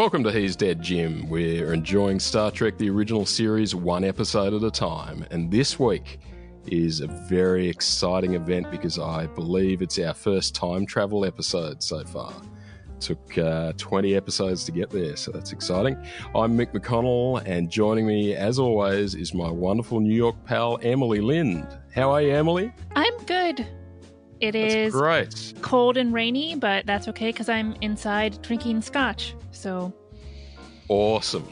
Welcome to He's Dead Jim. We're enjoying Star Trek the original series one episode at a time. And this week is a very exciting event because I believe it's our first time travel episode so far. Took uh, 20 episodes to get there, so that's exciting. I'm Mick McConnell, and joining me, as always, is my wonderful New York pal, Emily Lind. How are you, Emily? I'm good. It That's is great. cold and rainy, but that's okay because I'm inside drinking scotch. So Awesome.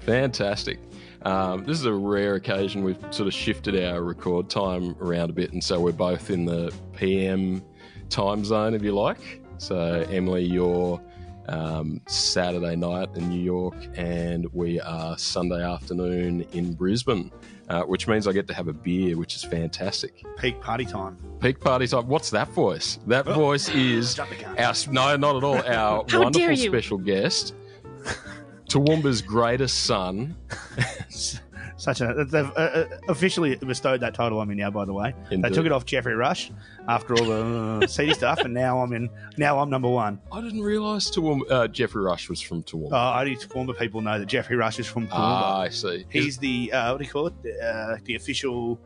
Fantastic. Um, this is a rare occasion. We've sort of shifted our record time around a bit, and so we're both in the PM time zone, if you like. So, Emily, you're um, Saturday night in New York, and we are Sunday afternoon in Brisbane, uh, which means I get to have a beer, which is fantastic. peak party time. Peak party time. What's that voice? That Oh. voice is Jump the gun. our no, not at all. Our wonderful special guest, Toowoomba's greatest son. Such a they've uh, uh, officially bestowed that title on me now. By the way, they took it off Geoffrey Rush after all the uh, seedy stuff, and now I'm in. Now I'm number one. I didn't realise Toowoomba, uh, Geoffrey Rush was from Toowoomba. Uh, only former people know that Geoffrey Rush is from Toowoomba. ah, I see. He's the uh, what do you call it? Uh, the official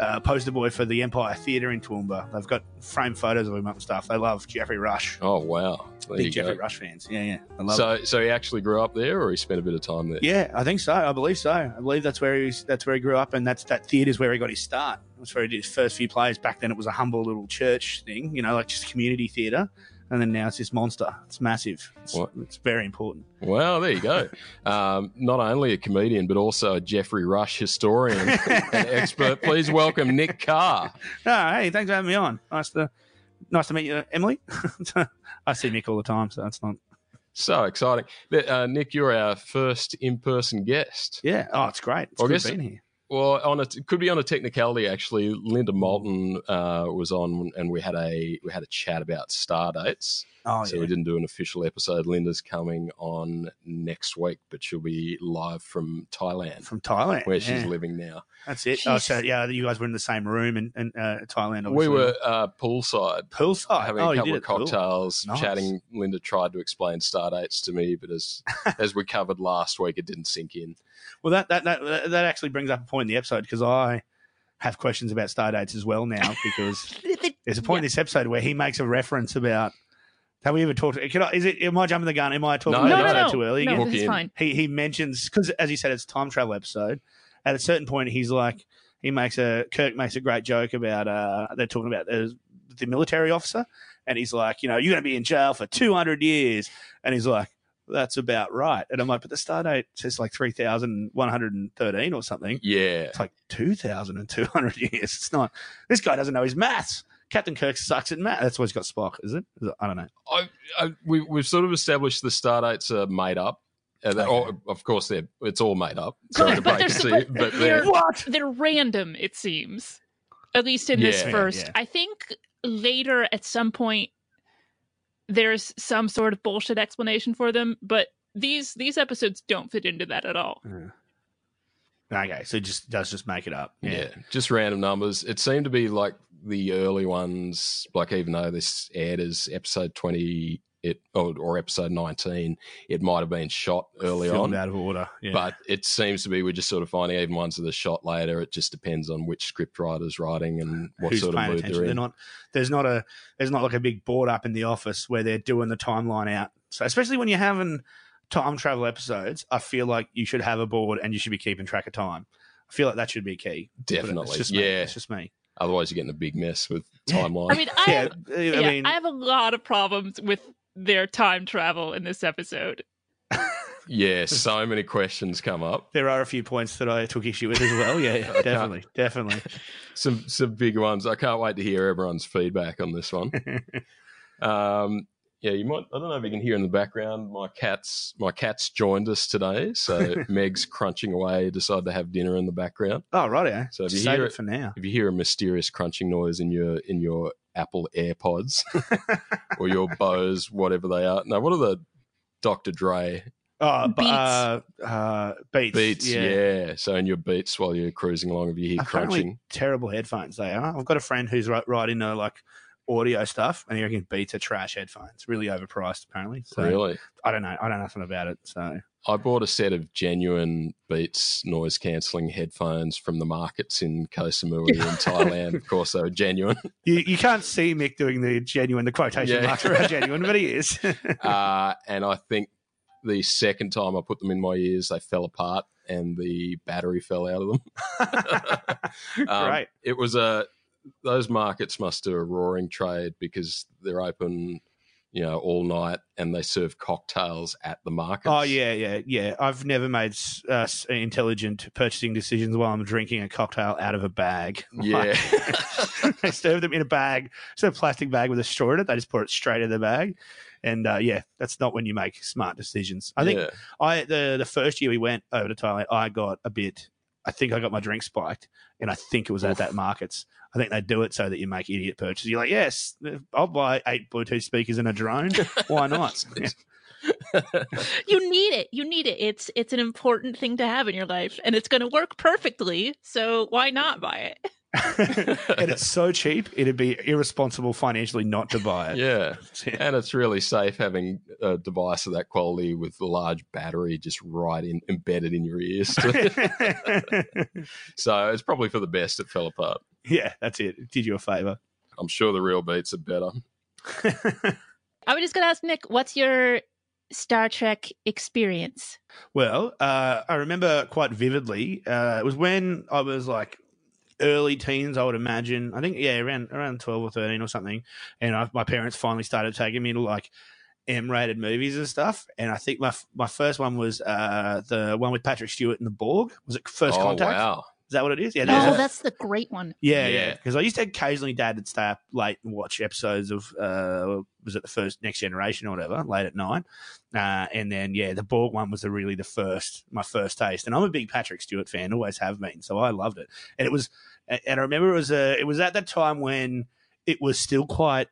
uh, poster boy for the Empire Theatre in Toowoomba. They've got framed photos of him up and stuff. They love Geoffrey Rush. oh wow, there Big Geoffrey go. Rush fans. Yeah, yeah. I love it. So, so he actually grew up there, or he spent a bit of time there. Yeah, I think so. I believe so. I believe that's where he's that's where he grew up, and that's that theatre's where he got his start. That's where he did his first few plays. Back then, it was a humble little church thing, you know, like just community theatre, and then now it's this monster. It's massive. It's, What? it's very important. Well, there you go. um, not only a comedian, but also a Geoffrey Rush historian and expert. Please welcome Nick Carr. Oh, hey, thanks for having me on. Nice to nice to meet you, Emily. I see Nick all the time, so that's not. So exciting, uh, Nick. You're our first in-person guest. Yeah. Oh, it's great. It's I good being here. Well, on it could be on a technicality actually. Linda Moulton uh, was on, and we had a we had a chat about star dates. Oh, so yeah. we didn't do an official episode. Linda's coming on next week, but she'll be live from Thailand, From Thailand, where she's living now. That's it. Oh, so yeah, you guys were in the same room in, in uh, Thailand. We were uh, poolside. poolside. Having oh, a couple of it cool. cocktails, Nice. chatting. Linda tried to explain star dates to me, but as as we covered last week, it didn't sink in. Well, that that that that actually brings up a point in the episode because I have questions about star dates as well now because there's a point in this episode where he makes a reference about. Have we ever talked? Can I, is it? Am I jumping the gun? Am I talking No, about no, the no, no, too early? no, again? This is fine. He he mentions because as you said, it's a time travel episode. At a certain point, he's like, he makes a Kirk makes a great joke about uh they're talking about uh, the military officer, and he's like, you know, you're going to be in jail for 200 years, and he's like. That's about right. And I'm like, but the star date says like 3,113 or something. Yeah, It's like 2,200 years. It's not. This guy doesn't know his maths. Captain Kirk sucks at math. That's why he's got Spock, is it? Is it? I don't know. I, I, we, we've sort of established the star dates are made up. Uh, they- Okay. oh, of course, they're it's all made up. Sorry to But break it to you, but but they're- they're, What? They're random, it seems. At least in this first. yeah. I think later at some point there's some sort of bullshit explanation for them, but these these episodes don't fit into that at all. Okay, so just does just make it up. yeah. just random numbers. It seemed to be like the early ones, like even though this aired as episode twenty, it or, or episode nineteen, it might have been shot early Filmed on. out of order. Yeah. But it seems to be we're just sort of finding even ones that are shot later. It just depends on which script writer's writing and what who's sort of mood attention? they're They're in. not. There's not a. There's not like a big board up in the office where they're doing the timeline out. So especially when you're having time travel episodes, I feel like you should have a board and you should be keeping track of time. I feel like that should be key. Definitely, it's just me. yeah. It's just me. Otherwise, you're getting a big mess with timeline. I mean, I yeah, have, I yeah, mean, I have a lot of problems with their time travel in this episode. yeah, so many questions come up. there are a few points that I took issue with as well. Yeah, yeah, definitely, definitely. Some some big ones. I can't wait to hear everyone's feedback on this one. Um, yeah, you might. I don't know if you can hear in the background. My cats, my cats joined us today. So Meg's crunching away. Decided to have dinner in the background. Oh, right. Yeah. So if you Save hear it it- for now. If you hear a mysterious crunching noise in your in your Apple AirPods or your Bose, whatever they are. No, what are the Dr. Dre Oh, Beats. Uh, uh, beats. beats? Yeah. So in your beats while you're cruising along, if you hear Apparently crunching, terrible headphones they are. I've got a friend who's right, right into like audio stuff, and he reckons Beats are trash headphones, really overpriced apparently. So really? I don't know. I don't know nothing about it. So I bought a set of genuine Beats noise cancelling headphones from the markets in Koh Samui in Thailand. Of course, they were genuine. you, you can't see Mick doing the genuine, the quotation Yeah. marks around genuine, but he is. Uh, and I think the second time I put them in my ears, they fell apart and the battery fell out of them. Um, Great. It was a those markets must do a roaring trade because they're open, you know, all night and they serve cocktails at the market. Oh yeah, yeah, yeah. I've never made uh, intelligent purchasing decisions while I'm drinking a cocktail out of a bag. yeah. they serve them in a bag, it's a plastic bag with a straw in it. They just pour it straight in the bag, and uh, yeah, that's not when you make smart decisions. I think Yeah. I the the first year we went over to Thailand, I got a bit. I think I got my drink spiked, and I think it was at Oof. that markets. I think they do it so that you make idiot purchases. You're like, yes, I'll buy eight Bluetooth speakers and a drone. Why not? You need it. You need it. It's it's an important thing to have in your life, and it's going to work perfectly. So why not buy it? and it's so cheap, it'd be irresponsible financially not to buy it. yeah. And it's really safe having a device of that quality with the large battery just right in embedded in your ears. so it's probably for the best it fell apart. yeah, that's it. It did you a favor. I'm sure the real beats are better. I was just going to ask Nick, what's your Star Trek experience? Well, uh, I remember quite vividly. Uh, it was when I was like early teens, I would imagine. I think yeah, around around twelve or thirteen or something. And I, my parents finally started taking me to like M-rated movies and stuff. And I think my my first one was uh, the one with Patrick Stewart and the Borg. Was it First oh, Contact? wow. Is that what it is? Yeah. Oh, that's the great one. Yeah, Yeah. yeah. Because I used to occasionally, Dad would stay up late and watch episodes of, uh, was it the first Next Generation or whatever, late at night. Uh, and then, yeah, the Borg one was the, really the first, my first taste. And I'm a big Patrick Stewart fan, always have been. So I loved it. And it was, and I remember it was, uh, it was at that time when it was still quite,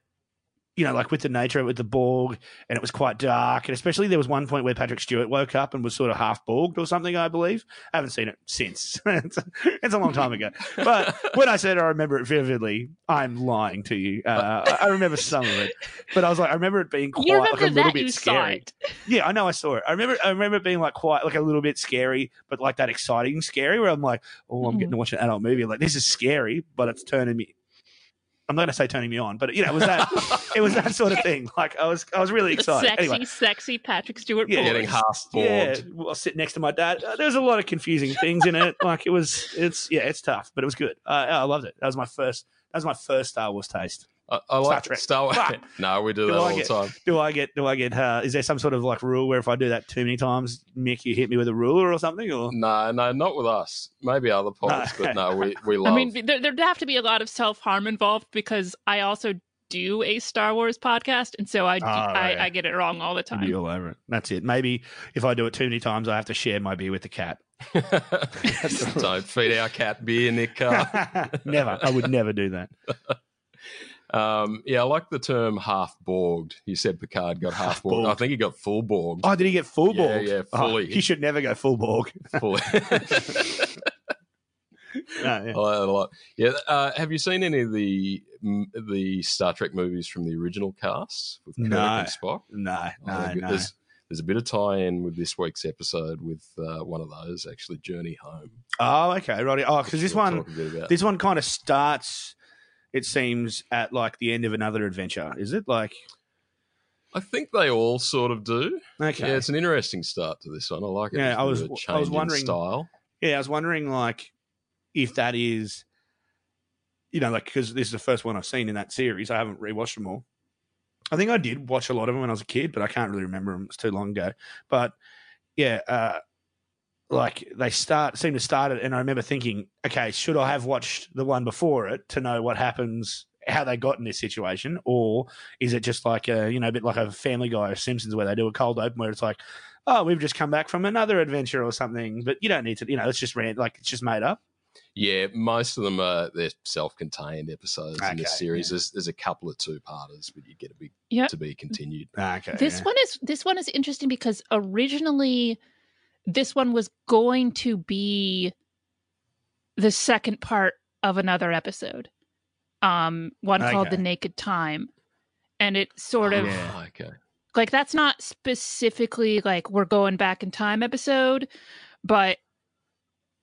you know, like with the nature of it, with the Borg, and it was quite dark. And especially there was one point where Patrick Stewart woke up and was sort of half Borged or something, I believe. I haven't seen it since. it's, a, it's a long time ago. But when I said I remember it vividly, I'm lying to you. Uh, I remember some of it, but I was like, I remember it being quite you like, a little that bit you saw scary. Yeah, I know I saw it. I remember. I remember it being like quite like a little bit scary, but like that exciting scary where I'm like, oh, I'm getting to watch an adult movie. Like this is scary, but it's turning me. I'm not going to say turning me on, but you know, it was that. it was that sort of thing. Like I was, I was really The excited. sexy, Anyway, sexy Patrick Stewart. Yeah, Borg. Getting half yeah, bored. well, I'll sit next to my dad. Uh, there's a lot of confusing things in it. Like it was, it's yeah, it's tough, but it was good. Uh, I loved it. That was my first. That was my first Star Wars taste. I, I like Trek. Star Wars. No, we do Do that I all the time. Do I get? Do I get? Uh, is there some sort of like rule where if I do that too many times, Mick, you hit me with a ruler or something? Or No, no, not with us. Maybe other pods, but no, we, we love I mean, there, there'd have to be a lot of self harm involved because I also do a Star Wars podcast, and so I, Oh, I, right. I get it wrong all the time. you'd be time. all over it. That's it. Maybe if I do it too many times, I have to share my beer with the cat. Don't feed our cat beer, Nick never. I would never do that. Um, yeah, I like the term half borged. You said Picard got half borged. I think he got full borged. Oh, did he get full Yeah, Borg? yeah, Oh, fully. he should never go full Borg. Fully. No, yeah. I like that a lot. Yeah. Uh, have you seen any of the m- the Star Trek movies from the original cast with Kirk No. and Spock? No, Oh, no, no. There's, there's a bit of tie-in with this week's episode with uh, one of those, actually, Journey Home. Oh, okay, righty. Oh, because this one, talk a bit about. this one kind of starts. It seems at like the end of another adventure. Is it like I think they all sort of do. okay? Yeah, it's an interesting start to this one. I like it. Yeah, I was- bit of a I was wondering- style. Yeah, I was wondering like if that is, you know, like because this is the first one I've seen in that series. I haven't rewatched them all. I think I did watch a lot of them when I was a kid, but I can't really remember them. It's too long ago. But yeah, uh, like they start seem to start it, and I remember thinking, okay, should I have watched the one before it to know what happens? How they got in this situation, or is it just like a you know a bit like a Family Guy or Simpsons where they do a cold open where it's like, oh, we've just come back from another adventure or something, but you don't need to, you know, it's just ran like it's just made up. Yeah, most of them are they're self-contained episodes in Okay, this series. yeah. There's there's a couple of two-parters, but you get a big Yeah. to be continued. Ah, okay. This one is this one is interesting because originally this one was going to be the second part of another episode. um, one called The Naked Time. And it sort of Yeah. Oh, okay. like that's not specifically like we're going back in time episode, but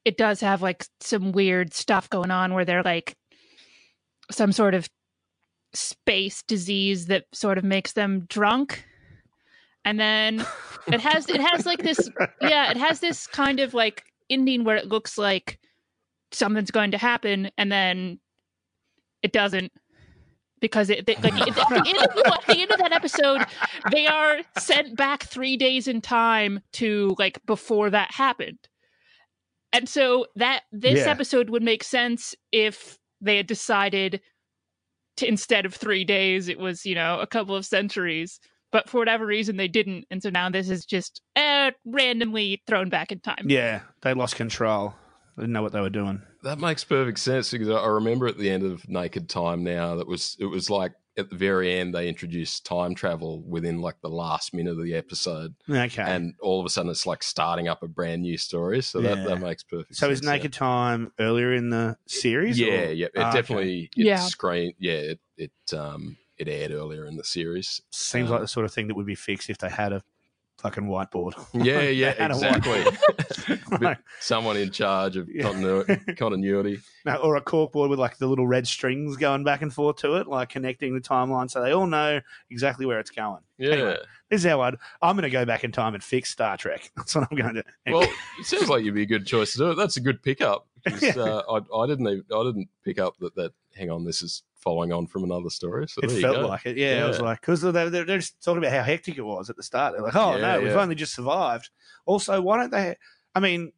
it does have like some weird stuff going on where they're like some sort of space disease that sort of makes them drunk. And then it has it has like this yeah, it has this kind of like ending where it looks like something's going to happen and then it doesn't because it they, like at the, end of, at the end of that episode they are sent back 3 days in time to like before that happened. And so that this Yeah. episode would make sense if they had decided to instead of 3 days it was, you know, a couple of centuries but for whatever reason they didn't and so now this is just uh, randomly thrown back in time Yeah, they lost control. They didn't know what they were doing. That makes perfect sense because I remember at the end of Naked Time now that was it was like at the very end they introduced time travel within like the last minute of the episode Okay. and all of a sudden it's like starting up a brand new story so that, Yeah. that makes perfect so sense. is Naked Time earlier in the series? Yeah, or- yeah, yeah. It Ah, okay. definitely it Yeah. screen yeah, it, it um it aired earlier in the series. Seems like the sort of thing that would be fixed if they had a fucking whiteboard. Yeah, yeah, They had a exactly. Someone in charge of Yeah. continuity, continuity. No, or a corkboard with like the little red strings going back and forth to it, like connecting the timeline so they all know exactly where it's going. Yeah. Anyway. This is how I'd, I'm going to go back in time and fix Star Trek. That's what I'm going to do. Well, it sounds like you'd be a good choice to do it. That's a good pickup. Yeah. uh, I, I didn't even, I didn't pick up that that. Hang on, this is following on from another story. So it felt like it. Yeah, it was like because they're, they're just talking about how hectic it was at the start. They're like, oh Yeah, no, we've only just survived. Also, why don't they? I mean,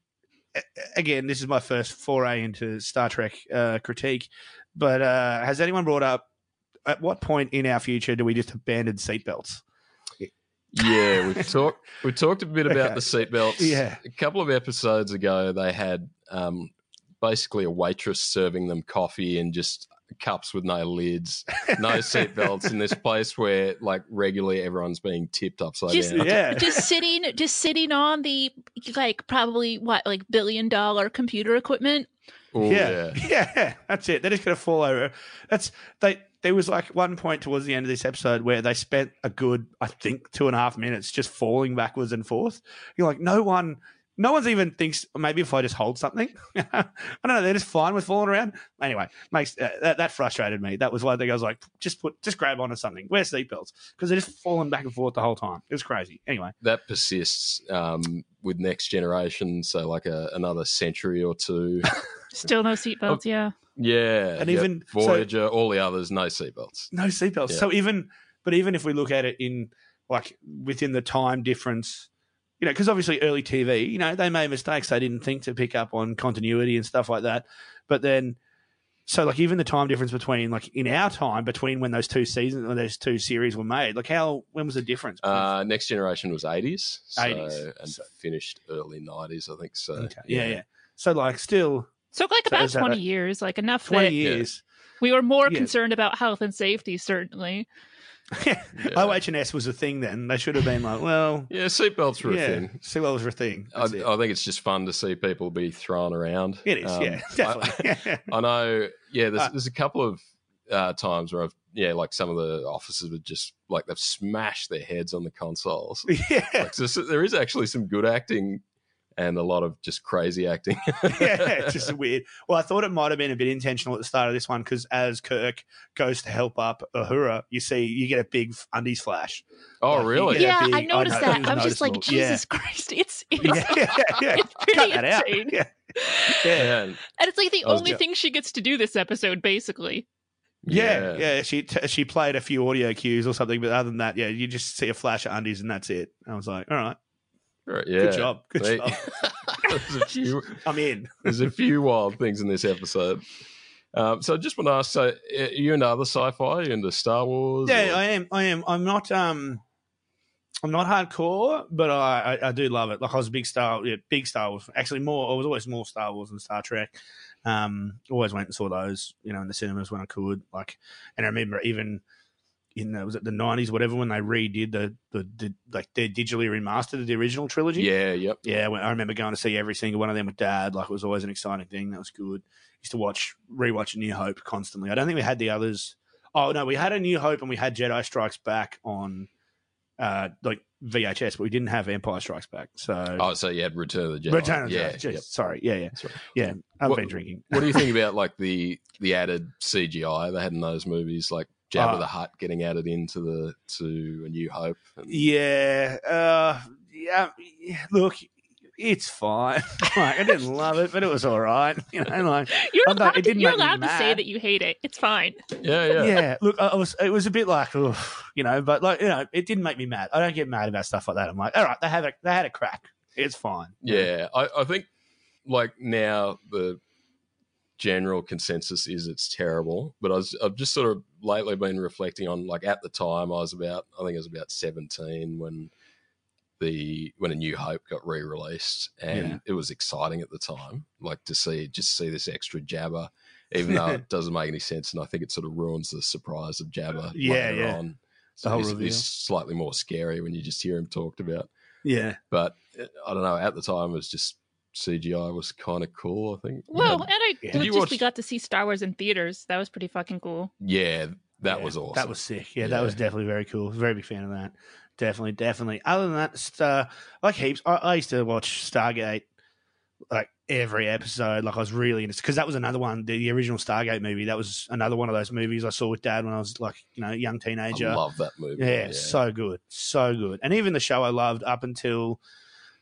again, this is my first foray into Star Trek uh, critique, but uh, has anyone brought up at what point in our future do we just abandon seatbelts? Yeah, we talked we talked a bit about Okay. the seatbelts. Yeah. a couple of episodes ago, they had um, basically a waitress serving them coffee and just cups with no lids, no seatbelts in this place where like regularly everyone's being tipped upside Just- down. Yeah, just sitting just sitting on the like probably what like billion dollar computer equipment Ooh, yeah, yeah. yeah, That's it. They're just going to fall over. That's they. There was like one point towards the end of this episode where they spent a good, I think, two and a half minutes just falling backwards and forth. You're like, no one, no one's even thinks maybe if I just hold something. I don't know. They're just fine with falling around. Anyway, makes uh, that, that frustrated me. That was one thing I was like, just put, just grab onto something. Wear seatbelts because they're just falling back and forth the whole time. It was crazy. Anyway, That persists um, with next generation, so like a, another century or two. still no seatbelts yeah Yeah, And yep. even- so- Voyager, all the others, no seatbelts. No seatbelts. Yeah. So even, but even if we look at it in like within the time difference, you know, because obviously early TV, you know, they made mistakes. They didn't think to pick up on continuity and stuff like that. But then, so like even the time difference between like in our time between when those two seasons or those two series were made, like how when was the difference? Uh, next generation was 80s, so, 80s. and So- finished early 90s, I think. So okay. yeah, yeah. So like still so like about is that 20 a- years like enough twenty that years. we were more Yeah. concerned about health and safety certainly OH&S was a thing then. They should have been like, well, Yeah, seatbelts were a thing. seatbelts were a thing. I, I think it's just fun to see people be thrown around. it is, Um, yeah, I- definitely. I know. Yeah, there's Uh, there's a couple of uh, times where I've yeah, like some of the officers would just like they've smashed their heads on the consoles. yeah. Like, so, so there is actually some good acting and a lot of just crazy acting. yeah, it's just weird. Well, I thought it might have been a bit intentional at the start of this one because as Kirk goes to help up Uhura, you see you get a big undies flash. oh, Like, really? Yeah, yeah big- i I noticed know, that it was i was just like noticeable. Yeah. jesus christ it's it's, Yeah, yeah, yeah. it's pretty Cut that insane Yeah, yeah, Yeah, and it's like the was only go- thing she gets to do this episode basically yeah, yeah. She t- she played a few audio cues or something, but other than that, yeah, you just see a flash of undies and that's it. I was like, all right, Right, yeah. good job, good They- job. there's, a few, I'm in. there's a few wild things in this episode. Um, so I just want to ask: so, are you into other sci-fi? Are you into Star Wars? Yeah, or- I am. I am. I'm not. Um, I'm not hardcore, but I, I, I do love it. Like I was a big Star, yeah, big Star Wars. Actually, more. I was always more Star Wars than Star Trek. Um, always went and saw those, you know, in the cinemas when I could. Like, and I remember even in the, was it the nineties, whatever, when they redid the, the the like they digitally remastered the original trilogy. Yeah, yep. Yeah, I remember going to see every single one of them with Dad. Like it was always an exciting thing. That was good. Used to watch rewatch New Hope constantly. I don't think we had the others. Oh no, we had A New Hope and we had Jedi Strikes Back on uh like VHS, but we didn't have Empire Strikes Back. So Oh, so you had Return of the Jedi. Return of the yeah, Jedi. Jeez, yep. Sorry, yeah, yeah, right. yeah. I've What- been drinking. What do you think about like the the added CGI they had in those movies, like Jabba Uh, the Hutt getting added into the to A New Hope? And, Yeah, uh, yeah. yeah, Look, it's fine. like, I didn't love it, but it was all right. You know, like You're I'm not- allowed, it to, didn't you're allowed to say that you hate it. It's fine. yeah, yeah. yeah, Look, I was. It was a bit like, oof, you know, but like, you know, it didn't make me mad. I don't get mad about stuff like that. I'm like, all right, they have a they had a crack. It's fine. Yeah, I, I think like now the general consensus is it's terrible. But I was I've just sort of lately been reflecting on like at the time I was about I think I was about seventeen when the when a New Hope got re released and Yeah. it was exciting at the time. Like to see just see this extra Jabba, even though it doesn't make any sense and I think it sort of ruins the surprise of Jabba Yeah, later yeah. on. Whole he's, he's slightly more scary when you just hear him talked about Yeah, but uh, I don't know. At the time, it was just CGI was kind of cool. I think. Well, and I Yeah. it Did was you just watch- we got to see Star Wars in theaters. That was pretty fucking cool. yeah, that Yeah, was awesome. That was sick. Yeah, Yeah. that was definitely very cool. Very big fan of that. Definitely, definitely. Other than that, just, uh, like heaps. I, I used to watch Stargate like every episode. Like I was really into because that was another one. The, the original Stargate movie. That was another one of those movies I saw with Dad when I was like you know young teenager. I love that movie. Yeah, so good, so good. And even the show I loved up until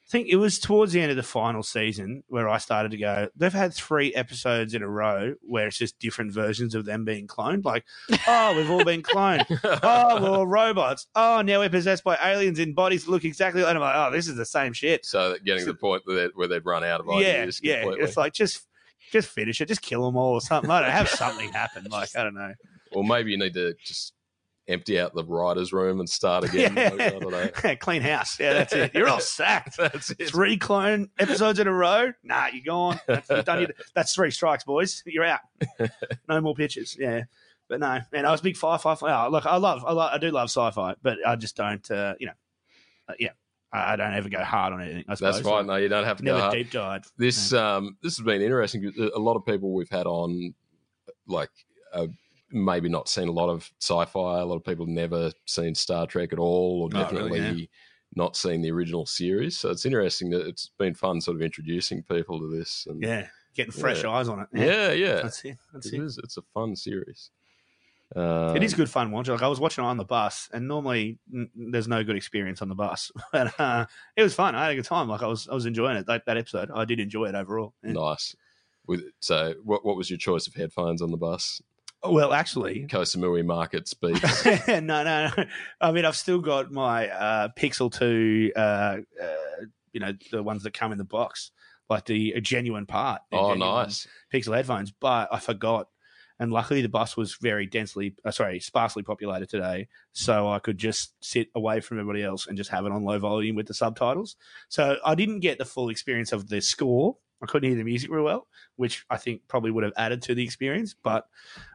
I think it was towards the end of the final season where I started to go. They've had three episodes in a row where it's just different versions of them being cloned. Like, oh, we've all been cloned. Oh, we're all robots. Oh, now we're possessed by aliens in bodies that look exactly like. And I'm like, oh, this is the same shit. so getting to the point where they'd, run out of ideas. yeah. completely. It's like just. Just finish it. Just kill them all or something. I don't know. Have something happen. Like I don't know. or maybe you need to just empty out the writers' room and start again. Like, I don't know. Clean house. Yeah, that's it. You're all sacked. That's it. Three clone episodes in a row? Nah, you're gone. That's, you've done your, that's three strikes, boys. You're out. No more pitches. Yeah. But no, man, I was a big sci-fi. Oh, look, I love, I love, I do love sci-fi, but I just don't, uh, you know, uh, yeah, I, don't ever go hard on anything. I suppose. That's fine. No, you don't have to go Never hard. deep dive. This um this has been interesting. A lot of people we've had on, like, uh, maybe not seen a lot of sci-fi. A lot of people never seen Star Trek at all, or Oh, really? definitely not seen the original series. So it's interesting that it's been fun, sort of introducing people to this. And Yeah, getting fresh Yeah. eyes on it. yeah, yeah. that's it. That's It it. is. It's a fun series. Um, It is good fun watching. Like I was watching it on the bus, and normally mm, there's no good experience on the bus, but uh, it was fun. I had a good time. Like I was, I was enjoying it. Like that episode, I did enjoy it overall. Yeah. Nice. With so, what what was your choice of headphones on the bus? Well, actually, Koh Samui Market Beats. no, no, no. I mean, I've still got my uh, Pixel Two. Uh, uh, you know, the ones that come in the box, like the a genuine part. the oh, genuine nice. Pixel headphones, but I forgot. And luckily, the bus was very densely, uh, sorry, sparsely populated today, so I could just sit away from everybody else and just have it on low volume with the subtitles. So I didn't get the full experience of the score. I couldn't hear the music real well, which I think probably would have added to the experience. But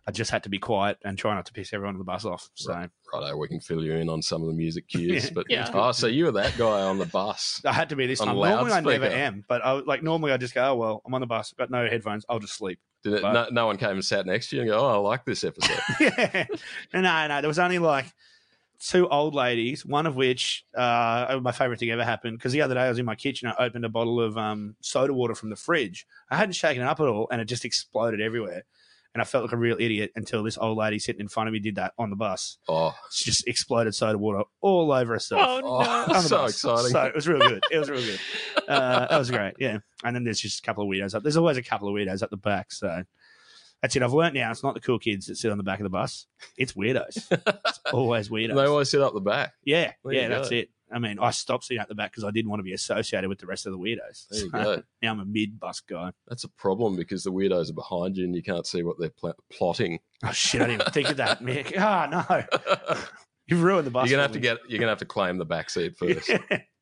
I just had to be quiet and try not to piss everyone on the bus off. So right, Righto, eh, we can fill you in on some of the music cues. Yeah. But Yeah. oh, so you were that guy on the bus. I had to be this time. Normally, I never am, but I, like normally I just go, oh well, I'm on the bus, got no headphones, I'll just sleep. Did it, But- no, no one came and sat next to you and go, "Oh, I like this episode." yeah. No, no, there was only like two old ladies, one of which uh, my favorite thing ever happened because the other day I was in my kitchen, I opened a bottle of um, soda water from the fridge. I hadn't shaken it up at all, and it just exploded everywhere. And I felt like a real idiot until this old lady sitting in front of me did that on the bus. Oh, She just exploded soda water all over herself. Oh, oh no. on the so bus. exciting. So it was real good. It was real good. Uh, that was great. Yeah. And then there's just a couple of weirdos up. There's always a couple of weirdos at the back. So that's it. I've learned now it's not the cool kids that sit on the back of the bus. It's weirdos. It's always weirdos. they always sit up the back. yeah. There yeah. That's it. I mean, I stopped sitting at the back because I didn't want to be associated with the rest of the weirdos. There you go. Now I'm a mid bus guy. That's a problem because the weirdos are behind you and you can't see what they're pl- plotting. Oh shit! I didn't even think of that, Mick. Ah no, you've ruined the bus. you're gonna have to get. You're gonna have to claim the back seat first.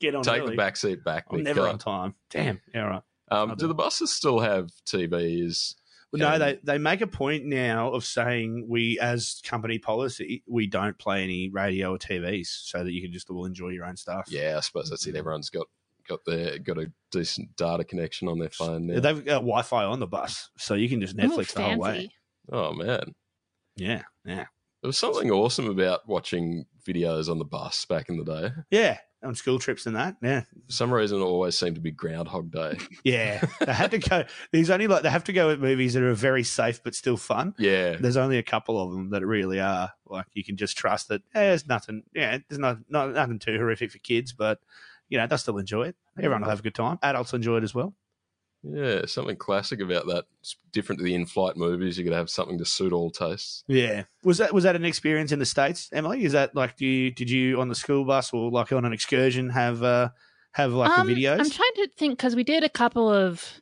get on. Take early. the back seat back. I'm never Go. on time. Damn. Yeah, all right. Um, do do the buses still have TVs? Well, no, And- they, they make a point now of saying we, as company policy, we don't play any radio or TVs so that you can just all enjoy your own stuff. Yeah, I suppose that's it. Mm-hmm. Everyone's got got their got a decent data connection on their phone now. They've got Wi Fi on the bus, so you can just Netflix the whole way. Oh man, Yeah, yeah. there was something awesome about watching videos on the bus back in the day. Yeah, on school trips and that. Yeah. For some reason, it always seemed to be Groundhog Day. Yeah. they had to go, there's only like, they have to go with movies that are very safe but still fun. Yeah, There's only a couple of them that really are like you can just trust that eh, there's nothing, yeah, there's not, not nothing too horrific for kids, but you know they'll still enjoy it. Everyone will have a good time. Adults enjoy it as well. Yeah, something classic about that. It's different to the in-flight movies. You got to have something to suit all tastes. Yeah. Was that was that an experience in the states, Emily? Is that like do you did you on the school bus or like on an excursion have uh have like Um, the videos? I'm trying to think because we did a couple of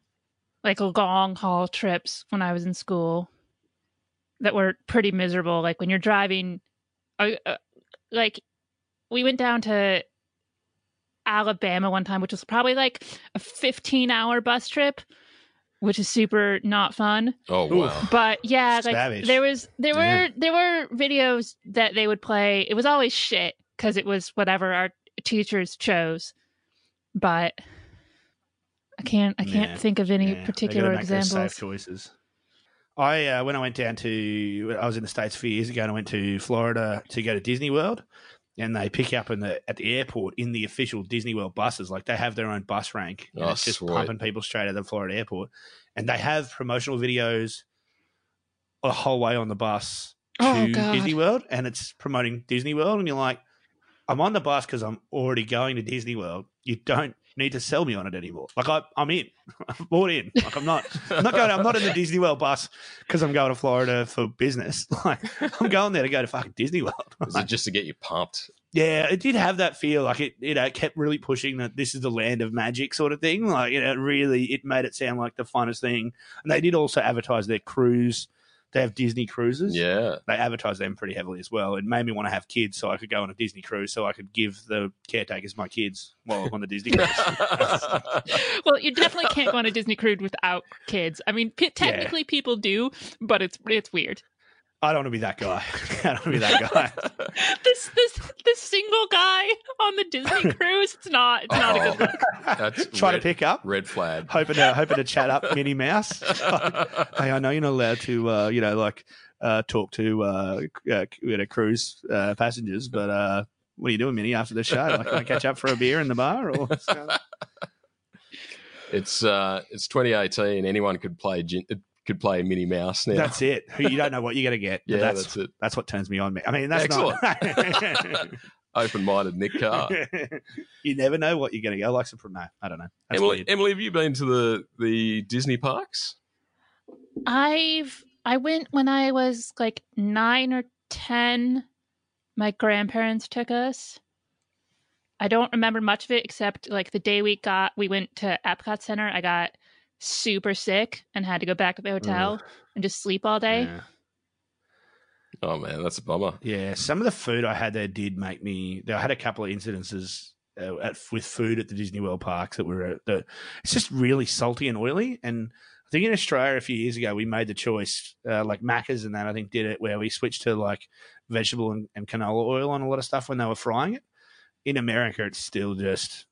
like long haul trips when I was in school that were pretty miserable. Like when you're driving, uh, uh, like we went down to Alabama one time, which was probably like a 15 hour bus trip, which is super not fun. Oh wow, But yeah, like Savage. there was there were there were videos that they would play. It was always shit because it was whatever our teachers chose. But I can't I can't Yeah. think of any Yeah, they particular gotta make those examples. Safe choices. I uh, when I went down to I was in the states a few years ago and I went to Florida to go to Disney World, and they pick you up in the at the airport in the official Disney World buses. Like they have their own bus rank, and Oh, it's just sweet. pumping people straight out of the Florida airport, and they have promotional videos a whole way on the bus oh, to Oh, God. Disney World, and it's promoting Disney World, and you're like, I'm on the bus because I'm already going to Disney World. You don't need to sell me on it anymore. Like I, I'm in. I'm bought in. Like I'm not. I'm not going. I'm not in the Disney World bus because I'm going to Florida for business. Like I'm going there to go to fucking Disney World. is it just to get you pumped? Yeah, it did have that feel. Like it, you know, it uh, kept really pushing that this is the land of magic sort of thing. Like you know, it really, it made it sound like the funnest thing. And they did also advertise their cruise. They have Disney cruises Yeah, they advertise them pretty heavily as well. It made me want to have kids so I could go on a Disney cruise so I could give the caretakers my kids while I'm on the Disney cruise. well, you definitely can't go on a Disney cruise without kids. I mean, p- technically people do, but it's it's weird. I don't want to be that guy. I don't want to be that guy. This this this single guy on the Disney cruise, it's not it's not a good look. That's Try to pick up. red flag. Hoping to hoping to chat up Minnie Mouse. hey, I know you're not allowed to, uh, you know, like uh, talk to uh, uh, you know, cruise uh, passengers, but uh, what are you doing, Minnie, after the show? Like, can I catch up for a beer in the bar? Or It's uh, it's 2018. Anyone could play gin- could play Minnie Mouse now. that's it. You don't know what you're going to get. yeah, that's, that's, it. that's what turns me on. Me. I mean, that's not. Open-minded Nick Carr. you never know what you're going to get. I like some. No, I don't know. That's Emily, weird. Emily, have you been to the the Disney parks? I've I went when I was like nine or ten. My grandparents took us. I don't remember much of it except like the day we got we went to Epcot Center. I got super sick and had to go back to the hotel and just sleep all day. Yeah. Oh man, that's a bummer. Yeah, some of the food I had there did make me. I had a couple of incidences uh, at, with food at the Disney World parks that were uh, the, it's just really salty and oily. And I think in Australia a few years ago we made the choice, uh, like Macca's and that I think did it where we switched to like vegetable and, and canola oil on a lot of stuff when they were frying it. In America, it's still just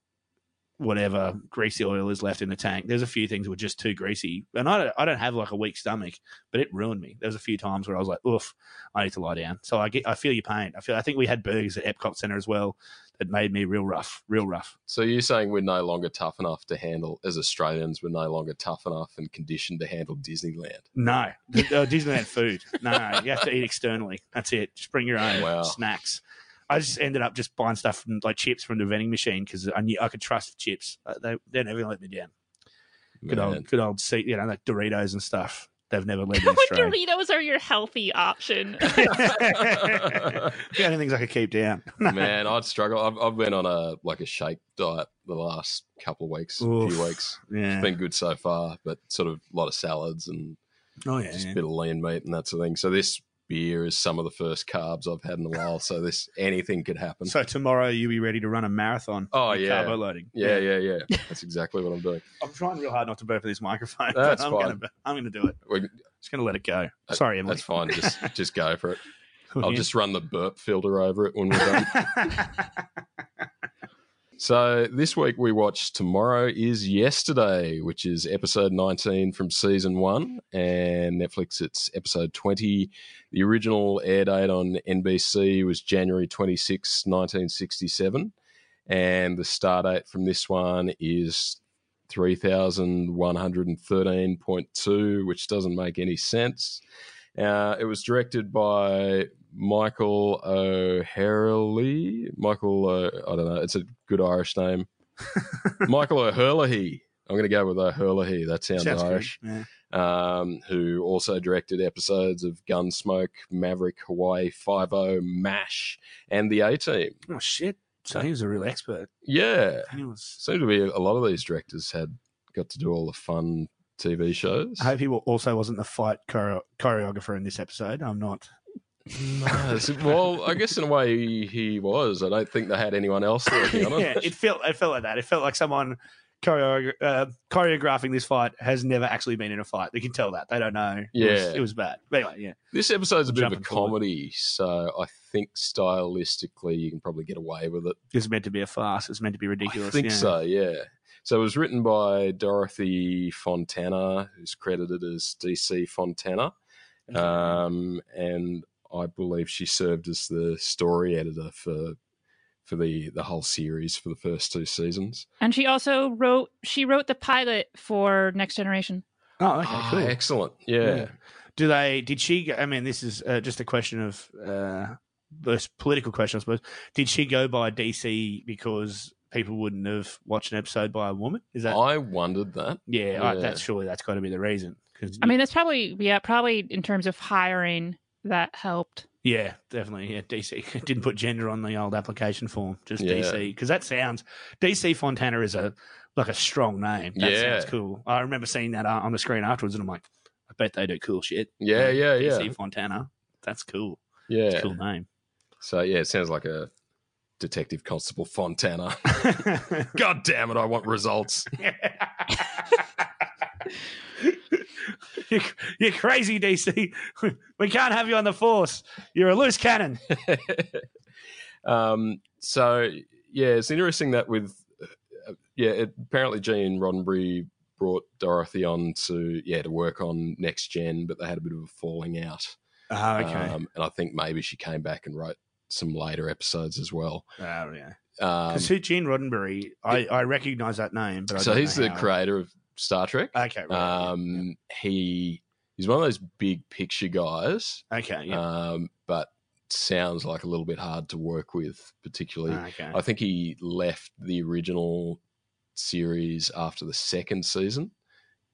whatever greasy oil is left in the tank. There's a few things that were just too greasy, and I don't, I don't have like a weak stomach, but it ruined me. There was a few times where I was like, "Oof, I need to lie down." So I get, I feel your pain. I feel, I think we had burgers at Epcot Center as well that made me real rough, real rough. So you're saying we're no longer tough enough to handle as Australians? We're no longer tough enough and conditioned to handle Disneyland. No, uh, Disneyland food. No, you have to eat externally. That's it. Just bring your own Wow. snacks. I just ended up just buying stuff from like chips from the vending machine because I knew I could trust the chips. Uh, they they never let me down. Good Man. old, good old, seat, you know, like Doritos and stuff. They've never led me Like astray. Doritos are your healthy option. the only things I could keep down. Man, I'd struggle. I've, I've been on a like a shake diet the last couple of weeks, Oof. few weeks. yeah. It's been good so far, but sort of a lot of salads and Oh yeah. just yeah. a bit of lean meat and that sort of thing. So this beer is some of the first carbs I've had in a while. So this anything could happen. So tomorrow you'll be ready to run a marathon. Oh, yeah. carbo loading. yeah, yeah, yeah. That's exactly what I'm doing. I'm trying real hard not to burp in this microphone. That's but I'm fine. Gonna, I'm going to do it. We're, Just gonna let it go. Sorry, Emily. That's fine. Just just go for it. I'll Yeah. just run the burp filter over it when we're done. So this week we watched Tomorrow is Yesterday, which is episode 19 from season one, and Netflix it's episode 20. The original air date on NBC was January 26, 1967, and the star date from this one is 3113.2, which doesn't make any sense. Uh, it was directed by Michael O'Herlihy. Michael, uh, I don't know. It's a good Irish name. Michael O'Herlihy. I'm going to go with O'Herlihy. That sounds, Sounds. Irish. Yeah. Um, who also directed episodes of Gunsmoke, Maverick, Hawaii Five O, MASH, and The A Team. Oh shit! So he was a real expert. Yeah, He was. seemed to be a lot of these directors had got to do all the fun TV shows. I hope he also wasn't the fight choreo- choreographer in this episode. I'm not. No, well, I guess in a way he, was. I don't think they had anyone else it. yeah, it felt it felt like that. It felt like someone choreo- uh, choreographing this fight has never actually been in a fight. They can tell that they don't know. It was, Yeah. it was bad. But anyway, yeah, This episode's a bit of a forward. comedy, so I think stylistically you can probably get away with it. it's meant to be a farce. It's meant to be ridiculous. I think yeah. so, yeah. So it was written by Dorothy Fontana, who's credited as DC Fontana, um, and I believe she served as the story editor for for the the whole series for the first two seasons. And she also wrote she wrote the pilot for Next Generation. Oh, okay, Ah, cool. excellent, yeah. Yeah. Do they? Did she? go- I mean, this is uh, just a question of uh, this political question, I suppose. Did she go by DC because people wouldn't have watched an episode by a woman? Is that? I wondered that. yeah, I, yeah. that's surely that's got to be the reason. Because I mean, that's probably yeah, probably in terms of hiring that helped. yeah, definitely. Yeah, DC didn't put gender on the old application form. Just Yeah. DC because that sounds DC Fontana is a like a strong name. That Yeah. sounds cool. I remember seeing that uh, on the screen afterwards, and I'm like, I bet they do cool shit. Yeah, yeah, yeah, DC Fontana. That's cool. yeah. It's a cool name. So yeah, it sounds like a Detective Constable Fontana. God damn it, I want results. you're, you're crazy, DC. We can't have you on the force. You're a loose cannon. um, so yeah, it's interesting that with uh, yeah, it, apparently Gene Roddenberry brought Dorothy on to yeah to work on Next Gen, but they had a bit of a falling out. Oh, Um, and I think maybe she came back and wrote some later episodes as well. oh, yeah. Um, Because who Gene Roddenberry, I, I recognize that name, but I so he's the creator of Star Trek. Okay, right. Um, he he's one of those big picture guys. Okay, yeah. um, but sounds like a little bit hard to work with, particularly. okay. I think he left the original series after the second season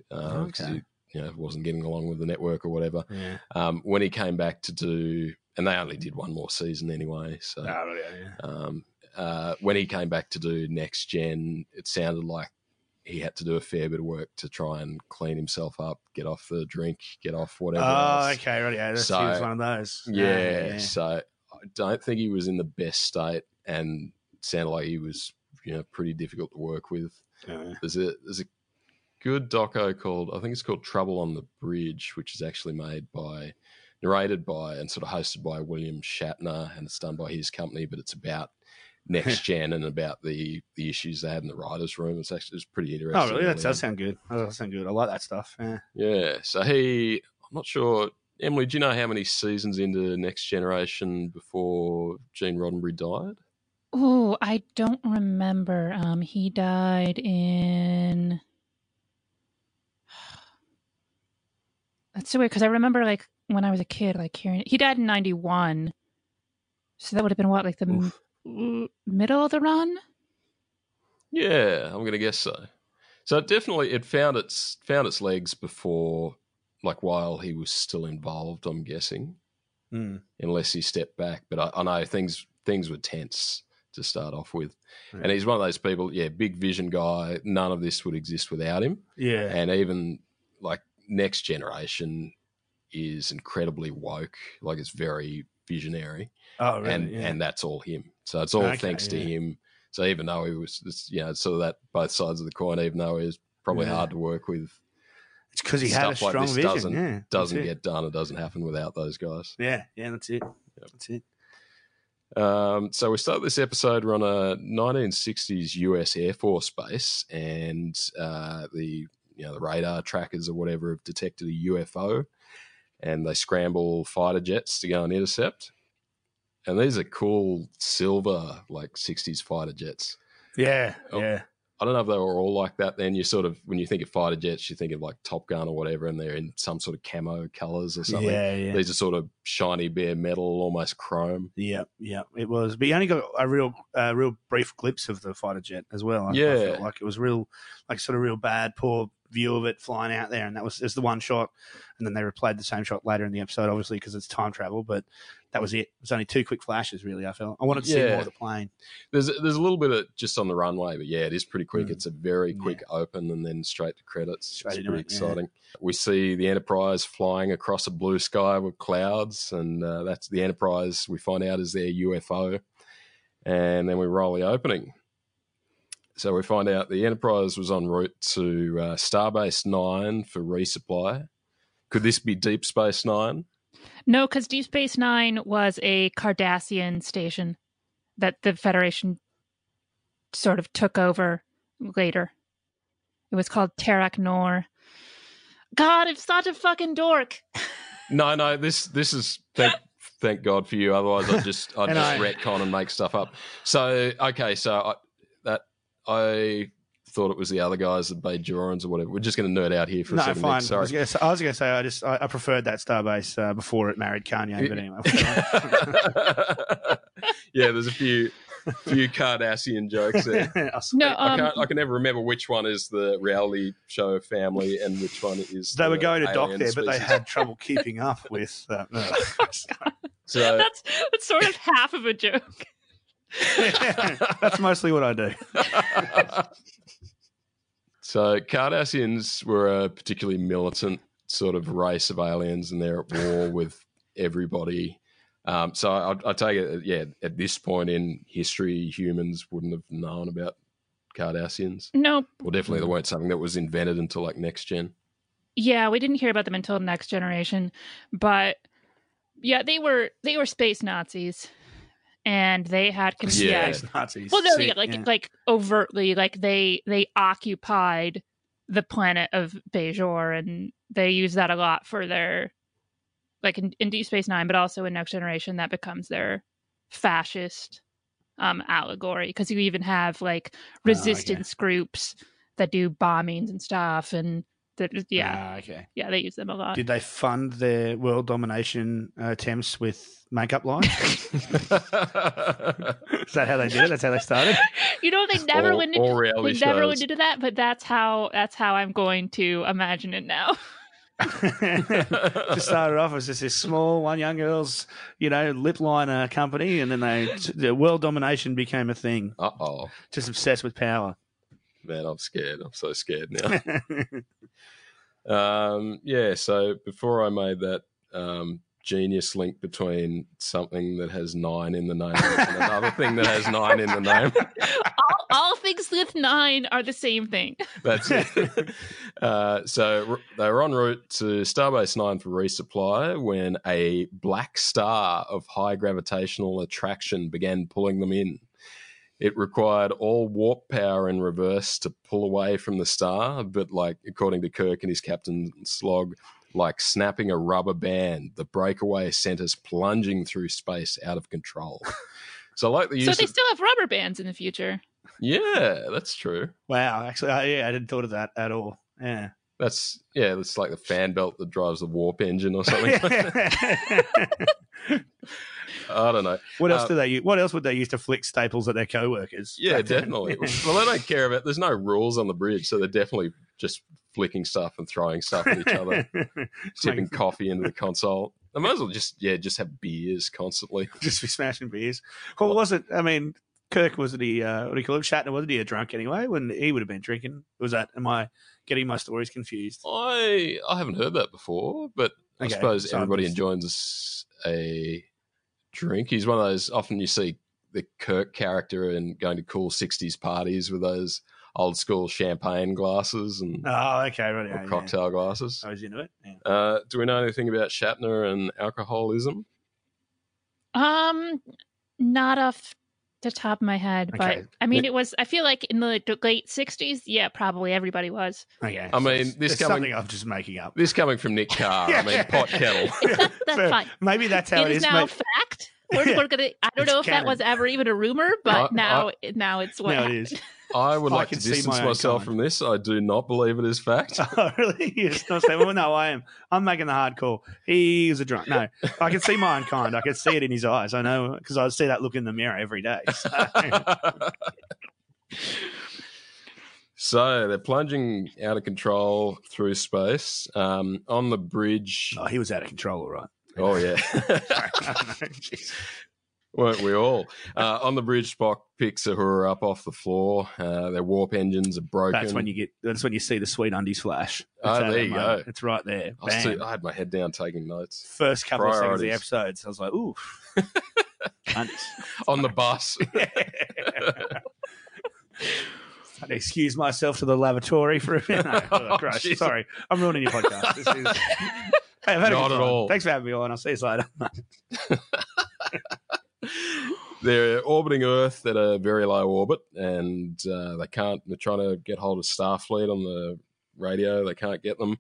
because Okay. he you know wasn't getting along with the network or whatever. yeah. Um, when he came back to do, and they only did one more season anyway, so Oh, yeah, yeah. um, uh, when he came back to do next gen, it sounded like he had to do a fair bit of work to try and clean himself up, get off the drink, get off whatever. Oh, else. okay, right. Yeah, So- he was one of those. Ah, Yeah, so I don't think he was in the best state, and sounded like he was, you know, pretty difficult to work with. yeah. There's a there's a good doco called I think it's called Trouble on the Bridge, which is actually made by narrated by and sort of hosted by William Shatner, and it's done by his company, but it's about next gen and about the the issues they had in the writers' room. It's actually it's pretty interesting. Oh, really? That does sound good. That does sound good. I like that stuff. Yeah. Yeah. So he, I'm not sure. Emily, do you know how many seasons into Next Generation before Gene Roddenberry died? Oh, I don't remember. Um, he died in. That's so weird because I remember like when I was a kid, like hearing he died in ninety one, so that would have been what like the Oof. M- middle of the run. Yeah, I'm going to guess so. So it definitely it found its found its legs before, like while he was still involved. I'm guessing, Mm. unless he stepped back. But I, I know things things were tense to start off with, Yeah. and he's one of those people. Yeah, big vision guy. None of this would exist without him. Yeah. and even like next generation is incredibly woke like it's very visionary oh, really? and yeah. and that's all him so it's all Okay, thanks to yeah. him so even though he was it's, you know sort of that both sides of the coin even though he was probably Yeah. hard to work with It's because he had a like strong this vision. doesn't- yeah, doesn't get done. It doesn't happen without those guys. Yeah, yeah, that's it. That's it. Um, so we start this episode. We're on a 1960s U.S. Air Force base, and uh, the you know the radar trackers or whatever have detected a UFO, and they scramble fighter jets to go and intercept. And these are cool silver like 60s fighter jets. Yeah, Oh, yeah. I don't know if they were all like that. Then you sort of when you think of fighter jets, you think of like Top Gun or whatever, and they're in some sort of camo colors or something. Yeah, yeah. These are sort of shiny bare metal, almost chrome. Yeah, yeah, it was. But you only got a real, uh, real brief glimpse of the fighter jet as well. I, I Yeah. felt like it was real, like sort of real bad, poor view of it flying out there, and that was is the one shot. And then they replayed the same shot later in the episode, obviously because it's time travel. But that was it. It was only two quick flashes, really. I felt I wanted to see more of the plane. There's there's a little bit of just on the runway, but yeah, it is pretty quick. Mm. It's a very Yeah. quick open and then straight to credits. Straight it's pretty it, yeah. exciting. We see the Enterprise flying across a blue sky with clouds, and uh, that's the Enterprise. We find out is their UFO, and then we roll the opening. So we find out the Enterprise was en route to uh, Starbase Nine for resupply. Could this be Deep Space Nine? No, because Deep Space Nine was a Cardassian station that the Federation sort of took over later. It was called Terok Nor. God, I'm such a fucking dork. No, no. This this is thank thank God for you. Otherwise, I'd just I'd just I- retcon and make stuff up. So okay, so I, that I thought it was the other guys that Bajorans or whatever. We're just going to nerd out here for a No, second. fine. Nick, I was Sorry. gonna say- I was going to say I just I, I preferred that Starbase uh, before it married Kanye. But anyway, yeah, there's a few few Kardashian jokes there. I'll No, I um, can't. I can never remember which one is the reality show family and which one is. they the were going to dock alien there, but they had trouble keeping up with. Uh, no. So that's that's sort of half of a joke. That's mostly what I do. So Cardassians were a particularly militant sort of race of aliens, and they're at war with everybody. Um, so I, I take it, yeah, at this point in history, humans wouldn't have known about Cardassians. No, Well, definitely, they weren't something that was invented until like next gen. yeah, we didn't hear about them until Next Generation, but yeah, they were they were space Nazis, and they had con- Yeah. yeah. Nazis. Well, no, Sick, yeah, like yeah. like overtly, like they they occupied the planet of Bajor, and they use that a lot for their like in, in Deep Space Nine, but also in Next Generation, that becomes their fascist um allegory because you even have like resistance groups that do bombings and stuff, and that yeah, Ah, okay. yeah, they use them a lot. Did they fund their world domination uh, attempts with makeup lines? Is that how they did it? That's how they started. you know, they never all, went into all reality they never shows. went into that, but that's how that's how I'm going to imagine it now. just started off as just this small one young girl's, you know, lip liner company, and then they the world domination became a thing. Uh oh, Just obsessed with power. Man, I'm scared. I'm so scared now. Um, yeah, so before I made that um, genius link between something that has nine in the name and another thing that has nine in the name, all, all things with nine are the same thing. that's it. Uh, so r- they were en route to Starbase Nine for resupply when a black star of high gravitational attraction began pulling them in. It required all warp power in reverse to pull away from the star, but like according to Kirk and his captain's log, like snapping a rubber band, the breakaway sent us plunging through space out of control. So I like the use So they of, still have rubber bands in the future. yeah, that's true. wow, actually, uh, yeah, I didn't thought of that at all. Yeah. That's yeah, that's like the fan belt that drives the warp engine or something. I don't know. what else Uh, do they use? What else would they use to flick staples at their co-workers? Yeah, definitely. well, they don't care about. There's no rules on the bridge, so they're definitely just flicking stuff and throwing stuff at each other, sipping Like, coffee into the console. They might as well just yeah, just have beers constantly. just be smashing beers. Well, was it? I mean, Kirk wasn't he? Uh, what do you call him? Shatner wasn't he a drunk anyway? When he would have been drinking? Was that? Am I getting my stories confused? I I haven't heard that before, but I suppose so everybody just- enjoys a drink. He's one of those. Often you see the Kirk character and going to cool '60s parties with those old school champagne glasses and Oh, okay, right. or Yeah, yeah. cocktail glasses. I was into it. Yeah. Uh, do we know anything about Shatner and alcoholism? Um, not off the top of my head, but I mean, it was. I feel like in the late '60s, yeah, probably everybody was. Okay. I mean, this it's coming- something I'm just making up. This coming from Nick Carr. I mean, pot kettle. That's, that's Fair. fine. Maybe that's how it is, now mate. fact. We're, Yeah. we're gonna. I don't It's know if that was ever even a rumor, but I- now, now it's what. Now it hap- is. I would I like to distance my myself from this. I do not believe it is fact. Oh, really? Yes. Not saying, well, no, I am. I'm making the hard call. He's a drunk. No, I can see my own kind. I can see it in his eyes. I know because I see that look in the mirror every day. So, so they're plunging out of control through space um, on the bridge. oh, he was out of control, all right. Oh yeah. Weren't we all? Uh, on the bridge, Spock picks Uhura up off the floor. Uh, their warp engines are broken. That's when you get. That's when you see the sweet undies flash. Oh, there you moment. go. It's right there. I, too- I had my head down taking notes First couple of seconds of the Priorities. episodes, I was like, ooh. undies. on the bus. I'd excuse myself to the lavatory for a minute. No, oh. Sorry, I'm ruining your podcast. This is... Hey, I've had a Not good at time. all. Thanks for having me on. I'll see you later. they're orbiting Earth at a very low orbit, and uh, they can't. They're trying to get hold of Starfleet on the radio. They can't get them.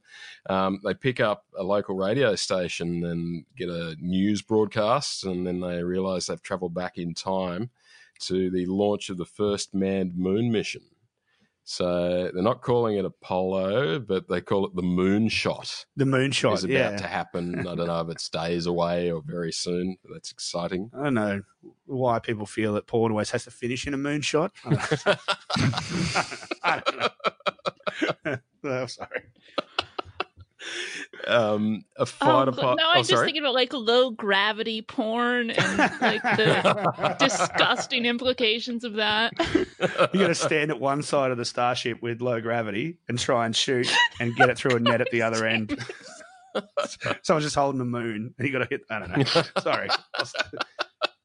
Um, they pick up a local radio station and get a news broadcast, and then they realise they've travelled back in time to the launch of the first manned moon mission. So they're not calling it Apollo, but they call it the moonshot. The moonshot. Is about yeah. to happen. I don't know if it's days away or very soon. That's exciting. I don't know why people feel that porn always has to finish in a moonshot. I don't, know. I don't know. oh, sorry. Um, a Oh, fighter no, pilot. I'm oh, just sorry. thinking about like low gravity porn and like the disgusting implications of that. You got to stand at one side of the starship with low gravity and try and shoot and get it through a net at the other end. Someone's just holding the moon and you got to hit. I don't know. Sorry.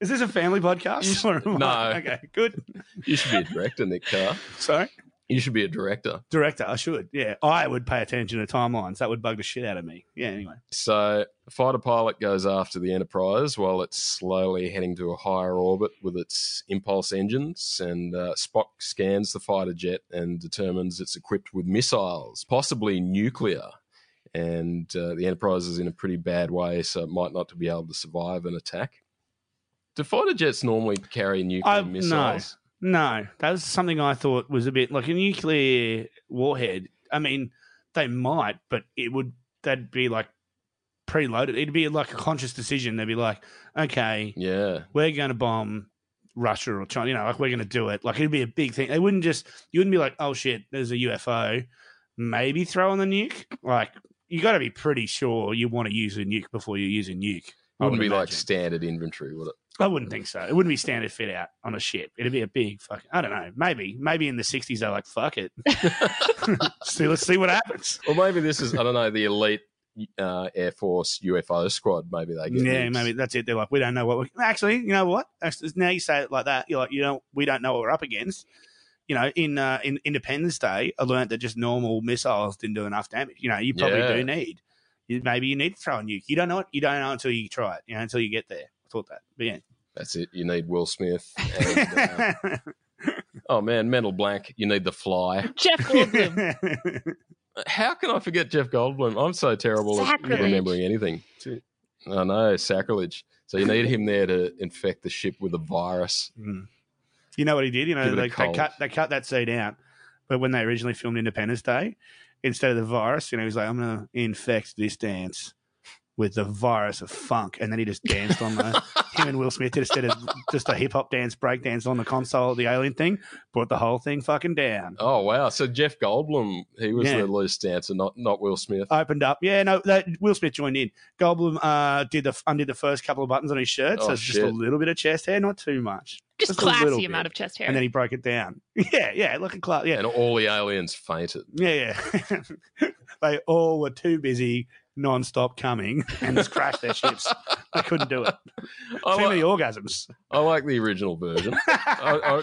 Is this a family podcast? Or what? No. Okay, good. You should be a director, Nick Carr. Sorry. You should be a director. Director, I should. Yeah, I would pay attention to timelines. That would bug the shit out of me. Yeah, anyway. So, a fighter pilot goes after the Enterprise while it's slowly heading to a higher orbit with its impulse engines. And uh, Spock scans the fighter jet and determines it's equipped with missiles, possibly nuclear. And uh, the Enterprise is in a pretty bad way, so it might not be able to survive an attack. Do fighter jets normally carry nuclear I, missiles? no, that was something I thought was a bit like a nuclear warhead. I mean, they might, but it would that'd be like preloaded. It'd be like a conscious decision. They'd be like, okay, Yeah. we're going to bomb Russia or China. You know, like we're going to do it. Like it'd be a big thing. They wouldn't just. You wouldn't be like, oh shit, there's a UFO. Maybe throw on the nuke. Like you got to be pretty sure you want to use a nuke before you use a nuke. Wouldn't would be like standard inventory, would it? I wouldn't think so. It wouldn't be standard fit out on a ship. It'd be a big fuck. I don't know. Maybe, maybe in the '60s they're like, "Fuck it." see, let's see what happens. Or maybe this is, I don't know, the elite uh, Air Force UFO squad. Maybe they get Yeah, maybe that's it. They're like, we don't know what. We, actually, you know what? Now you say it like that. You're like, you know, we don't know what we're up against. You know, in uh, in Independence Day, I learned that just normal missiles didn't do enough damage. You know, you probably Yeah. do need. Maybe you need to throw a nuke. You don't know it. You don't know until you try it. You know, until you get there. I thought that, but yeah. That's it. You need Will Smith. And, uh, oh, man, mental blank. You need The Fly. Jeff Goldblum. How can I forget Jeff Goldblum? I'm so terrible at remembering anything. I know, sacrilege. So you need him there to infect the ship with a virus. Mm. You know what he did? You know, Give it a they, they cut they cut that scene out. But when they originally filmed Independence Day, instead of the virus, you know, he's like, I'm gonna infect this dance with the virus of funk, and then he just danced on the him and Will Smith did instead of just a hip hop dance, break dance on the console of the alien thing, brought the whole thing fucking down. Oh, wow. So Jeff Goldblum, he was Yeah. the loose dancer, not, not Will Smith. Opened up, yeah. No, that, Will Smith joined in. Goldblum uh, did the undid the first couple of buttons on his shirt, so Oh, it's just a little bit of chest hair, not too much, Just Just a little classy bit. amount of chest hair. and then he broke it down. Yeah, yeah, like a class. Yeah, And all the aliens fainted. Yeah, yeah. they all were too busy non-stop coming and just crash their ships. They couldn't do it. I, Too many like, orgasms. I like the original version. I,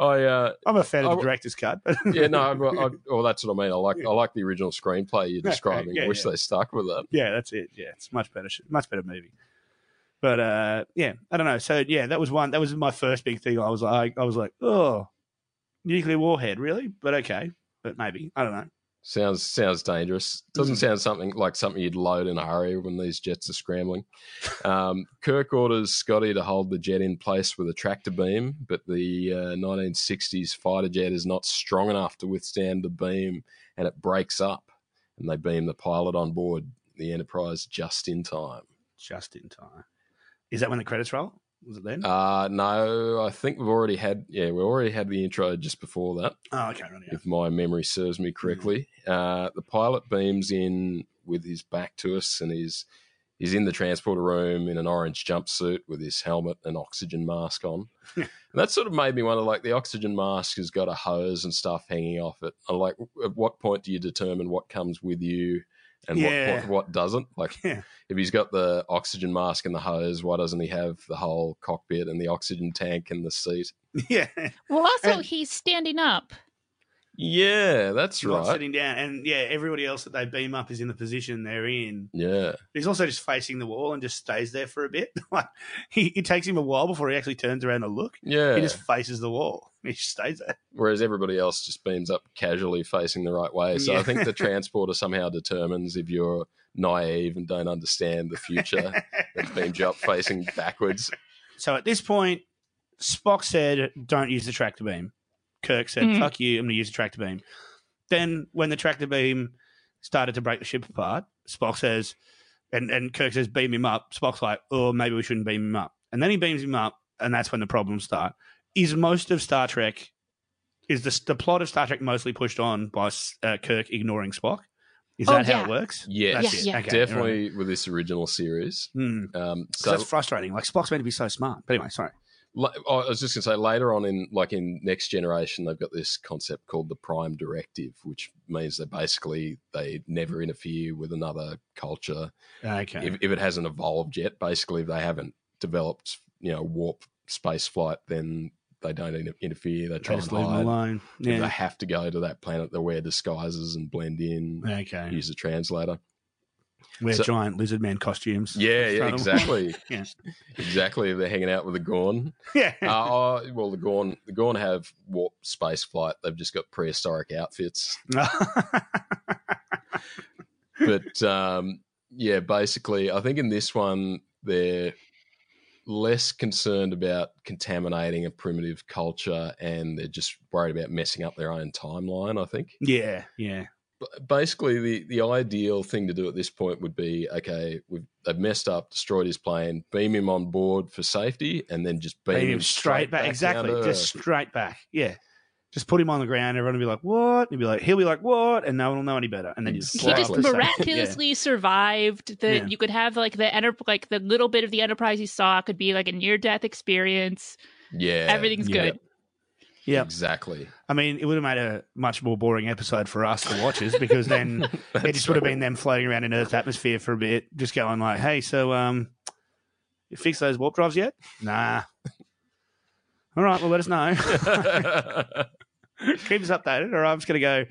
I uh, I'm a fan of the director's cut. yeah, no, I, I, well, that's what I mean. I like I like the original screenplay you're describing. yeah, I wish yeah. they stuck with that. yeah, that's it. Yeah, it's much better, much better movie. But uh, yeah, I don't know. So yeah, that was one. That was my first big thing. I was like, I was like, oh, nuclear warhead, really? But okay, but maybe I don't know. Sounds sounds dangerous. Doesn't Mm. sound something like something you'd load in a hurry when these jets are scrambling. Um, Kirk orders Scotty to hold the jet in place with a tractor beam, but the uh, 1960s fighter jet is not strong enough to withstand the beam, and it breaks up. And they beam the pilot on board the Enterprise just in time. Just in time. Is that when the credits roll? Was it then? Uh, no, I think we've already had yeah, we already had the intro just before that. oh, okay, right, yeah. if my memory serves me correctly. Uh, the pilot beams in with his back to us, and he's he's in the transporter room in an orange jumpsuit with his helmet and oxygen mask on. and that sort of made me wonder, like the oxygen mask has got a hose and stuff hanging off it. I'm like, at what point do you determine what comes with you? And Yeah. what, what what doesn't? Like, Yeah. if he's got the oxygen mask and the hose, why doesn't he have the whole cockpit and the oxygen tank and the seat? yeah. Well, also And- he's standing up. Yeah, that's right. sitting down, and yeah, everybody else that they beam up is in the position they're in. Yeah. He's also just facing the wall and just stays there for a bit. like he, it takes him a while before he actually turns around to look. Yeah. He just faces the wall. He just stays there. whereas everybody else just beams up casually facing the right way. So I think the transporter somehow determines if you're naive and don't understand the future, it beams you up facing backwards. So at this point, Spock said, "Don't use the tractor beam." Kirk said, Mhm. "Fuck you! I'm going to use the tractor beam." Then, when the tractor beam started to break the ship apart, Spock says, and, and Kirk says, "Beam him up." Spock's like, "Oh, maybe we shouldn't beam him up." And then he beams him up, and that's when the problems start. Is most of Star Trek is the the plot of Star Trek mostly pushed on by uh, Kirk ignoring Spock? Is Oh, that how it works? Yes, That's Yeah, it. yeah. Okay, definitely with this original series. all right. Hmm. Um, 'Cause so that's frustrating. Like Spock's meant to be so smart. But anyway, sorry. I was just going to say later on in like in Next Generation, they've got this concept called the Prime Directive, which means that basically they never interfere with another culture Okay. if, if it hasn't evolved yet. Basically, if they haven't developed, you know, warp space flight, then they don't inter- interfere. They They try just and leave hide. alone. If they have to go to that planet, they wear disguises and blend in. Okay. Use a translator. Wear So- giant lizard man costumes. Yeah, yeah, exactly. Yeah. exactly. They're hanging out with the Gorn. yeah. Uh, oh, well, the Gorn, the Gorn have warp space flight. They've just got prehistoric outfits. But um, yeah, basically, I think in this one they're less concerned about contaminating a primitive culture, and they're just worried about messing up their own timeline. I think. yeah, yeah. B- Basically, the, the ideal thing to do at this point would be okay, we've, they've messed up, destroyed his plane, beam him on board for safety, and then just beam, Beam him straight back. down Exactly. to Just Earth. straight back. Yeah. Just put him on the ground. Everyone will be like, "What?" He'll be like, "He'll be like, what?" And no one will know any better. And then you just He just Exactly. blast the same- miraculously survived. The Yeah. you could have like the enter like the little bit of the enterprise you saw could be like a near death experience. yeah, Everything's yeah. good. Yeah. exactly. I mean, it would have made a much more boring episode for us, the watchers, because then it just would have been them floating around in Earth's atmosphere for a bit, just going like, "Hey, so um, you fixed those warp drives yet?" Nah. All right, well, let us know. Keep us updated, or I'm just going to go.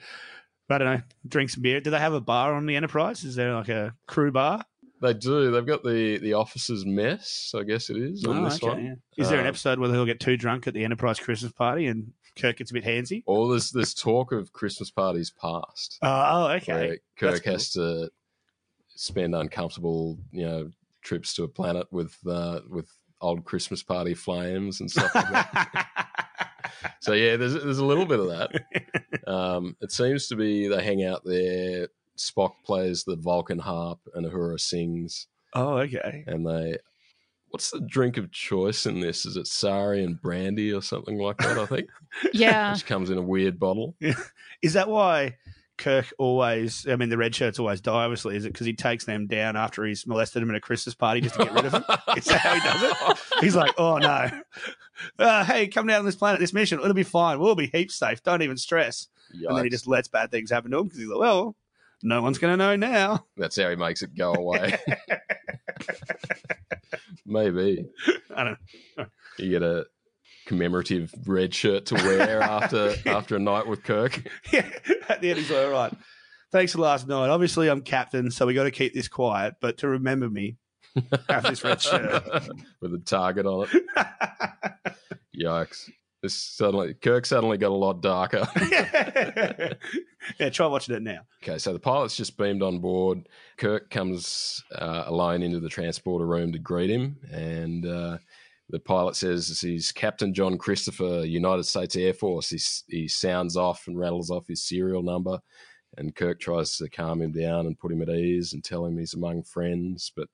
I don't know, drink some beer. Do they have a bar on the Enterprise? Is there like a crew bar? They do. They've got the the officers' mess. I guess it is on Oh, this okay, one. yeah. Is there an Um, episode where they'll get too drunk at the Enterprise Christmas party and Kirk gets a bit handsy? Or there's there's talk of Christmas parties past. Oh, oh okay. Kirk cool. has to spend uncomfortable, you know, trips to a planet with uh, with old Christmas party flames and stuff like that. so yeah, there's there's a little bit of that. Um, it seems to be they hang out there. Spock plays the Vulcan harp and Uhura sings, oh, okay. and they. What's the drink of choice in this? Is it Saurian brandy or something like that? I think, Yeah. which comes in a weird bottle. Yeah. Is that why Kirk always, I mean, the red shirts always die, obviously? Is it because he takes them down after he's molested them at a Christmas party just to get rid of them? Is that how he does it? He's like, oh no. Uh, hey, come down on this planet, this mission. It'll be fine. We'll be heaps safe. Don't even stress. And then he just lets bad things happen to him because he's like, well, no one's going to know now. That's how he makes it go away. Maybe I don't. you get a commemorative red shirt to wear after after a night with Kirk. Yeah, at the end he's like, all right. Thanks for last night. Obviously, I'm captain, so we got to keep this quiet. But to remember me, have this red shirt. with a target on it. Yikes! This suddenly Kirk suddenly got a lot darker. yeah, try watching it now. Okay, so the pilot's just beamed on board. Kirk comes uh, alone into the transporter room to greet him, and uh, the pilot says he's Captain John Christopher, United States Air Force. He, he sounds off and rattles off his serial number, and Kirk tries to calm him down and put him at ease and tell him he's among friends, but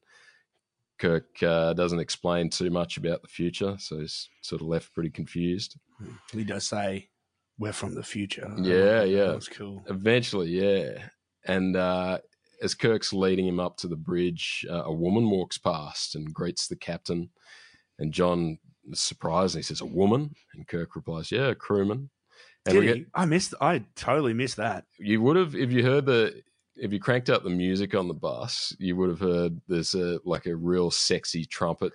Kirk uh, doesn't explain too much about the future, so he's sort of left pretty confused. He does say, "We're from the future." Yeah, yeah. That's cool. Eventually, yeah. And uh, as Kirk's leading him up to the bridge, uh, a woman walks past and greets the captain. And John is surprised and he says, A woman? And Kirk replies, Yeah, a crewman. And Did we he? I missed. I totally missed that. you would have, if you heard the, if you cranked up the music on the bus, you would have heard there's a like a real sexy trumpet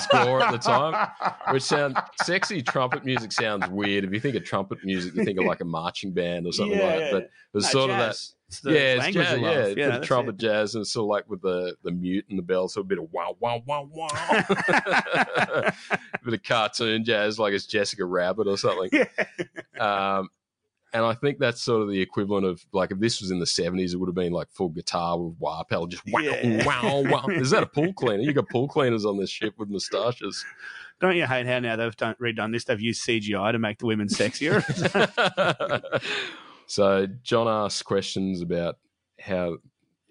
score at the time, which sound sexy trumpet music sounds weird. If you think of trumpet music, you think of like a marching band or something like that. But it was No, sort of that. Yeah, it's jazz, yeah, love. it's bit of trumpet it. jazz, and sort of like with the the mute and the bell, so a bit of wow, wow, wow, wow, a bit of cartoon jazz, like it's Jessica Rabbit or something. Yeah. Um, and I think that's sort of the equivalent of like if this was in the seventies, it would have been like full guitar with wah pedal, just wow, Yeah. wow, wow. Is that a pool cleaner? You got pool cleaners on this ship with moustaches. Don't you hate how now they've done, redone this? They've used CGI to make the women sexier. so John asks questions about how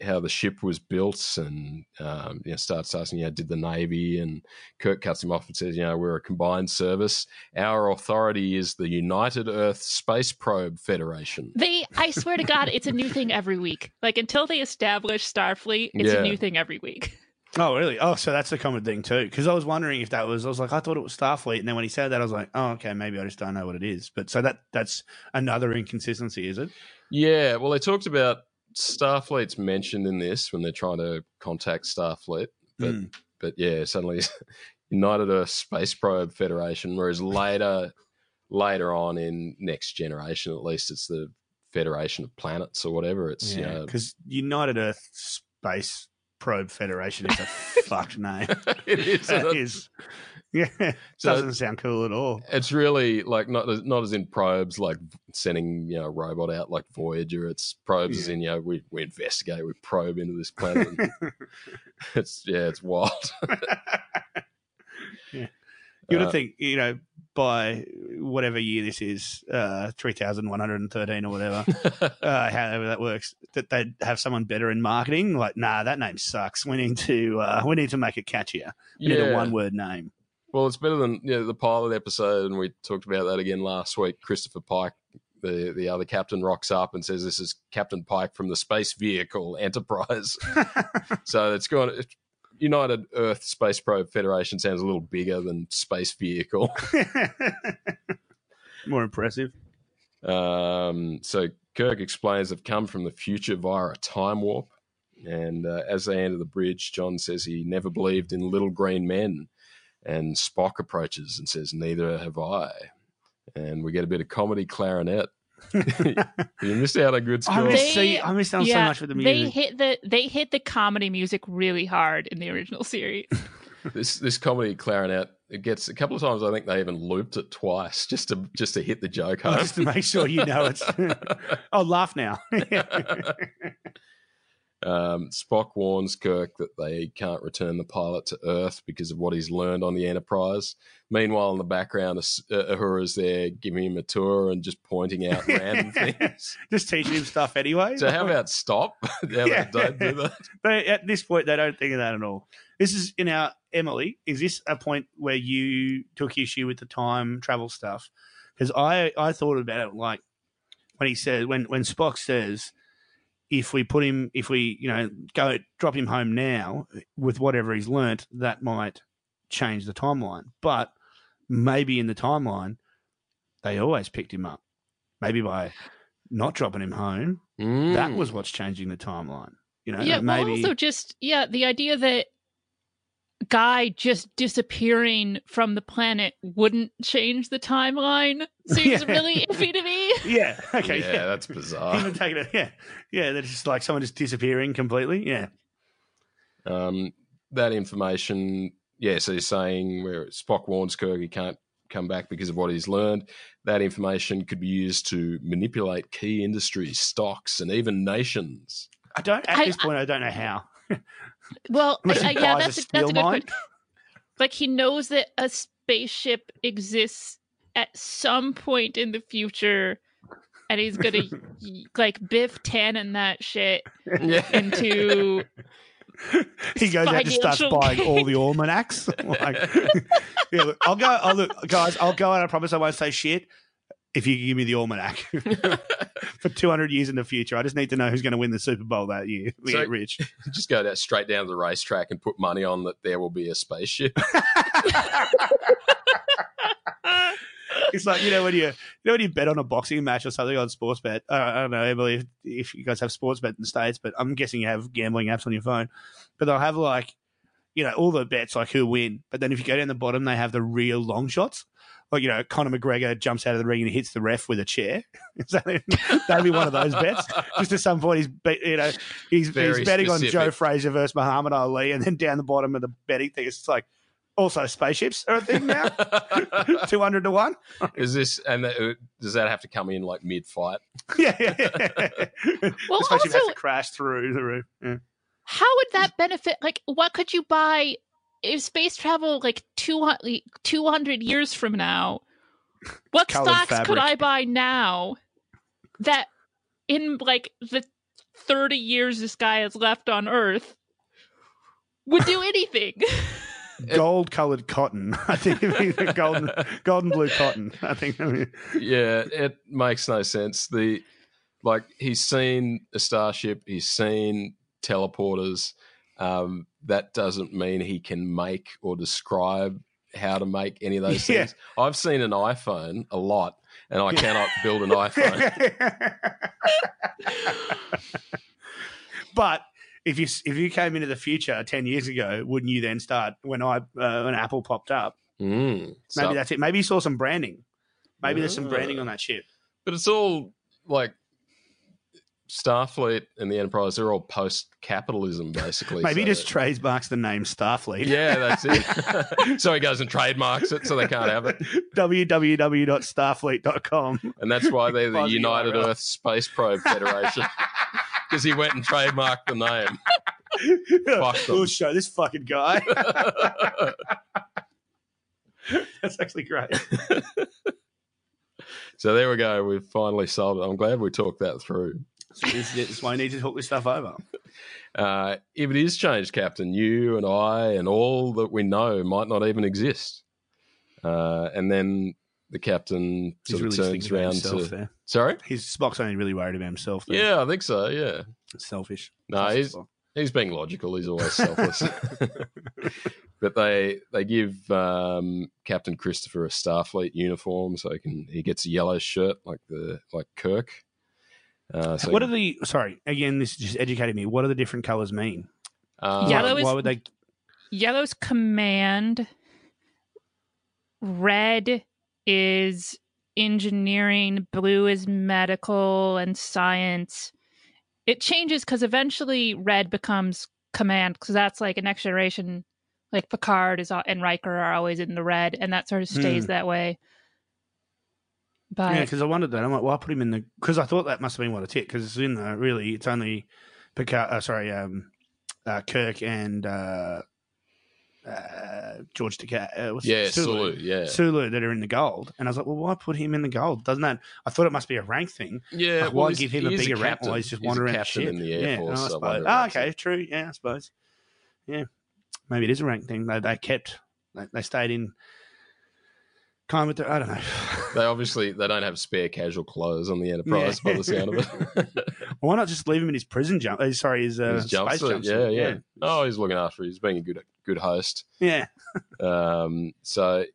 how the ship was built and um, you know starts asking, you know, did the Navy and Kirk cuts him off and says, you know, we're a combined service. Our authority is the United Earth Space Probe Federation. They, I swear to God, it's a new thing every week. Like until they establish Starfleet, it's Yeah. a new thing every week. oh, really? Oh, so that's a common thing too. Because I was wondering if that was. I was like, I thought it was Starfleet, and then when he said that, I was like, oh, okay, maybe I just don't know what it is. But so that that's another inconsistency, is it? Yeah, well, they talked about Starfleet's mentioned in this when they're trying to contact Starfleet, but Hmm. but yeah, suddenly United Earth Space Probe Federation. Whereas later, later on in Next Generation, at least it's the Federation of Planets or whatever. It's you Yeah, know, because United Earth Space Probe Federation is a fucked name. it is. That isn't it? is, yeah, So- doesn't sound cool at all. It's really like not as, not as in probes, like sending you know a robot out like Voyager. It's probes as in you know we, we investigate, we probe into this planet. and it's yeah, it's wild. You would Uh, think, you know, by whatever year this is, uh, 3,113 or whatever, uh, however that works, that they'd have someone better in marketing. Like, nah, that name sucks. We need to, uh, we need to make it catchier. We need a one word name. Well, it's better than you know, the pilot episode, and we talked about that again last week. Christopher Pike, the the other captain, rocks up and says, "This is Captain Pike from the space vehicle Enterprise." so it's gone. It's, United Earth Space Probe Federation sounds a little bigger than space vehicle. More impressive. Um, so Kirk explains they've come from the future via a time warp. And uh, as they enter the bridge, John says he never believed in little green men. And Spock approaches and says, Neither have I. And we get a bit of comedy clarinet. you missed out on good I score. They- see, I missed out so much with the music. they hit the they hit the comedy music really hard in the original series. this this comedy clarinet it gets a couple of times. I think they even looped it twice just to just to hit the joke oh, home. Just to make sure you know it's. oh, laugh now. Um, Spock warns Kirk that they can't return the pilot to Earth because of what he's learned on the Enterprise. Meanwhile, in the background, Uhura's uh, Uhura's there giving him a tour and just pointing out random things. Just teaching him stuff anyway. So, how about stop? how about Yeah. don't do that? They, at this point, they don't think of that at all. This is in our Emily. Is this a point where you took issue with the time travel stuff? Because I I thought about it like when he says, when when Spock says if we put him if we you know go drop him home now with whatever he's learnt that might change the timeline. But maybe in the timeline they always picked him up. Maybe by not dropping him home, That Mm. was what's changing the timeline. You know, yeah, maybe well, also just yeah, the idea that guy just disappearing from the planet wouldn't change the timeline seems Yeah. really iffy to me. yeah, okay, yeah, yeah. that's bizarre. Even taking it, yeah, yeah. That's just like someone just disappearing completely. Yeah, Um, that information, yeah. So you're saying where Spock warns Kirk he can't come back because of what he's learned. That information could be used to manipulate key industries, stocks, and even nations. I don't. At I- this point, I don't know how. Well, I- I- uh, yeah, that's a a, that's a good mine. point. Like he knows that a spaceship exists at some point in the future, and he's gonna like Biff Tannen that shit Yeah. into he goes out and just starts buying all the almanacs. like, yeah, look, I'll go. I'll look, guys. I'll go out. I promise I won't say shit. If you give me the almanac for 200 years in the future, I just need to know who's going to win the Super Bowl that year. We So- get rich. Just go down, straight down to the racetrack and put money on that there will be a spaceship. it's like you know when you you know when you bet on a boxing match or something on sports bet. Uh, I don't know, Emily, if, if you guys have sports bet in the states, but I'm guessing you have gambling apps on your phone. But they'll have like you know all the bets like who win. But then if you go down the bottom, they have the real long shots. Like you know, Conor McGregor jumps out of the ring and hits the ref with a chair. So that'd be one of those bets. Just at some point, he's be, you know he's, Very he's betting on. Joe Frazier versus Muhammad Ali, and then down the bottom of the betting thing, it's like also spaceships are a thing now. Two hundred to one. Is this and that, uh, does that have to come in like mid fight? yeah, yeah, yeah. Well, the spaceship has also- to crash through the roof. Yeah. How would that benefit? Like, what could you buy if space travel like 200, 200 years from now? What Colored stocks could. I buy now that in like the 30 years this guy has left on Earth would do anything? Gold colored cotton. I think it'd be the golden, golden blue cotton. I think. I mean, yeah, it makes no sense. The like he's seen a starship, he's seen teleporters. Um, that doesn't mean he can make or describe how to make any of those Yeah. things. I've seen an iPhone a lot, and I cannot build an iPhone. but if you if you came into the future ten years ago, wouldn't you then start when I uh, when Apple popped up? Mm, Maybe so- that's it. Maybe you saw some branding. Maybe there's some branding on that ship. but it's all like Starfleet and the Enterprise. They're all post-capitalism, basically. Maybe so- just trademarks the name Starfleet. Yeah, that's it. so he goes and trademarks it, so they can't have it, www.starfleet.com. and that's why they're the United URL. Earth Space Probe Federation because he went and trademarked the name. Fuck them. we'll show this fucking guy. That's actually great. so there we go. We've finally solved it. I'm glad we talked that through. So this, is why I need to talk this stuff over. Uh, if it is changed, Captain, you and I and all that we know might not even exist. Uh, and then the captain He's sort of really turns around to. there. Sorry? He's Spock's only really worried about himself. There. Yeah, I think so. Yeah. It's selfish. No, he's Spock. he's being logical. He's always selfless. but they they give um, Captain Christopher a Starfleet uniform, so he can he gets a yellow shirt like the like Kirk. Uh, so what are the? Sorry, again, this just educated me. What do the different colors mean? uh, Yellow why, is- why would they? Yellow's command. Red is engineering. Blue is medical and science. It changes because eventually red becomes command because that's like a next generation. Like Picard is and Riker are always in the red, and that sort of stays Hmm. that way. But Yeah, because I wondered that. I'm like, why put him in the? Because I thought that must have been what it took. Because it's in the really, it's only Picard. Uh, sorry, um, uh, Kirk and uh, uh, George Takei. Uh, yeah, Sulu. Sulu, yeah, Sulu that are in the gold, and I was like, well, why put him in the gold? Doesn't that? I thought it must be a rank thing. yeah. Like, why give him a he is bigger rank captain. while he's just a wandering around the captain in the Air yeah, Force. no, I suppose. wonder if Ah, okay, it. true. Yeah, I suppose. Yeah, maybe it is a rank thing. They they kept, they, they stayed in. Kind with I don't know. They obviously they don't have spare casual clothes on the Enterprise by the sound of it. Why not just leave him in his prison jump? Uh, sorry, his, uh, his space jumpsuit, jumpsuit. yeah, yeah, Oh, he's looking after. He's being a good good host. yeah. Um, so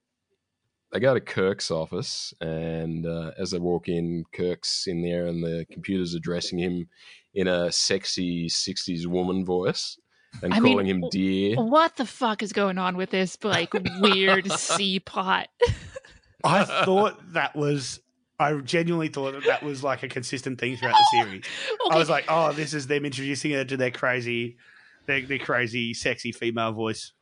they go to Kirk's office, and uh, as they walk in, Kirk's in there, and the computer's addressing him in a sexy '60s woman voice and I mean, calling him dear. What the fuck is going on with this like weird C plot? I thought that was. I genuinely thought that that was like a consistent thing throughout the series. I was like, oh, this is them introducing her to their crazy, their, their crazy, sexy female voice.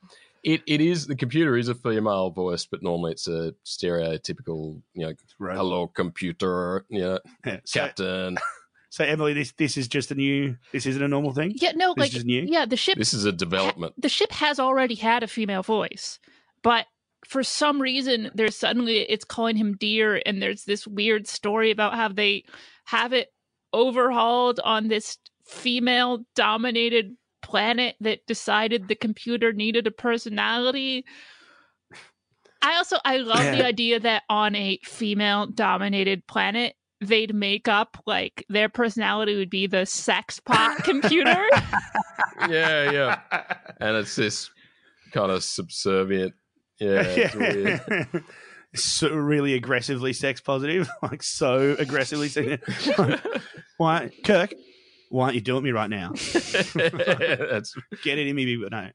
It it is the computer is a female voice, but normally it's a stereotypical, you know, Right. hello computer, you know, Yeah. So, captain. so Emily, this this is just a new. This isn't a normal thing. yeah, no, This like is new. yeah, the ship This is a development. the ship has already had a female voice, but for some reason there's suddenly it's calling him dear and there's this weird story about how they have it overhauled on this female dominated planet that decided the computer needed a personality. I also I love the idea that on a female dominated planet they'd make up like their personality would be the sex pot computer. yeah, yeah. And it's this kind of subservient. Yeah, it's weird. so really aggressively sex positive, like so aggressively. Sex- why, Kirk? Why aren't you doing me right now? that's, Get it in me, but no.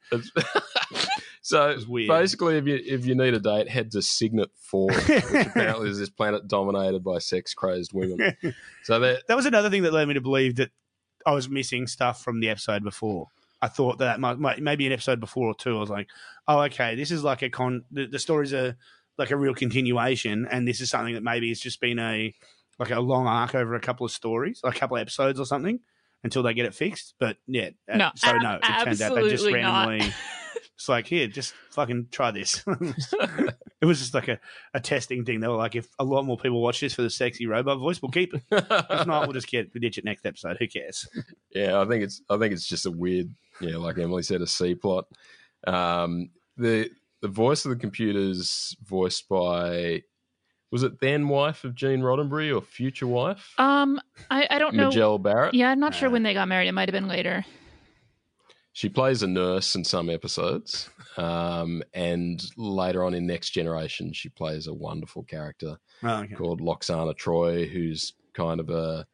so weird. basically if you if you need a date head to Cygnet 4 which apparently is this planet dominated by sex crazed women so that That was another thing that led me to believe that I was missing stuff from the episode before. I thought that might, might maybe an episode before or two. I was like, oh, okay, this is like a con. The, the story's a like a real continuation, and this is something that maybe it's just been a like a long arc over a couple of stories, like a couple of episodes or something, until they get it fixed. But yeah, uh, No, so a- no, it turns out they just randomly. It's like here, just fucking try this. it was just like a, a testing thing. They were like, if a lot more people watch this for the sexy robot voice, we'll keep it. If not, we'll just get we ditch it next episode. Who cares? Yeah, I think it's I think it's just a weird, yeah, like Emily said, a C plot. Um, the the voice of the computer's voiced by was it then wife of Gene Roddenberry or future wife Um, I, I don't know. Majel Barrett? Yeah, I'm not sure Uh, when they got married. It might have been later. She plays a nurse in some episodes, um, and later on in Next Generation, she plays a wonderful character Oh, okay. called Lwaxana Troi, who's kind of a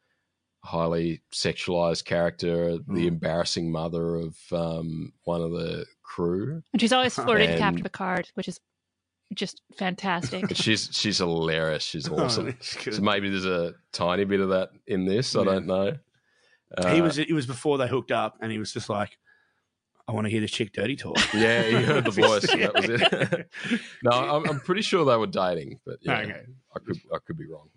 highly sexualized character, the Mm. embarrassing mother of um, one of the crew. And she's always flirting And- Captain Picard, which is just fantastic. She's she's hilarious. She's awesome. Oh, so maybe there's a tiny bit of that in this. I Yeah. don't know. he Uh, was it was before they hooked up, and he was just like, "I want to hear this chick dirty talk." Yeah, he heard the voice. so that was it. no, I'm, I'm pretty sure they were dating, but yeah, Okay. I could I could be wrong.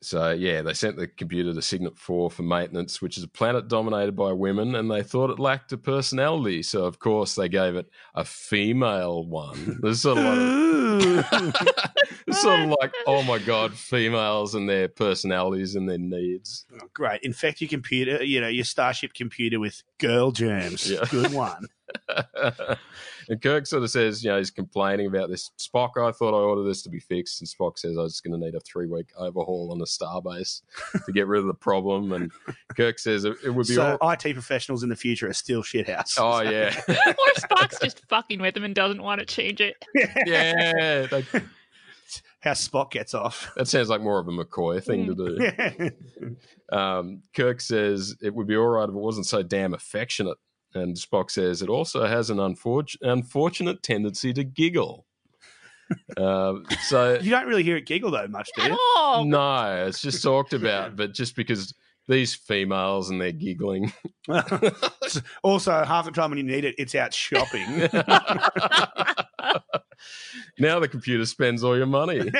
So yeah, they sent the computer to Cygnet Four for maintenance, which is a planet dominated by women, and they thought it lacked a personality. So of course they gave it a female one. There's sort of like sort of like oh my god, females and their personalities and their needs. Great. Infect your computer, you know, your Starship computer with girl germs. Yeah. Good one. and Kirk sort of says, you know, he's complaining about this. Spock, I thought I ordered this to be fixed. And Spock says, I was going to need a three week overhaul on the starbase to get rid of the problem. And Kirk says it, it would be So all. IT professionals in the future are still shithouse. Oh, yeah. or Spock's just fucking with him and doesn't want to change it. yeah. That, How Spock gets off. that sounds like more of a McCoy thing to do. Um, Kirk says it would be all right if it wasn't so damn affectionate. And Spock says it also has an unfor- unfortunate tendency to giggle. um, so you don't really hear it giggle though much, do At you? all. No, it's just talked about, but just because these females and they're giggling. also, half the time when you need it, it's out shopping. now the computer spends all your money.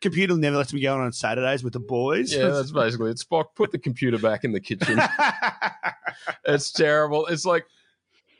Computer never lets me go on Saturdays with the boys. Yeah, that's basically it. Spock, put the computer back in the kitchen. it's terrible. It's like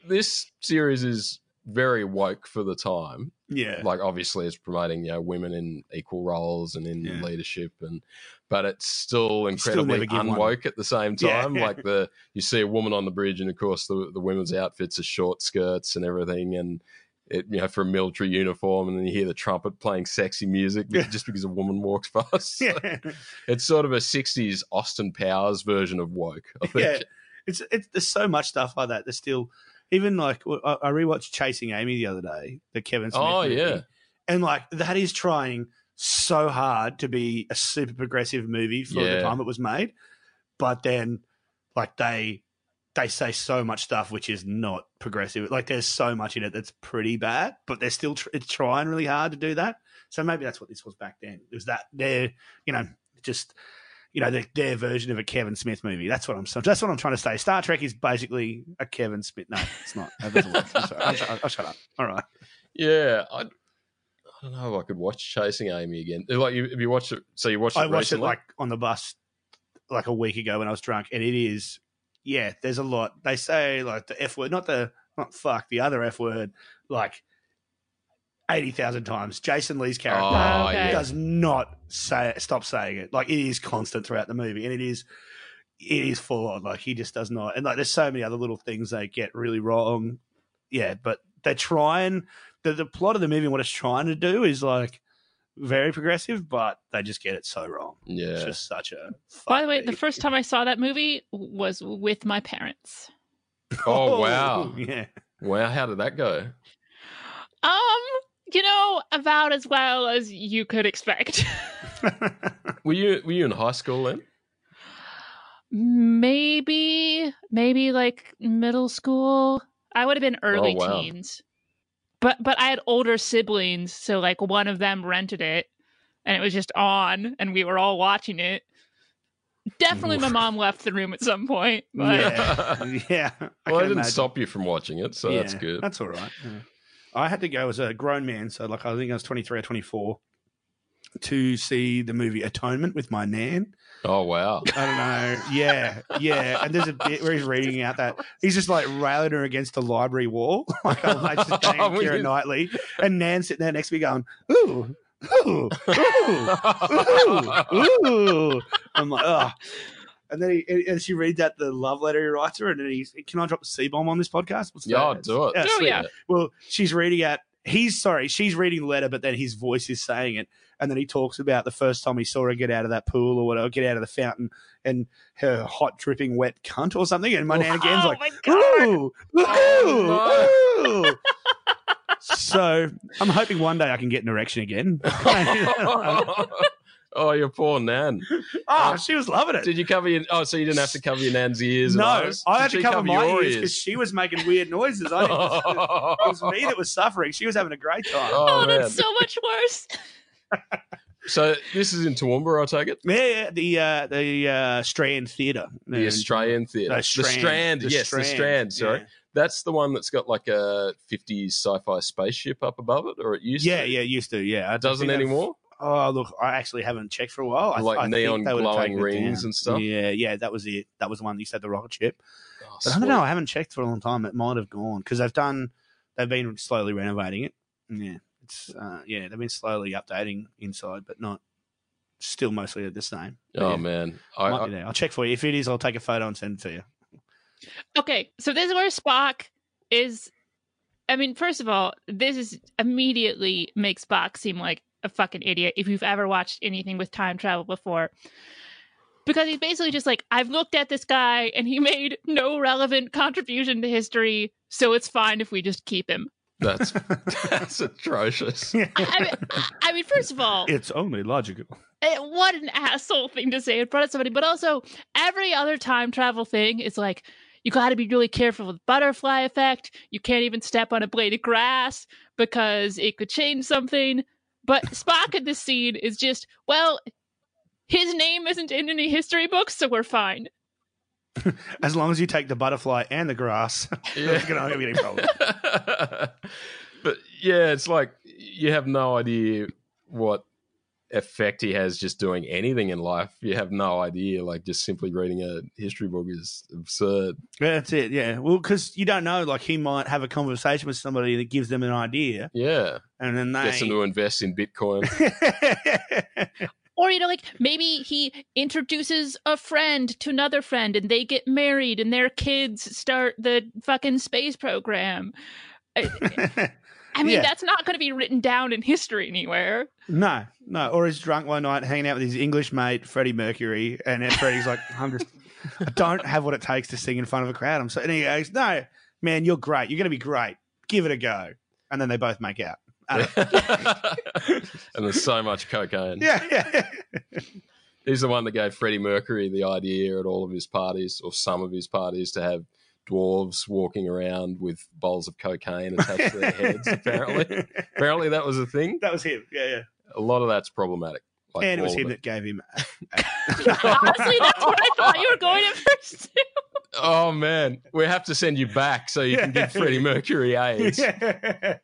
this series is very woke for the time. yeah. Like obviously it's promoting, you know, women in equal roles and in Yeah. leadership and but it's still Still incredibly one. unwoke at the same Yeah. time. Like the you see a woman on the bridge and of course the the women's outfits are short skirts and everything and it, you know, for a military uniform, and then you hear the trumpet playing sexy music Yeah. just because a woman walks past. yeah. It's sort of a '60s Austin Powers version of woke. Yeah. It's, it's there's so much stuff like that. There's still even like I, I rewatched Chasing Amy the other day, the Kevin Smith. Oh, movie, yeah. and like that is trying so hard to be a super progressive movie for the time it was made, but then like they they say so much stuff which is not progressive. Like there's so much in it that's pretty bad, but they're still tr- trying really hard to do that. So maybe that's what this was back then. It was that they're you know just you know their, their version of a Kevin Smith movie. That's what I'm that's what I'm trying to say. Star Trek is basically a Kevin Smith. No, it's not. That doesn't work. I'm sorry. I'll, shut- I'll shut up. All right. Yeah, I, I don't know if I could watch Chasing Amy again. Like, you, have you watched it? So you watched it I watched recently? it like on the bus like a week ago when I was drunk, and it is yeah. There's a lot. They say like the f word, not the not fuck the other f word, like eighty thousand times. Jason Lee's character oh, oh, okay. does not say stop saying it. Like it is constant throughout the movie, and it is it is full on. Like he just does not. And like there's so many other little things they get really wrong. Yeah, but they try and the the plot of the movie what it's trying to do is like very progressive, but they just get it so wrong. Yeah. It's Yeah. just such a. By the way, the first time I saw that movie was with my parents. Oh, wow. Yeah. Wow, how did that go? Um, you know, about as well as you could expect. Were you were you in high school then? maybe, maybe like middle school. I would have been early Oh, wow. teens. But but I had older siblings, so like one of them rented it and it was just on and we were all watching it. Definitely my mom left the room at some point. But yeah. yeah. I well, I didn't imagine. stop you from watching it, so that's good. That's all right. Yeah. I had to go as a grown man, so like I think I was 23 or 24, to see the movie Atonement with my nan. Oh wow. I don't know. Yeah, yeah. And there's a bit where he's reading out that he's just like railing her against the library wall, like old mate's just going Oh, Keira really? Knightley, and Nan's sitting there next to me going, ooh, ooh, ooh, ooh, ooh. I'm like, oh. And then he, and she reads out the love letter he writes her, and then he's, can I drop a C bomb on this podcast? What's yeah, that? do it. Yeah, Oh, yeah. Well, she's reading out. He's sorry. She's reading the letter, but then his voice is saying it, and then he talks about the first time he saw her get out of that pool or whatever, get out of the fountain, and her hot dripping wet cunt or something. And my nan again's like, oh like, my god. ooh, Oh, ooh, ooh. So I'm hoping one day I can get an erection again. oh, your poor nan. Oh, oh, she was loving it. Did you cover your? Oh, so you didn't have to cover your nan's ears? no. I had to she cover, my ears because she was making weird noises. I it was me that was suffering. She was having a great time. Oh, Oh, that's so much worse. So this is in Toowoomba, I take it. Yeah, yeah, the uh, the uh, Strand Theatre, The Australian Theatre. No, the Strand. The yes, the Strand. Sorry, Yeah. that's the one that's got like a '50s sci-fi spaceship up above it, or it used yeah, to. yeah, yeah, used to. Yeah, I It doesn't anymore. Oh, look, I actually haven't checked for a while. I, Like I think neon they would have glowing rings and stuff? Yeah, yeah, that was it. That was the one you said the rocket ship. Oh, But I don't know. I haven't checked for a long time. It might have gone because they've done. They've been slowly renovating it. Yeah, it's uh, yeah. They've been slowly updating inside, but not still mostly the same. But Oh yeah, man, I, might I, be there. I'll check for you. If it is, I'll take a photo and send it to you. Okay, so this is where Spock is. I mean, first of all, this is immediately makes Spock seem like a fucking idiot if you've ever watched anything with time travel before. Because he's basically just like, I've looked at this guy and he made no relevant contribution to history, so it's fine if we just keep him. That's that's atrocious. I, I mean, I mean, first of all, it's only logical. Eh, what an asshole thing to say in front of somebody. But also, every other time travel thing is like, you got to be really careful with butterfly effect. You can't even step on a blade of grass because it could change something. But Spock in this scene is just, well, his name isn't in any history books, so we're fine. As long as you take the butterfly and the grass, there's going to be any problem. but yeah, it's like you have no idea what effect he has just doing anything in life. You have no idea. Like just simply reading a history book is absurd. Yeah, That's it. Yeah. Well, because you don't know, like he might have a conversation with somebody that gives them an idea, Yeah, and then they gets them to invest in Bitcoin. Or, you know, like maybe he introduces a friend to another friend and they get married and their kids start the fucking space program. I, I mean, Yeah. that's not going to be written down in history anywhere. no, no. Or he's drunk one night, hanging out with his English mate Freddie Mercury, and then Freddie's like, "I'm just, I don't have what it takes to sing in front of a crowd." I'm so, and he goes, "No, man, you're great. You're going to be great. Give it a go. And then they both make out. I don't- and there's so much cocaine. yeah, yeah. He's the one that gave Freddie Mercury the idea at all of his parties, or some of his parties, to have dwarves walking around with bowls of cocaine attached to their heads. Apparently, apparently that was a thing. that was him. Yeah, yeah. A lot of that's problematic. Like and it was him of that gave him. Honestly, that's what I thought you were going at first. too. Oh man, we have to send you back so you can give Freddie Mercury AIDS. Yeah.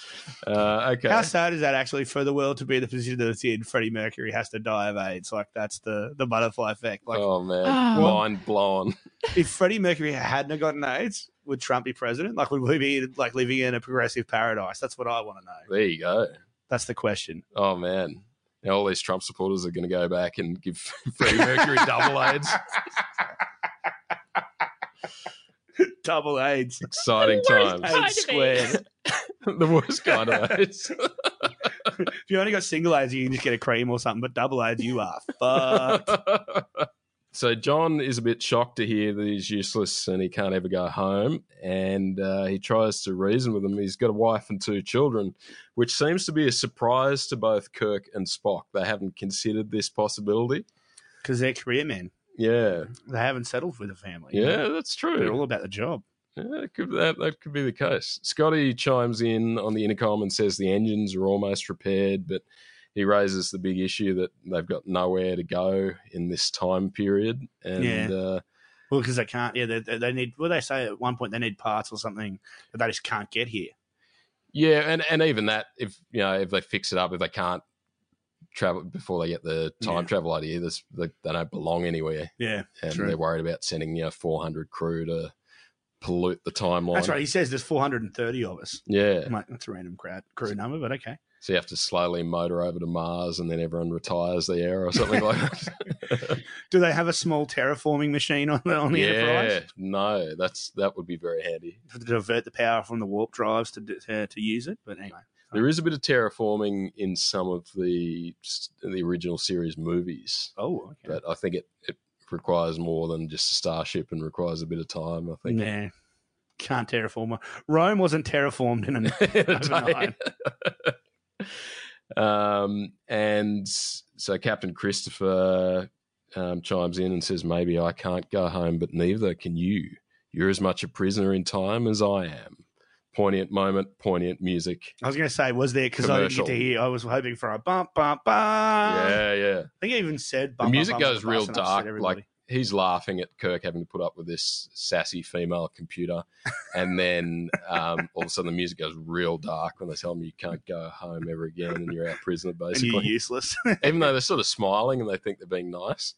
Uh, okay. How sad is that actually for the world to be in the position that it's in? Freddie Mercury has to die of AIDS. Like that's the the butterfly effect. Like oh man, Oh. mind blown. if Freddie Mercury hadn't have gotten AIDS, would Trump be president? Like would we be like living in a progressive paradise? That's what I want to know. There you go. That's the question. Oh man. Now all these Trump supporters are going to go back and give Freddie Mercury double AIDS. Double AIDS. Exciting Worst times. kind AIDS squared. the worst kind of AIDS. if you only got single AIDS, you can just get a cream or something. But double AIDS, you are fucked. so John is a bit shocked to hear that he's useless and he can't ever go home, and uh, he tries to reason with him. He's got a wife and two children, which seems to be a surprise to both Kirk and Spock. They haven't considered this possibility. Because they're career men. Yeah, They haven't settled with a family. yeah, that's true. They're all about the job. Yeah, that could, that, that could be the case. Scotty chimes in on the intercom and says the engines are almost repaired, but he raises the big issue that they've got nowhere to go in this time period. And Yeah. uh, Well, because they can't. Yeah, they, they need. Well, they say at one point they need parts or something that they just can't get here. yeah, and, and even that, if you know, if they fix it up, if they can't travel before they get the time Yeah. travel idea, this, they, they don't belong anywhere, Yeah, and True. they're worried about sending you know 400 crew to pollute the timeline. that's right. He says there's 430 of us. Yeah, that's a random crowd crew number, but okay. So you have to slowly motor over to Mars and then everyone retires there or something like that. Do they have a small terraforming machine on the on the yeah, Enterprise no, that's that would be very handy. to divert the power from the warp drives to to, to use it? But anyway, There is a bit of terraforming in some of the the original series movies, oh, okay. but I think it, it requires more than just a starship and requires a bit of time. I think. Nah, can't terraform. Rome wasn't terraformed in an overnight. um, and so Captain Christopher um, chimes in and says, "Maybe I can't go home, but neither can you. You're as much a prisoner in time as I am." Poignant moment, poignant music. I was going to say, was there because I didn't get to hear. I was hoping for a bump, bump, bump. yeah, yeah. I think I even said The music bump, bump goes the real bus and upset dark. Like he's laughing at Kirk having to put up with this sassy female computer, and then um, all of a sudden the music goes real dark when they tell him you can't go home ever again and you're our prisoner, and you're basically. useless. even though they're sort of smiling and they think they're being nice.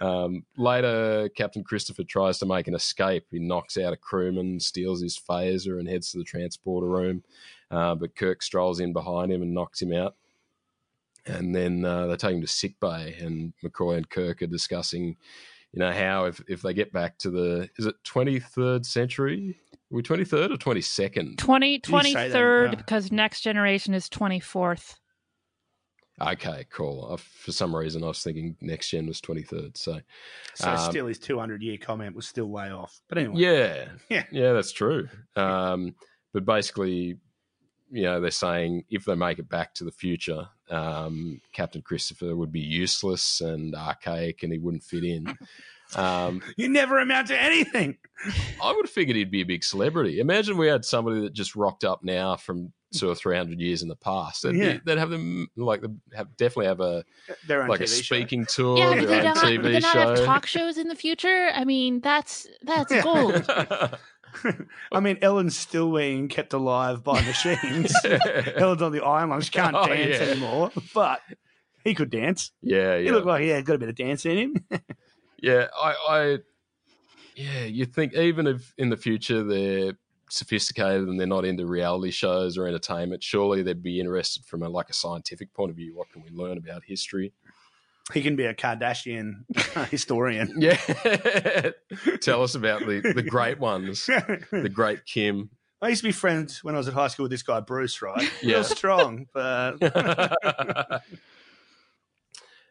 Um, later, Captain Christopher tries to make an escape. He knocks out a crewman, steals his phaser, and heads to the transporter room. Uh, but Kirk strolls in behind him and knocks him out. And then uh, they take him to sick bay, and McCoy and Kirk are discussing, you know, how if, if they get back to the is it twenty third century? Are we twenty third or twenty second? 20, You say that, 23rd, because next generation is 24th. Okay, cool. I, for some reason, I was thinking next gen was twenty third. So so Um, still, his 200 year comment was still way off. But anyway, Yeah, Yeah. yeah, that's true. Um, but basically, you know, they're saying if they make it back to the future, um, Captain Christopher would be useless and archaic, and he wouldn't fit in. Um, you never amount to anything. I would have figured he'd be a big celebrity. Imagine we had somebody that just rocked up now from two or three hundred years in the past. They'd, Yeah. be, they'd have them like the, have definitely have a uh, Their own like a TV show. speaking tour, yeah, but their they own not, TV they not have talk shows in the future. I mean, that's that's Yeah. gold. I mean, Ellen's still being kept alive by machines. Ellen's on the island. She can't Oh, dance yeah. anymore, but he could dance. yeah, yeah. He yeah. looked like he had got a bit of dance in him. Yeah, I, I, yeah, you think even if in the future they're sophisticated and they're not into reality shows or entertainment, surely they'd be interested from a, like a scientific point of view. What can we learn about history? he can be a Kardashian uh, historian. Yeah, tell us about the the great ones, the great Kim. I used to be friends when I was at high school with this guy Bruce, right? Yeah. Real strong, but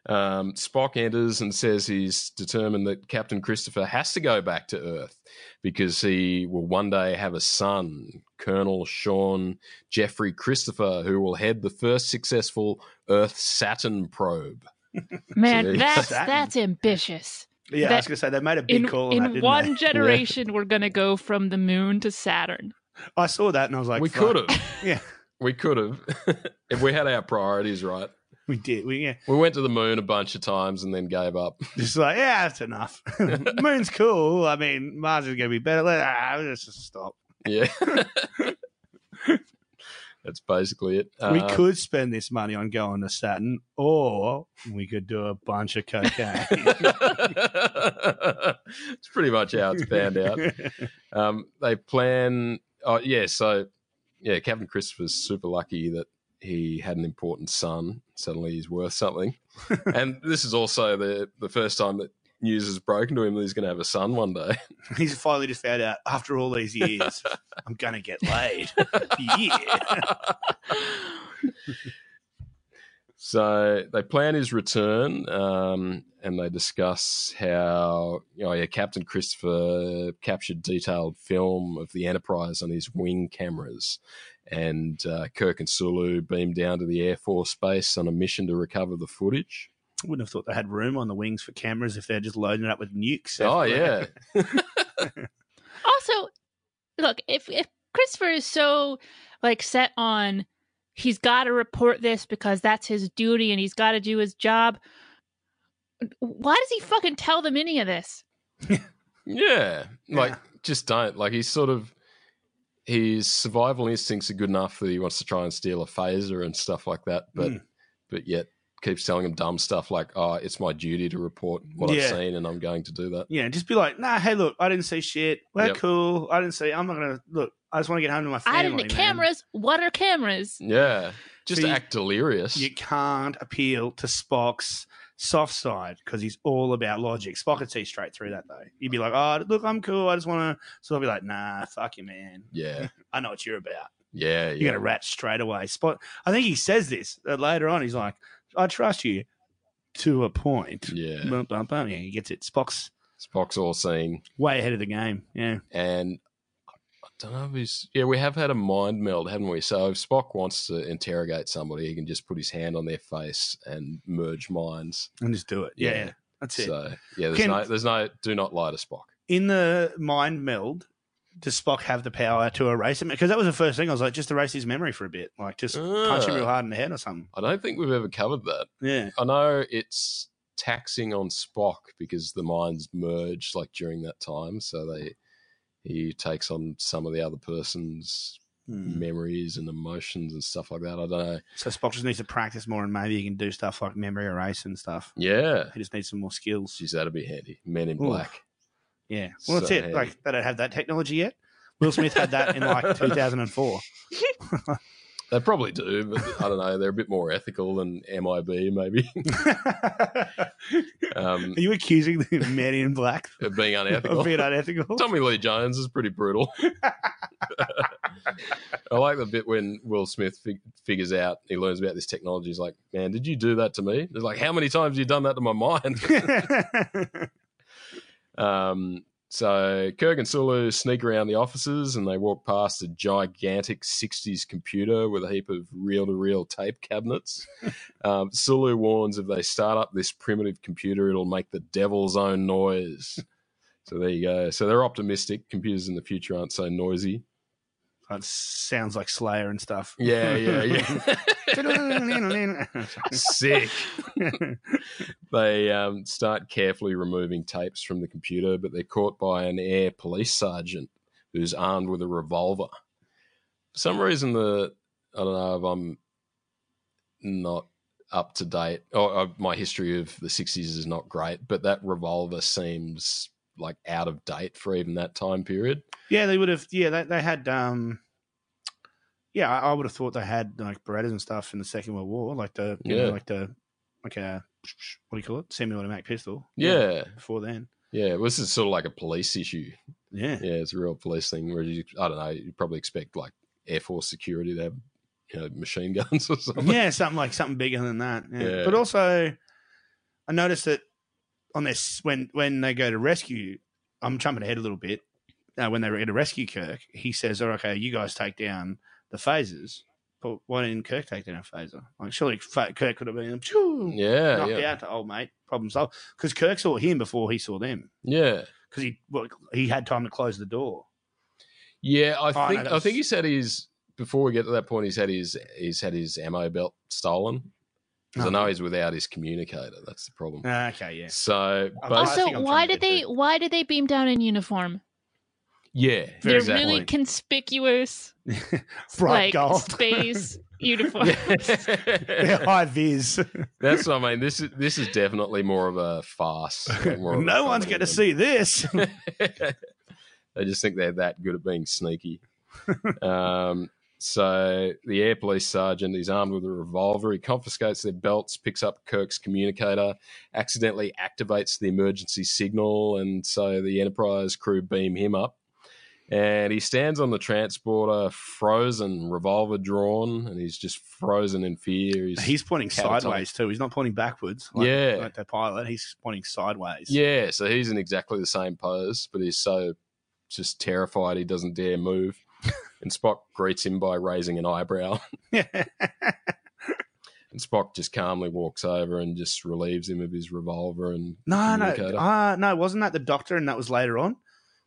Um, Spock enters and says he's determined that Captain Christopher has to go back to Earth because he will one day have a son, Colonel Shaun Geoffrey Christopher, who will head the first successful Earth Saturn probe. Man, So that's Saturn. that's ambitious. Yeah, I was gonna say they made a big In, call on in that, didn't one they? generation, we're gonna go from the moon to Saturn. I saw that and I was like, we could have. Yeah, We could have. if we had our priorities right. We did. We yeah, We went to the moon a bunch of times and then gave up. just like yeah, that's enough. Moon's cool. I mean, Mars is gonna be better. Let, ah, let's just stop. Yeah. That's basically it. we Uh, could spend this money on going to Saturn, or we could do a bunch of cocaine. it's pretty much how it's panned out. Um, they plan. Oh, yeah. So, yeah, Captain Christopher's super lucky that he had an important son. Suddenly, he's worth something. and this is also the the first time that news has broken to him that he's going to have a son one day. He's finally just found out after all these years, I'm gonna get laid. yeah. So they plan his return, um, and they discuss how you know, yeah, Captain Christopher captured detailed film of the Enterprise on his wing cameras, and uh, Kirk and Sulu beamed down to the Air Force base on a mission to recover the footage. I wouldn't have thought they had room on the wings for cameras if they're just loading it up with nukes. Oh yeah, Also, look, if if Christopher is so like set on he's got to report this because that's his duty and he's got to do his job, why does he fucking tell them any of this? yeah. Like Yeah. just don't. Like he's sort of his survival instincts are good enough that he wants to try and steal a phaser and stuff like that, but Mm. but yet keeps telling him dumb stuff like, "Oh, it's my duty to report what Yeah. I've seen, and I'm going to do that." Yeah, just be like, nah, hey, look, I didn't see shit. We're Yep. cool. I didn't see. I'm not gonna look. I just want to get home to my family. I didn't man. cameras. What are cameras? Yeah, just So you- act delirious. You can't appeal to Spock's soft side because he's all about logic. Spock could see straight through that though. He'd be like, oh, look, I'm cool. I just want to. So I'll be like, nah, fuck you, man. yeah, I know what you're about. yeah, You're yeah. gonna rat straight away. Spock. I think he says this uh, later on. He's like, I trust you to a point. yeah. Bum, bum, bum. Yeah, he gets it. Spock's Spock's all seen. way ahead of the game. Yeah. and don't know if he's. Yeah, we have had a mind meld, haven't we? So if Spock wants to interrogate somebody, he can just put his hand on their face and merge minds. And just do it. Yeah. Yeah. That's it. So yeah, there's Can- no, there's no, do not lie to Spock. in the mind meld, does Spock have the power to erase him? Because that was the first thing I was like, just erase his memory for a bit, like just punch him Ah. real hard in the head or something. I don't think we've ever covered that. Yeah, I know it's taxing on Spock because the minds merge like during that time, so they he takes on some of the other person's Hmm. memories and emotions and stuff like that. I don't know. so Spock just needs to practice more, and maybe he can do stuff like memory erase and stuff. Yeah, He just needs some more skills. geez, that'd be handy. Men in Ooh. Black. Yeah, well, that's it. handy. Like they don't have that technology yet. Will Smith had that in like 2004. They probably do, but I don't know. They're a bit more ethical than MIB, maybe. um, Are you accusing the men in black of being unethical. of being unethical? Tommy Lee Jones is pretty brutal. I like the bit when Will Smith fig- figures out he learns about this technology. He's like, "Man, did you do that to me?" It's like, "How many times have you done that to my mind?" um, so Kirk and Sulu sneak around the offices and they walk past a gigantic '60s computer with a heap of reel-to-reel tape cabinets. um, Sulu warns if they start up this primitive computer, it'll make the devil's own noise. So there you go. So they're optimistic. Computers in the future aren't so noisy. That sounds like Slayer and stuff. Yeah, yeah, yeah. Sick. They um, start carefully removing tapes from the computer, but they're caught by an air police sergeant who's armed with a revolver. For some reason, the I don't know if I'm not up to date, or uh, my history of the '60s is not great, but that revolver seems like out of date for even that time period. Yeah, they would have. Yeah, they, they had. um Yeah, I, I would have thought they had like Berettas and stuff in the Second World War, like the you know, like the like a what do you call it, semi-automatic pistol. Yeah, before then. yeah. Well, this is sort of like a police issue. Yeah, Yeah, it's a real police thing where you, I don't know, you probably expect like Air Force security to have, you know, machine guns or something. yeah, something like something bigger than that. Yeah. Yeah. But also, I noticed that on this when when they go to rescue, I'm jumping ahead a little bit. Uh, when they go to rescue Kirk, he says, "Oh, okay, you guys take down the phasers." But why didn't Kirk take down a phaser? Like, surely Kirk could have been "Phew," Yeah, knocked yeah, out to old mate, problem solved. Because Kirk saw him before he saw them. yeah, Because he well, he had time to close the door. yeah. I Oh, think that I think was- he said his before we get to that point. He's had his he's had his ammo belt stolen because I Oh. know he's without his communicator. That's the problem. Ah, okay, yeah. So, but Also, why did they to- why did they beam down in uniform? Yeah, They're exactly. really conspicuous, Bright like gold. space uniforms. They're high vis. That's what I mean. This is this is definitely more of a farce. more of a no one's going to see this. they just think they're that good at being sneaky. um, so the air police sergeant is armed with a revolver. He confiscates their belts, picks up Kirk's communicator, accidentally activates the emergency signal, and so the Enterprise crew beam him up. And he stands on the transporter, frozen, revolver drawn, and he's just frozen in fear. He's, He's pointing Catatonic. sideways too. He's not pointing backwards. Like, Yeah. like the pilot. He's pointing sideways. Yeah, so he's in exactly the same pose, but he's so just terrified he doesn't dare move. and Spock greets him by raising an eyebrow. And Spock just calmly walks over and just relieves him of his revolver and no, no, uh, no. Wasn't that the doctor? And that was later on.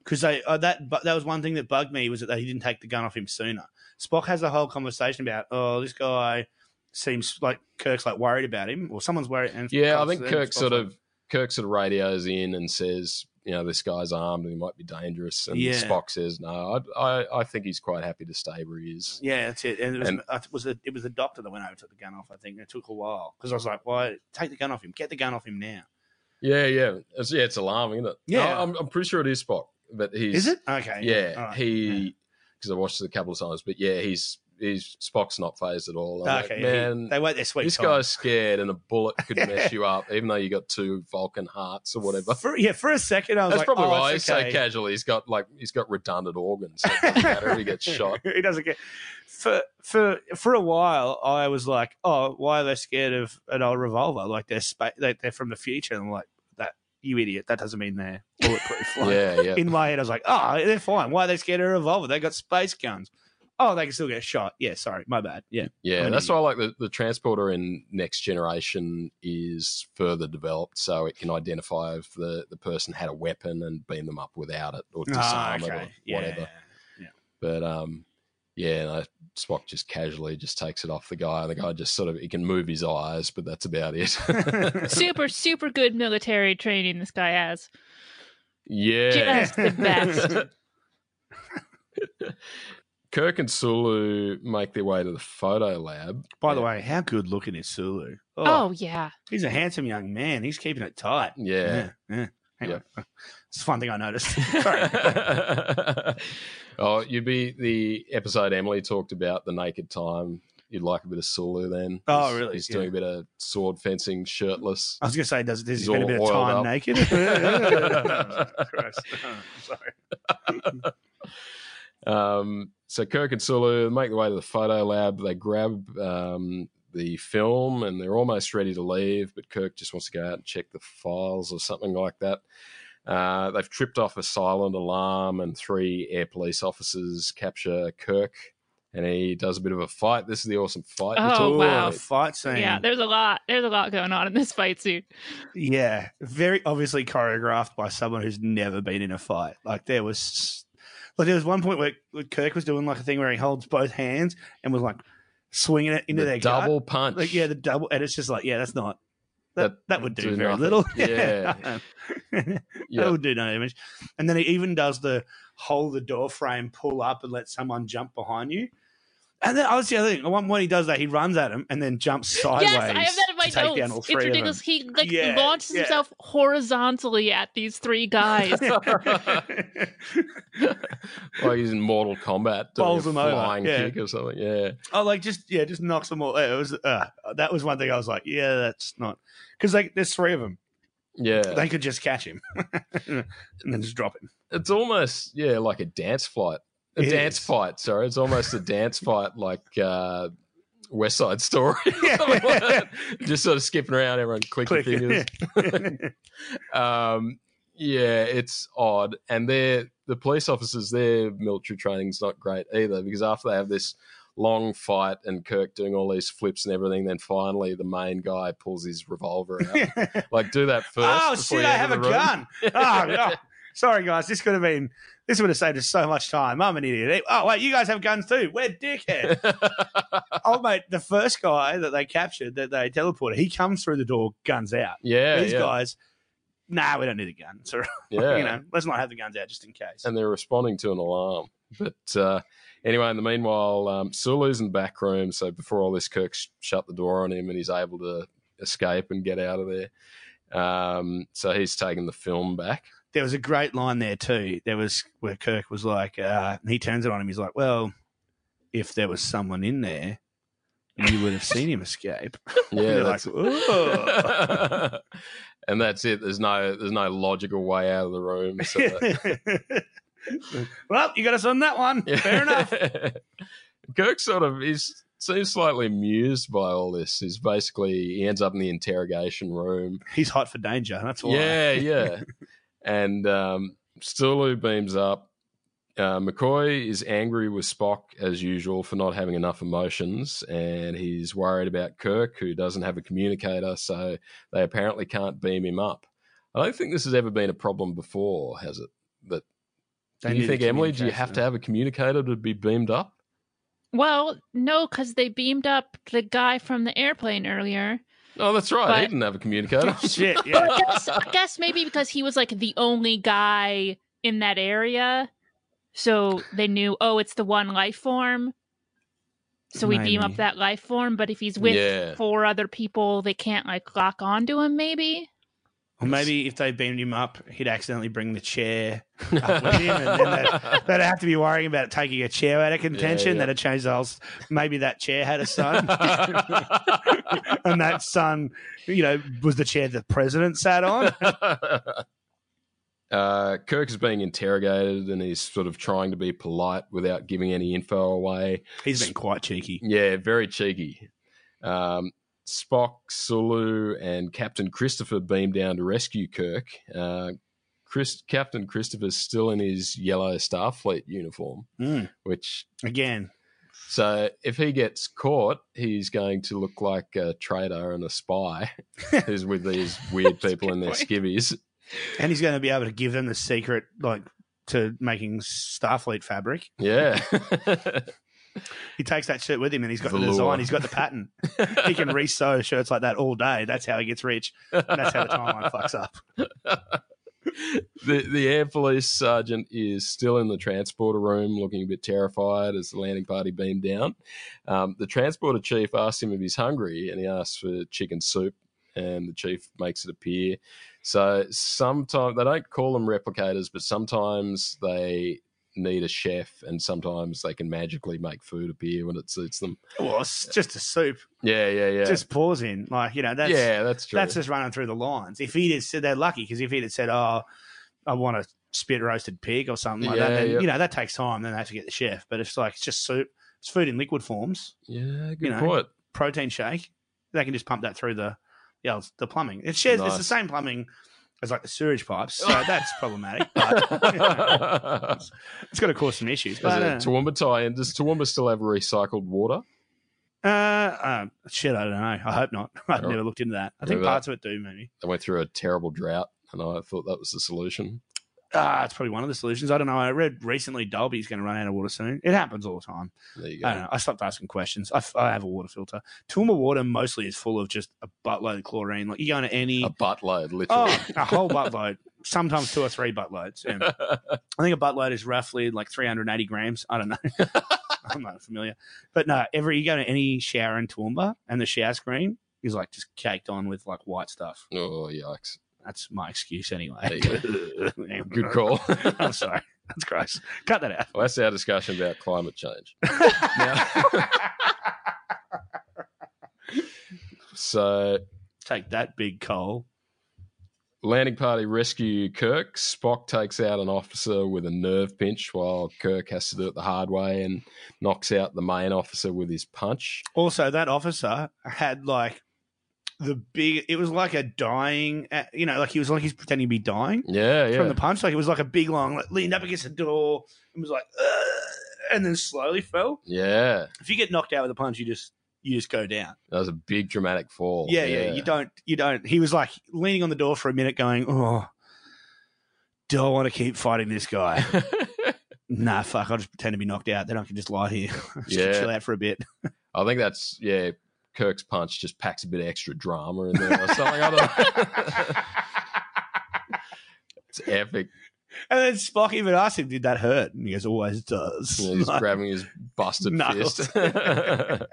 Because they uh, that but that was one thing that bugged me was that he didn't take the gun off him sooner. Spock has a whole conversation about oh this guy seems like Kirk's like worried about him or someone's worried. And yeah, I think Kirk sort like, of Kirk sort of radios in and says, you know, this guy's armed and he might be dangerous. And Yeah. Spock says, no, I, I, I think he's quite happy to stay where he is. Yeah, that's it. And it was, And- it was the it was the doctor that went over and took the gun off. I think and it took a while because I was like, "Why take the gun off him? Get the gun off him now." Yeah, yeah, it's, yeah. It's alarming, isn't it? Yeah. No, I'm, I'm pretty sure it is Spock, but he's Is it okay? Yeah, right, he because I watched it a couple of times, but yeah, he's he's Spock's not phased at all. I'm Okay, like, he- man, they wait their sweet this time. guy's scared, and a bullet could mess you up, even though you got two Vulcan hearts or whatever. For, yeah, for a second, I was That's like, probably oh, why he's okay. so casual. He's got like he's got redundant organs. So it doesn't matter if he gets shot. he doesn't get. For for for a while, I was like, oh, why are they scared of an old revolver? Like they're spa- they, they're from the future, and I'm like, you idiot. That doesn't mean they're bulletproof. Like, Yeah, yeah. In my head, I was like, oh, they're fine. Why are they scared of a revolver? They got space guns. Oh, they can still get shot. Yeah, sorry, my bad. Yeah, Yeah, I'm that's why I like the, the transporter in Next Generation is further developed, so it can identify if the, the person had a weapon and beam them up without it or Ah, disarm it or okay. Yeah. whatever. But um, yeah, no, Spock just casually just takes it off the guy. The guy just sort of he can move his eyes, but that's about it. super, super good military training this guy has. yeah, Just the best. Kirk and Sulu make their way to the photo lab. By the Yeah. way, how good looking is Sulu? Oh, oh yeah. he's a handsome young man. He's keeping it tight. Yeah. yeah. yeah. Anyway, it's a fun thing I noticed. Oh, you'd be the episode Emily talked about the naked time. You'd like a bit of Sulu then. Oh, He's- really? He's doing a bit of sword fencing, shirtless. I was going to say, does, does he He's spend a bit of time up. naked? Christ. Sorry. Um, so Kirk and Sulu make their way to the photo lab. They grab um, the film and they're almost ready to leave, but Kirk just wants to go out and check the files or something like that. Uh, they've tripped off a silent alarm, and three air police officers capture Kirk, and he does a bit of a fight. This is the awesome fight. Oh, talked wow. fight scene. Yeah, there's a lot. There's a lot going on in this fight scene. Yeah, very obviously choreographed by someone who's never been in a fight. Like there was, like there was one point where where Kirk was doing like a thing where he holds both hands and was like swinging it into the their gut. double punch. Like yeah, the double, and it's just like yeah, that's not that That that, would do, do very nothing. little. Yeah. that would do no damage. And then he even does the hold the door frame, pull up, and let someone jump behind you. And then I was the other thing. One when he does that, he runs at him and then jumps sideways. yes, I have that in my to down all notes. three It's ridiculous. He like Yeah, launches yeah. himself horizontally at these three guys. like he's in Mortal Kombat, Bowls a them over, flying yeah. kick or something. Yeah, oh, like just yeah, just knocks them all. It was uh, that was one thing I was like, yeah, that's not because like there's three of them. yeah. They could just catch him and then just drop him. it's almost yeah like a dance flight a It dance is. fight sorry it's almost a dance fight like uh West Side Story. Like. Just sort of skipping around, everyone click, fingers. um, yeah, it's odd. And they're the police officers, their military training's not great either because after they have this long fight and Kirk doing all these flips and everything, then finally the main guy pulls his revolver out. like, do that first. oh shit! I have a room. gun. Oh, no. Sorry guys. This could have been. This would have saved us so much time. I'm an idiot. Oh wait, you guys have guns too. We're dickhead. oh mate, the first guy that they captured, that they teleported, he comes through the door, guns out. yeah, These yeah, guys, nah, we don't need a gun. So yeah. you know, let's not have the guns out just in case. and they're responding to an alarm. But uh, anyway, in the meanwhile, um, Sulu's in the back room. So before all this, Kirk's shut the door on him and he's able to escape and get out of there. Um, so he's taking the film back. There was a great line there too. There was where Kirk was like, uh, he turns it on him. He's like, "Well, if there was someone in there, you would have seen him escape." Yeah, that's like, and that's it. There's no there's no logical way out of the room. So that- well, you got us on that one. Fair enough. Kirk sort of is seems slightly amused by all this. He's basically he ends up in the interrogation room. He's hot for danger. That's why. Yeah, yeah. And um, Sulu beams up. Uh, McCoy is angry with Spock as usual for not having enough emotions, and he's worried about Kirk, who doesn't have a communicator, so they apparently can't beam him up. I don't think this has ever been a problem before, has it? That They do you think, Emily? Do you have to have a communicator to be beamed up? Well, no, because they beamed up the guy from the airplane earlier. Oh, that's right. he didn't have a communicator. Shit. Yeah. I guess, I guess maybe because he was like the only guy in that area, so they knew, oh, it's the one life form. So we beam up that life form. But if he's with Yeah. four other people, they can't like lock onto him. Maybe. Or maybe if they beamed him up, he'd accidentally bring the chair up with him, and then they'd, they'd have to be worrying about taking a chair out of contention. yeah. That'd change the whole. Maybe that chair had a son, and that son, you know, was the chair the president sat on. uh, Kirk is being interrogated and he's sort of trying to be polite without giving any info away. He's been quite cheeky. Yeah, very cheeky. Um, Spock, Sulu, and Captain Christopher beam down to rescue Kirk. Uh, Chris, Captain Christopher's still in his yellow Starfleet uniform, Mm. which Again, so if he gets caught, he's going to look like a traitor and a spy who's with these weird people in their point. skivvies. and he's going to be able to give them the secret, like to making Starfleet fabric. Yeah. He takes that shirt with him, and he's got the design. He's got the pattern. He can resew shirts like that all day. That's how he gets rich. And that's how the timeline fucks up. the the air police sergeant is still in the transporter room, looking a bit terrified as the landing party beamed down. Um, the transporter chief asks him if he's hungry, and he asks for chicken soup, and the chief makes it appear. So sometimes they don't call them replicators, but sometimes they need a chef, and sometimes they can magically make food appear when it suits them. Well, it's just a soup. Yeah, yeah, yeah. Just pours in. Like, you know, that's yeah, that's true. that's just running through the lines. If he'd have said they're lucky, because if he'd have said, Oh, I want a spit roasted pig or something like Yeah, that, then yeah. you know, that takes time, then they have to get the chef. But it's like it's just soup. It's food in liquid forms, yeah, good you know, point. protein shake. They can just pump that through the yeah, the plumbing. It shares it's the same plumbing as like the sewage pipes, so that's problematic. But it's got to cause some issues. But uh, Toowoomba tie-in, does Toowoomba still have recycled water? uh, uh, shit, I don't know. I hope not. I've Oh. never looked into that. I think Maybe that- parts of it do, maybe. They went through a terrible drought, and I thought that was the solution. Ah, it's probably one of the solutions. I don't know. I read recently Dalby's going to run out of water soon. It happens all the time. There you I go. don't know. I stopped asking questions. I, f- I have a water filter. Toowoomba water mostly is full of just a buttload of chlorine. Like you go into any A buttload, literally. oh a whole buttload, sometimes two or three buttloads. Yeah. I think a buttload is roughly like 380 grams. I don't know. I'm not familiar, but no. Every you go to any shower in Toowoomba, and the shower screen is like just caked on with like white stuff. oh, yikes. That's my excuse anyway. Good call. I'm sorry. That's gross. Cut that out. Well, that's our discussion about climate change. Now, so Take that, big coal. landing party rescue Kirk. Spock takes out an officer with a nerve pinch while Kirk has to do it the hard way and knocks out the main officer with his punch. Also, that officer had like the big. It was like a dying. uh, You know, like he was like he's pretending to be dying Yeah, yeah. from the punch. Like it was like a big long, like leaned up against the door and was like, "Ugh," and then slowly fell. yeah. If you get knocked out with a punch, you just you just go down. That was a big dramatic fall. yeah, yeah, You don't. You don't. He was like leaning on the door for a minute, going, "Oh, do I want to keep fighting this guy?" nah, fuck. I'll just pretend to be knocked out. Then I can just lie here, just Yeah. chill out for a bit. I think that's yeah. Kirk's punch just packs a bit of extra drama in there or something. I don't know. it's epic. And then Spock even asked him, "Did that hurt?" And he goes, "Always does." Yeah, he's Like, grabbing his busted Knuckles. fist. yeah,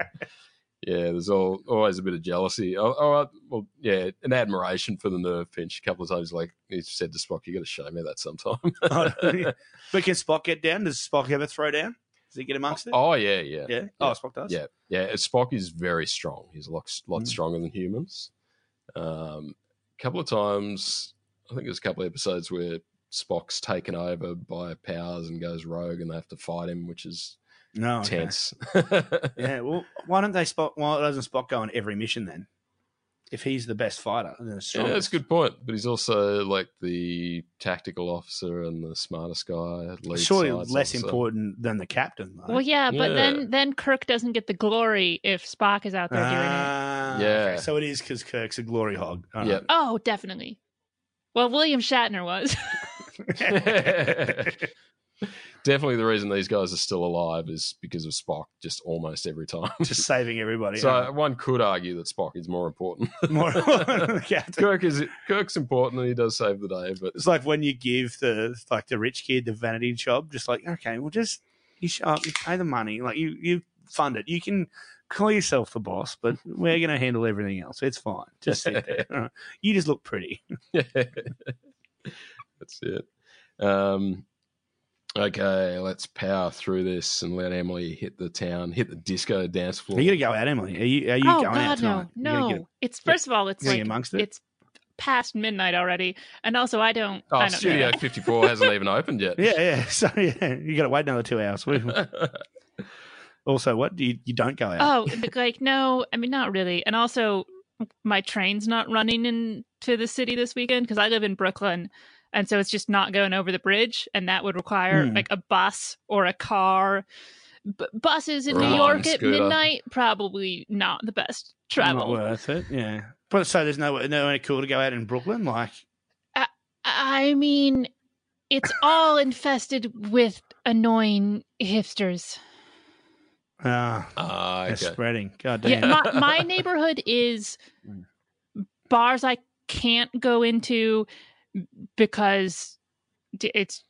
there's all, always a bit of jealousy. Oh, oh, uh, well, yeah, an admiration for the nerve pinch. A couple of times, like he said to Spock, "You got to show me that sometime." but can Spock get down? Does Spock ever throw down? Does he get amongst it? oh yeah, yeah, yeah. Oh, Spock does. yeah, yeah. Spock is very strong. He's a lot, lot Mm. stronger than humans. Um, a couple of times, I think there's a couple of episodes where Spock's taken over by powers and goes rogue, and they have to fight him, which is No. okay. tense. Yeah. Well, why don't they Spock? Why doesn't Spock go on every mission then? If he's the best fighter and the Yeah, that's a good point. But he's also like the tactical officer and the smartest guy. Lead Surely less officer. important than the captain. Though. Well, yeah, but Yeah. then then Kirk doesn't get the glory if Spock is out there doing it. Ah, Yeah. okay. So it is because Kirk's a glory hog. All Yep. Oh, definitely. Well, William Shatner was. Definitely the reason these guys are still alive is because of Spock just almost every time. Just saving everybody. so one could argue that Spock is more important. more captain. Kirk is Kirk's important and he does save the day, but It's like when you give the like the rich kid the vanity job, just like okay, well, just you show up, you pay the money, like you you fund it. You can call yourself the boss, but we're going to handle everything else. It's fine. Just sit there. You just look pretty. that's it. Um, okay, let's power through this and let Emily hit the town, hit the disco dance floor. Are you going to go out, Emily? Are you are you oh going out God, tonight? no, You gonna no. it's first of all, it's like amongst it? it's past midnight already, and also I don't. oh, I don't Studio 54 hasn't even opened yet. Yeah, yeah. So yeah, you got to wait another two hours. Also, what do you you don't go out? Oh, like no, I mean not really. And also, my train's not running into the city this weekend because I live in Brooklyn, and so it's just not going over the bridge, and that would require Hmm. like a bus or a car. B- buses in Or New York at scooter. midnight probably not the best travel Not travel. worth it. Yeah. But so there's no no way cool to go out in Brooklyn, like I mean, it's all infested with annoying hipsters. ah, Ah, they're spreading. God Yeah, damn. my, my neighborhood is bars I can't go into because it's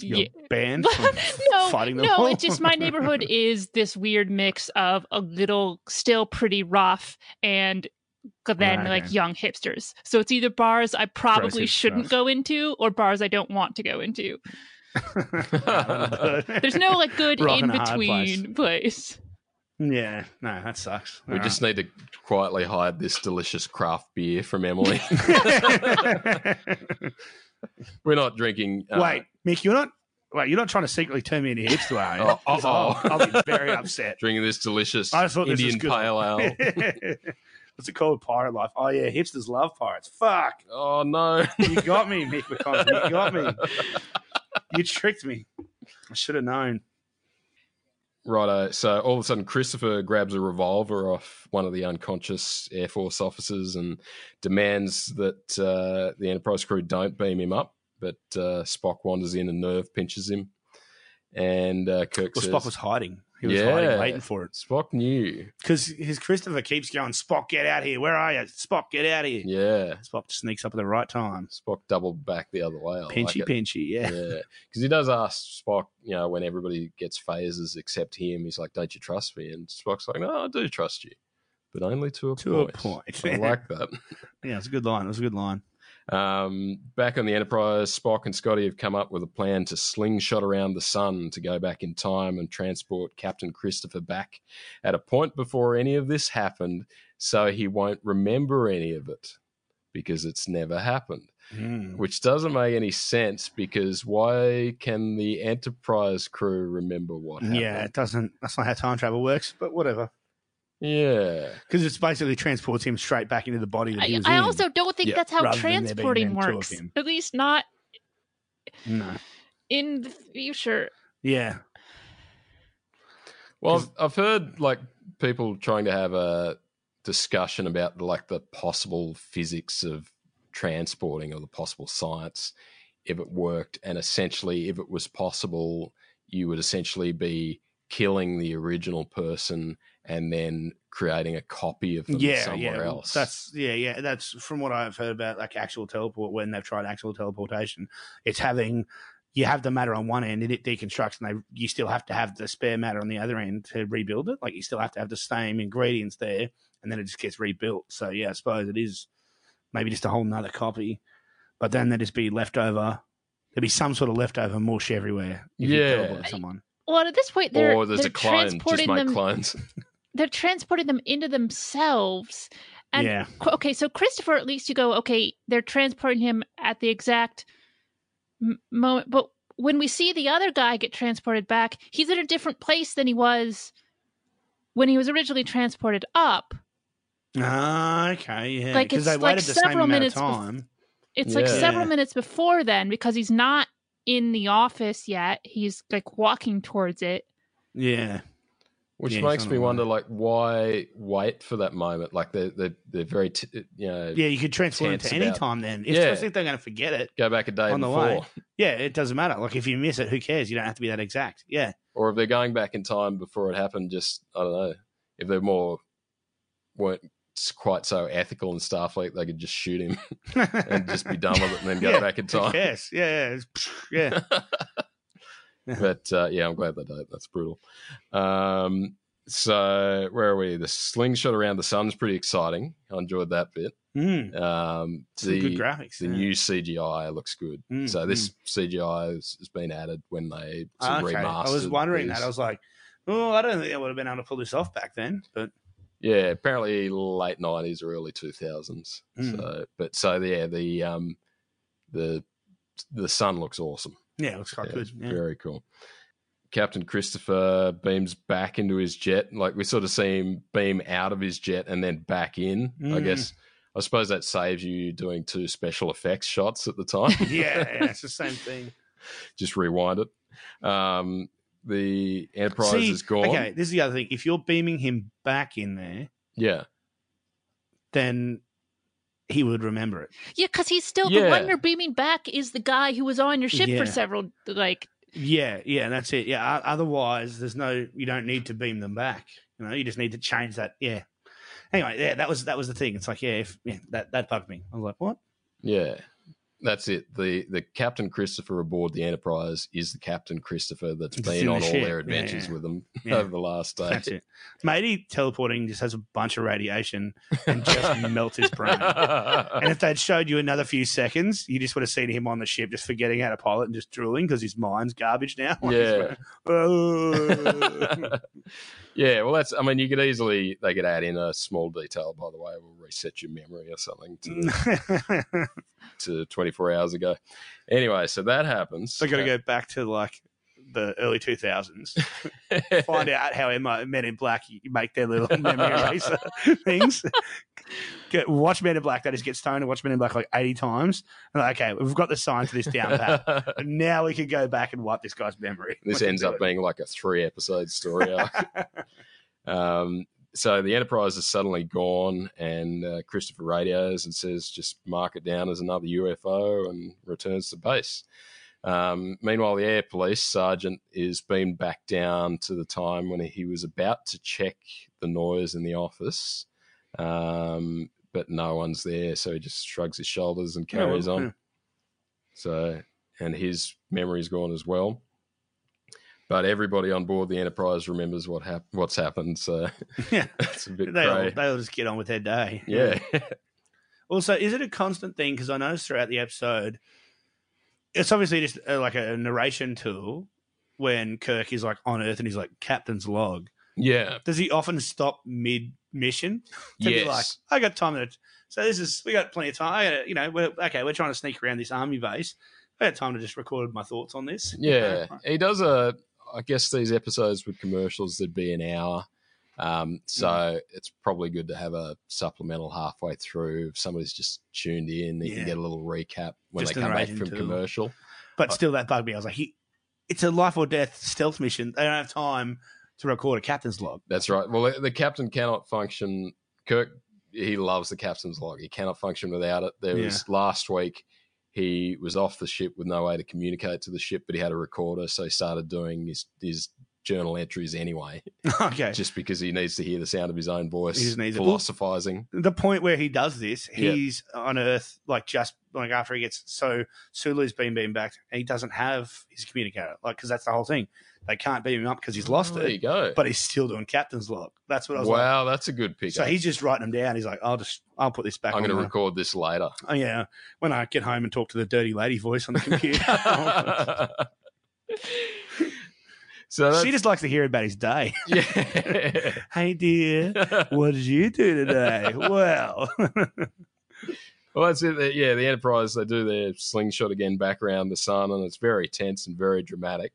You're yeah. banned from no, fighting them no, all. it's just my neighborhood is this weird mix of a little still pretty rough and then Right, like young hipsters. So it's either bars I probably shouldn't stuff. go into or bars I don't want to go into. There's There's no like good in and a hard place. between place. Yeah, no, that sucks. We just need to quietly hide this delicious craft beer from Emily. We're not drinking. uh, wait, Mick, you're not. Wait, you're not trying to secretly turn me into hipster, are you? Oh, 'Cause uh-oh. I'll, I'll be very upset. drinking this delicious I thought this was Indian good. pale ale. What's it called? Pirate life. Oh yeah, hipsters love pirates. Fuck, oh no! you got me, Mick McConaughey. You got me. You tricked me. I should have known. Righto. So all of a sudden, Christopher grabs a revolver off one of the unconscious Air Force officers and demands that uh, the Enterprise crew don't beam him up. But uh, Spock wanders in and nerve pinches him. And uh, Kirk Well, says, Spock was hiding. He was Yeah. hiding, waiting for it. Spock knew. Because his Christopher keeps going, Spock, get out here. Where are you? Spock, get out here. Yeah. Spock sneaks up at the right time. Spock doubled back the other way. I Pinchy, like pinchy, yeah. Yeah, because he does ask Spock, you know, when everybody gets phases except him, he's like, "Don't you trust me?" And Spock's like, "No, I do trust you, but only to a To a point." point. I like that. Yeah, it's a good line. It was a good line. Um, back on the Enterprise, Spock and Scotty have come up with a plan to slingshot around the sun to go back in time and transport Captain Christopher back at a point before any of this happened, so he won't remember any of it because it's never happened. Mm. which doesn't make any sense because why can the Enterprise crew remember what happened? Yeah, it doesn't. That's not how time travel works, but whatever. Yeah. Because it's basically transports him straight back into the body that he I, was I in. also don't think Yeah, that's how rather than there being transporting then two of works. At least not no. in the future. Yeah. Well, I've, I've heard like people trying to have a discussion about like the possible physics of transporting or the possible science if it worked, and essentially, if it was possible, you would essentially be killing the original person and then creating a copy of them yeah, somewhere yeah. else. That's yeah, yeah. That's from what I've heard about like actual teleport when they've tried actual teleportation. It's having you have the matter on one end and it deconstructs, and they you still have to have the spare matter on the other end to rebuild it. Like you still have to have the same ingredients there, and then it just gets rebuilt. So yeah, I suppose it is maybe just a whole nother copy, but then there'd just be leftover. There'd be some sort of leftover mush everywhere. If you Yeah. teleport someone. Well, at this point, they're or there's they're a clone, just transporting make them. clones. They're transporting them into themselves. And yeah, okay, so Christopher, at least you go, okay, they're transporting him at the exact m- moment. But when we see the other guy get transported back, he's in a different place than he was when he was originally transported up. Ah, okay, yeah. Like, it's they like waited several amount of minutes bef- time. It's like several minutes before then because he's not in the office yet. He's like walking towards it. yeah. Which Yeah, makes me wonder, like, why wait for that moment? Like, they're they're, they're very, t- you know, Yeah, you could transport it to any about- time then. Yeah. Especially if they're going to forget it. go back a day On the before, way. Yeah, it doesn't matter. Like if you miss it, who cares? You don't have to be that exact. Yeah. or if they're going back in time before it happened. Just I don't know if they're more weren't quite so ethical and stuff. Like they could just shoot him and just be done with it, and then go Yeah, back in time. Yes, Yeah, yeah. yeah. but uh, yeah, I'm glad they don't. That's brutal. Um, so where are we? The slingshot around the sun's pretty exciting. I enjoyed that bit. Mm, Um, the good graphics. the yeah. new CGI looks good. Mm, so this CGI has, has been added when they sort of okay. remastered. I was wondering these. that. I was like, oh, I don't think I would have been able to pull this off back then. But yeah, apparently late nineties or early two thousands. Mm. So, but so yeah, the um, the the sun looks awesome. Yeah, it looks quite Yeah, good. Yeah. Very cool. Captain Christopher beams back into his jet. Like we sort of see him beam out of his jet and then back in. I Mm. guess. I suppose that saves you doing two special effects shots at the time. yeah, yeah, it's the same thing. Just rewind it. Um, the Enterprise See, is gone. Okay, this is the other thing. If you're beaming him back in there, Yeah. then he would remember it. Yeah, because he's still Yeah. the one you're beaming back is the guy who was on your ship Yeah. for several like Yeah, yeah, that's it. Yeah, otherwise, there's no. You don't need to beam them back. You know, you just need to change that. Yeah. Anyway, yeah, that was that was the thing. It's like, yeah, if yeah, that that bugged me. I was like, what? Yeah. That's it. The the Captain Christopher aboard the Enterprise is the Captain Christopher that's Just been on all ship. their Yeah, adventures yeah. with them Yeah. over the last day. That's it. Maybe teleporting just has a bunch of radiation and just melts his brain. And if they'd showed you another few seconds, you just would have seen him on the ship just forgetting how to pilot and just drooling because his mind's garbage now. Yeah. Oh. Yeah, well, that's. I mean, you could easily they could add in a small detail. By the way, we'll reset your memory or something to, mm. to 24 hours ago. Anyway, so that happens. so got to go back to like the early 2000s, find out how Emma, Men in Black make their little memory eraser things. Get, watch Men in Black, that is get stoned and watch Men in Black like 80 times. And like, okay, we've got the science of this down pat. And now we can go back and wipe this guy's memory. this We ends up it. being like a three episode story arc. Um, so the Enterprise is suddenly gone, and uh, Christopher radios and says, "Just mark it down as another UFO," and returns to base. Um, meanwhile, the Air Police sergeant is beamed back down to the time when he was about to check the noise in the office, um, but no one's there, so he just shrugs his shoulders and Yeah, well, carries on. yeah. So, and his memory's gone as well. But everybody on board the Enterprise remembers what hap- what's happened, so Yeah. it's a bit They all, they all just get on with their day. Yeah, Also, is it a constant thing? Because I noticed throughout the episode, it's obviously just uh, like a narration tool when Kirk is like on Earth and he's like captain's log. yeah, Does he often stop mid mission to be like, I got time to So this is we got plenty of time. I gotta- You know, we're, okay, we're trying to sneak around this army base. I had time to just record my thoughts on this. Yeah, Uh, he does a. I guess these episodes with commercials there'd be an hour, um, so Mm. it's probably good to have a supplemental halfway through. If somebody's just tuned in, they Yeah. can get a little recap when Just they come back from commercial. but still, that bugged me. I was like, he, it's a life or death stealth mission. They don't have time to record a captain's log. That's right. Well, the, the captain cannot function. Kirk, he loves the captain's log. He cannot function without it. There was last week. He was off the ship with no way to communicate to the ship, but he had a recorder, so he started doing his his journal entries anyway, okay. just because he needs to hear the sound of his own voice, He just needs philosophizing. the point where he does this, he's on Earth, like just like after he gets so Sulu's been beamed back, and he doesn't have his communicator, like because that's the whole thing. They can't beam him up because he's lost Oh, there it, you go. but he's still doing captain's log. That's what I was like. wow, that's a good pick. So he's just writing them down. He's like, I'll just I'll put this back. I'm going to record this later. Oh yeah, when I get home and talk to the dirty lady voice on the computer. so she just likes to hear about his day. yeah. hey dear, what did you do today? well, Well, that's it. Yeah, the Enterprise they do their slingshot again back around the sun, and it's very tense and very dramatic.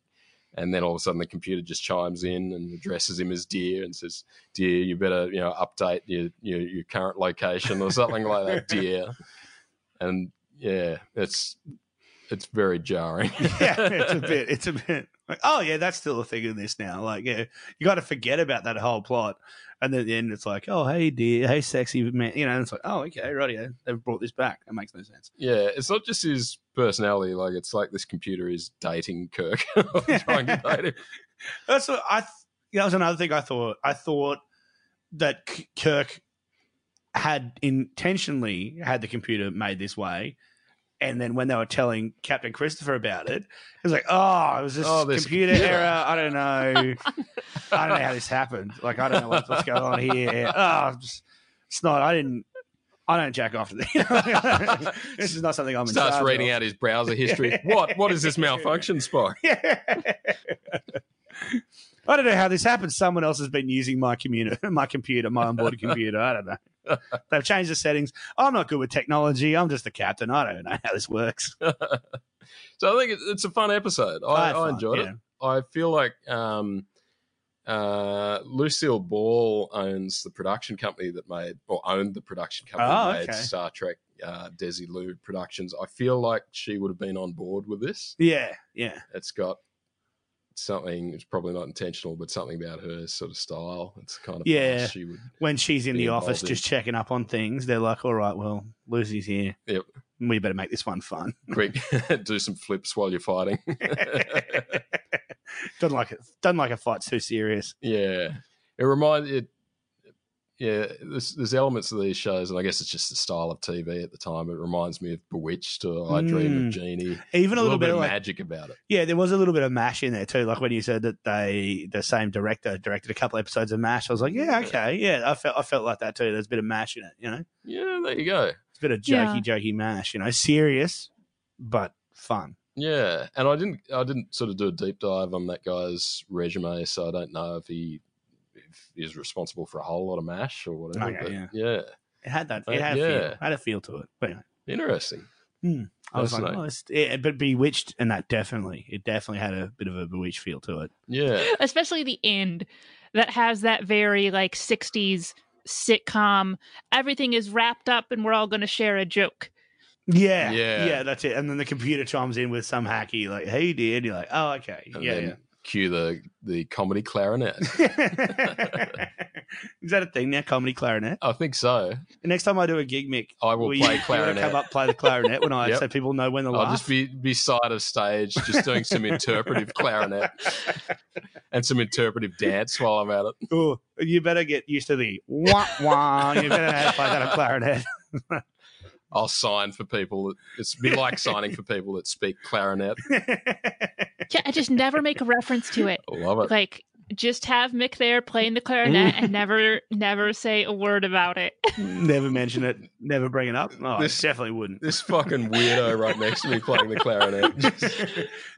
And then all of a sudden, the computer just chimes in and addresses him as dear and says, "Dear, you better you know update your your, your current location or something like that, dear." And yeah, it's it's very jarring. yeah, it's a bit. It's a bit. Like, oh yeah, that's still a thing in this now. Like, yeah, you got to forget about that whole plot, and then at the end it's like, oh hey dear, hey sexy man, you know. And it's like, oh okay, right, yeah, they've brought this back. That makes no sense. Yeah, it's not just his personality. Like it's like this computer is dating Kirk, trying to date him. That's what I. Th- that was another thing I thought. I thought that K- Kirk had intentionally had the computer made this way. And then when they were telling Captain Christopher about it, it was like, "Oh, it was this, Oh, this computer, computer. error. I don't know. I don't know how this happened. Like, I don't know what's, what's going on here. Oh, just, it's not. I didn't. I don't jack off to this. this is not something I'm in Starts charge reading of. out his browser history. What? What is this malfunction spot? Yeah. I don't know how this happened. Someone else has been using my computer, my computer, my onboard computer. I don't know. They've changed the settings. I'm not good with technology. I'm just the captain. I don't know how this works. So I think it's a fun episode. I, I fun, enjoyed yeah. it. I feel like um, uh, Lucille Ball owns the production company that made, or owned the production company Oh, that made okay. Star Trek uh, Desilu Productions. I feel like she would have been on board with this. Yeah, yeah. It's got something, it's probably not intentional, but something about her sort of style. It's kind of Yeah. She would, When she's in the office in- just checking up on things, they're like, all right, well, Lucy's here. Yep. We better make this one fun. quick do some flips while you're fighting. don't like it. Don't like a fight too serious. Yeah, it reminds it. Yeah, there's, there's elements of these shows, and I guess it's just the style of TV at the time. It reminds me of Bewitched or I Dream Mm. of Jeannie. Even a, little, bit, of of like, magic about it. Yeah, there was a little bit of Mash in there too. Like when you said that they, the same director directed a couple episodes of Mash, I was like, yeah, okay, yeah, I felt, I felt like that too. There's a bit of Mash in it, you know, Yeah, there you go. it's a bit of Yeah. jokey, jokey Mash, you know, serious but fun. Yeah, and I didn't, I didn't sort of do a deep dive on that guy's resume, so I don't know if he if he's responsible for a whole lot of mash or whatever. Okay, but yeah. yeah, It had that, Uh, it had a yeah. feel, had a feel to it. But anyway, interesting. I was like, Fascinating. oh, it's, yeah, but Bewitched, and that definitely, it definitely had a bit of a Bewitched feel to it. Yeah, especially the end that has that very like 60s sitcom everything is wrapped up and we're all going to share a joke Yeah, Yeah. yeah, that's it. And then the computer chimes in with some hacky like, "Hey, dude," you're like, "Oh, okay, and yeah, then yeah." Cue the the comedy clarinet. Is that a thing now? Comedy clarinet. I think so. The Next time I do a gig, Mick, I will play you clarinet. Come up, play the clarinet when I Yep. so people know when the I'll laugh. just be beside of stage, just doing some interpretive clarinet and some interpretive dance while I'm at it. Oh, you better get used to the wah wah. You better know how to play that clarinet. I'll sign for people. That, it's be like signing for people that speak clarinet. yeah i just never make a reference to it I love it. like just have mick there playing the clarinet and never never say a word about it never mention it. Never bring it up. Oh, This- I definitely wouldn't. This fucking weirdo right next to me playing the clarinet.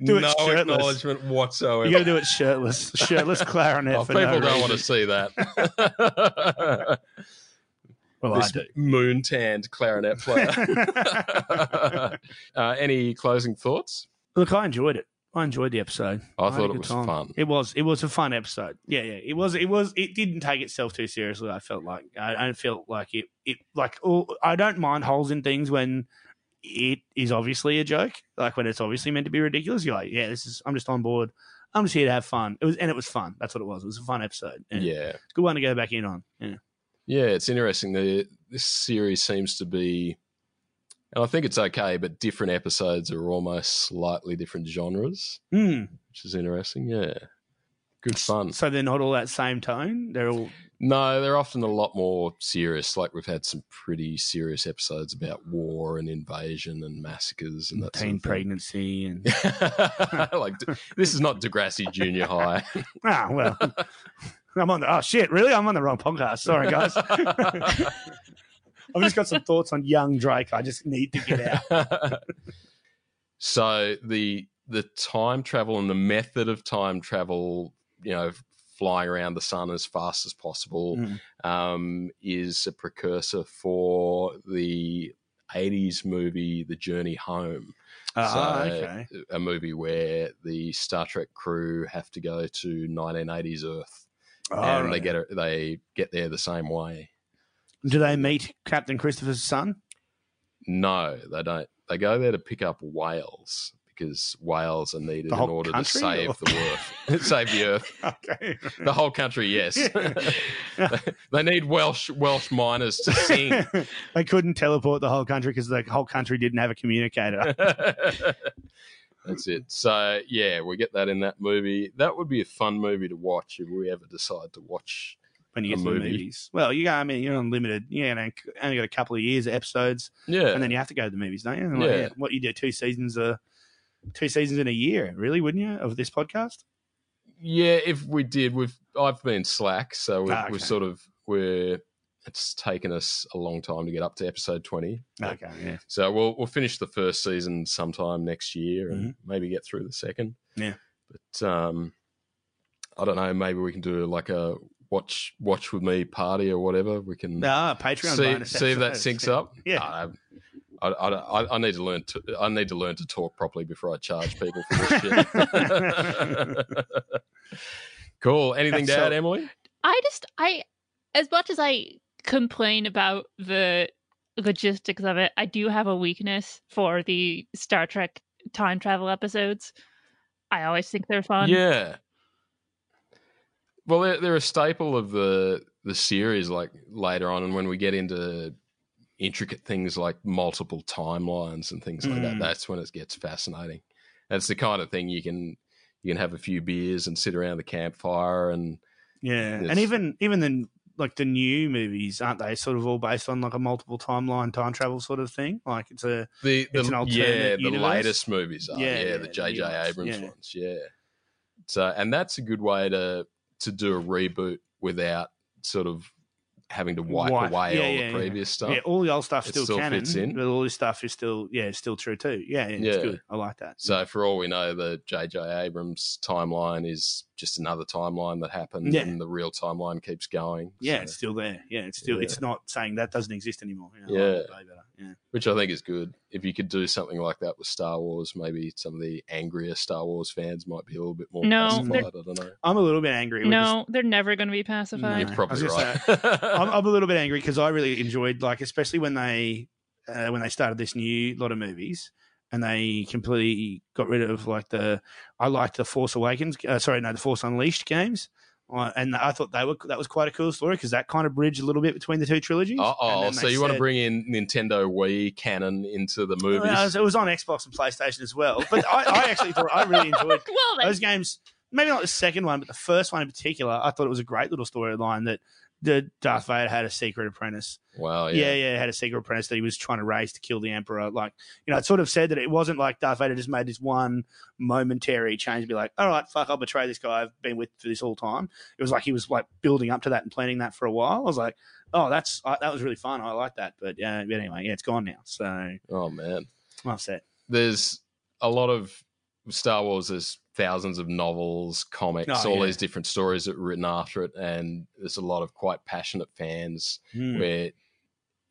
Do it no shirtless. acknowledgement whatsoever. You got to do it shirtless. Shirtless clarinet. Oh, for people no don't want to see that. Well, this moon tanned clarinet player. uh, any closing thoughts? Look, I enjoyed it. I enjoyed the episode. I a thought it was time. fun. It was. It was a fun episode. Yeah, yeah. It was. It was. It didn't take itself too seriously. I felt like. I don't feel like it. It like. All, I don't mind holes in things when it is obviously a joke. Like when it's obviously meant to be ridiculous. You're like, yeah, this is. I'm just on board. I'm just here to have fun. It was, and it was fun. That's what it was. It was a fun episode. Yeah. It's a good one to go back in on. Yeah. Yeah, it's interesting. The, this series seems to be, and I think it's okay, but different episodes are almost slightly different genres, Hmm. which is interesting. Yeah. Good fun. So they're not all that same tone. They're all. No, they're often a lot more serious. Like we've had some pretty serious episodes about war and invasion and massacres and that teen sort of pregnancy and like this is not Degrassi Junior High. ah well i'm on the oh shit really? I'm on the wrong podcast. Sorry guys. I've just got some thoughts on young drake. I just need to get out. So the the time travel and the method of time travel, you know, flying around the sun as fast as possible, Mm. um, is a precursor for the 80s movie The Journey Home. Ah, So, okay. A movie where the Star Trek crew have to go to 1980s Earth Oh, and they get it, they get there the same way. do they meet captain christopher's son No, they don't. They go there to pick up whales because whales are needed in order to save or- the earth. save the earth. okay The whole country, yes. they need Welsh Welsh miners to sing. they couldn't teleport the whole country because the whole country didn't have a communicator That's it. So yeah, we get that in that movie. That would be a fun movie to watch if we ever decide to watch. when you get to the movies well you got i mean you're unlimited you know, only got a couple of years of episodes Yeah, and then you have to go to the movies, don't you? Like, Yeah. yeah, What you do two seasons a two seasons in a year, really, wouldn't you, of this podcast? yeah. If we did, we've I've been slack, so we've, Ah, okay. we've sort of we're. It's taken us a long time to get up to episode twenty. Okay, yeah. So we'll we'll finish the first season sometime next year and Mm-hmm. maybe get through the second. Yeah. But um I don't know, maybe we can do like a watch watch with me party or whatever. We can Ah, Patreon see, bonus see if that syncs Yeah. up. Yeah. I, I, I, I need to learn to I need to learn to talk properly before I charge people for this shit. cool. Anything to That's add, Emily? I just I as much as I complain about the logistics of it, I do have a weakness for the Star Trek time travel episodes. I always think they're fun. Yeah. Well, they're, they're a staple of the the series. Like later on, and when we get into intricate things like multiple timelines and things like that, Mm. that's when it gets fascinating. That's the kind of thing you can you can have a few beers and sit around the campfire and Yeah, and even even the like the new movies, aren't they? Sort of all based on like a multiple timeline time travel sort of thing. Like it's a the, the It's an yeah the universe? latest movies are Yeah, yeah, yeah, the the J.J. Abrams yeah. ones yeah. So and that's a good way to to do a reboot without sort of having to wipe, Wipe. away Yeah, all yeah, the yeah. previous stuff. yeah. All the old stuff still, still canon, fits in. but all this stuff is still yeah, it's still true too. Yeah, yeah, Yeah. it's good. I like that. So for all we know, the J.J. Abrams timeline is just another timeline that happened, Yeah. and the real timeline keeps going. Yeah, So- it's still there. Yeah, it's still. Yeah. It's not saying that doesn't exist anymore. Yeah, I like Yeah. better. Yeah. which I think is good. If you could do something like that with Star Wars, maybe some of the angrier Star Wars fans might be a little bit more No, pacified. I don't know. I'm a little bit angry. with No, they're never going to be pacified. You're I probably was right. gonna I'm, I'm a little bit angry because I really enjoyed, like, especially when they uh, when they started this new lot of movies and they completely got rid of like the. I liked the Force Awakens. Uh, sorry, no, the Force Unleashed games. Uh, and I thought they were that was quite a cool story because that kind of bridged a little bit between the two trilogies. Oh, so they you want to bring in Nintendo Wii canon into the movies? Well, it was- it was on Xbox and PlayStation as well. But I, I actually thought I really enjoyed well, those games. Maybe not the second one, but the first one in particular. I thought it was a great little storyline that the Darth Vader had a secret apprentice. wow, Yeah. yeah. yeah, had a secret apprentice that he was trying to raise to kill the Emperor. Like, you know, it sort of said that it wasn't like Darth Vader just made this one momentary change, be like, all right, fuck, I'll betray this guy I've been with for this whole time. It was like he was like building up to that and planning that for a while. I was like, oh, that's uh, that was really fun. I like that. But yeah, but anyway, yeah, it's gone now. So Oh man. I'm upset. there's a lot of Star Wars. There's thousands of novels, comics, Oh, all yeah. these different stories that were written after it, and there's a lot of quite passionate fans Hmm. where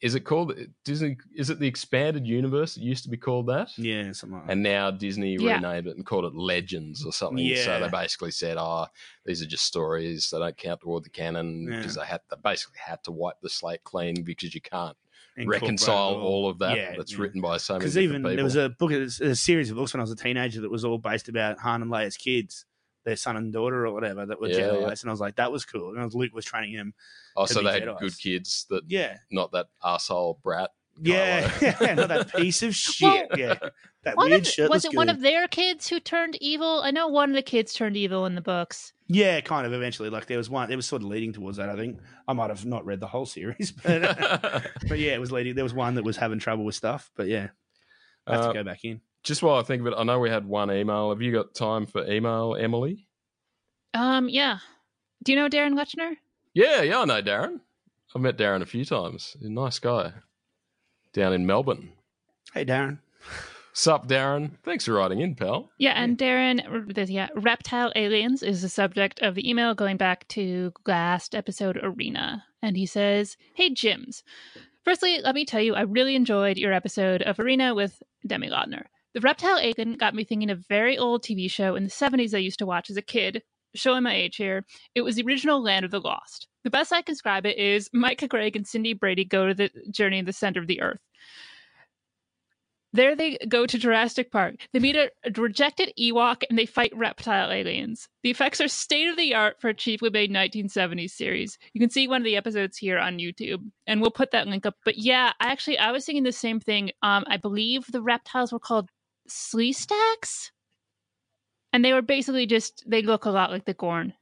is it called Disney? Is it the expanded universe? It used to be called that, Yeah, something like that. and now Disney Yeah. renamed it and called it Legends or something. Yeah. So they basically said, "Oh, these are just stories. They don't count toward the canon Yeah. because they had they basically had to wipe the slate clean because you can't Incorporate reconcile it all of that Yeah, that's yeah. written by so many Because different even people." there was a book, a series of books when I was a teenager that was all based about Han and Leia's kids, their son and daughter or whatever, that were Yeah, Jedi's, yeah. and I was like, that was cool. And Luke was training him. oh, to so be they had Jedis. good kids that Yeah, not that asshole brat. yeah, yeah, not that piece of shit. yeah, that weird of, shirtless was it one of their kids who turned evil? I know one of the kids turned evil in the books. Yeah, kind of. Eventually, like there was one. It was sort of leading towards that. I think I might have not read the whole series, but but yeah, it was leading. There was one that was having trouble with stuff, but yeah, I have Uh, to go back in. Just while I think of it, I know we had one email. Have you got time for email, Emily? Um, yeah. Do you know Darren Lechner? Yeah, yeah, I know Darren. I've met Darren a few times. He's a nice guy down in Melbourne. Hey, Darren. Sup, Darren? Thanks for writing in, pal. Yeah, and Darren, yeah, reptile aliens is the subject of the email going back to last episode Arena. And he says, Hey, Jims. Firstly, let me tell you, I really enjoyed your episode of Arena with Demi Laudner. The reptile alien got me thinking of a very old TV show in the 70s I used to watch as a kid. Showing my age here. It was the original Land of the Lost. The best I can describe it is Micah Gregg and Cindy Brady go to the journey in the center of the earth. There they go to Jurassic Park. They meet a, rejected Ewok and they fight reptile aliens. The effects are state of the art for a cheaply made 1970s series. You can see one of the episodes here on YouTube, and we'll put that link up. But yeah, I actually I was thinking the same thing. Um, I believe the reptiles were called Sleestaks, and they were basically just they look a lot like the Gorn.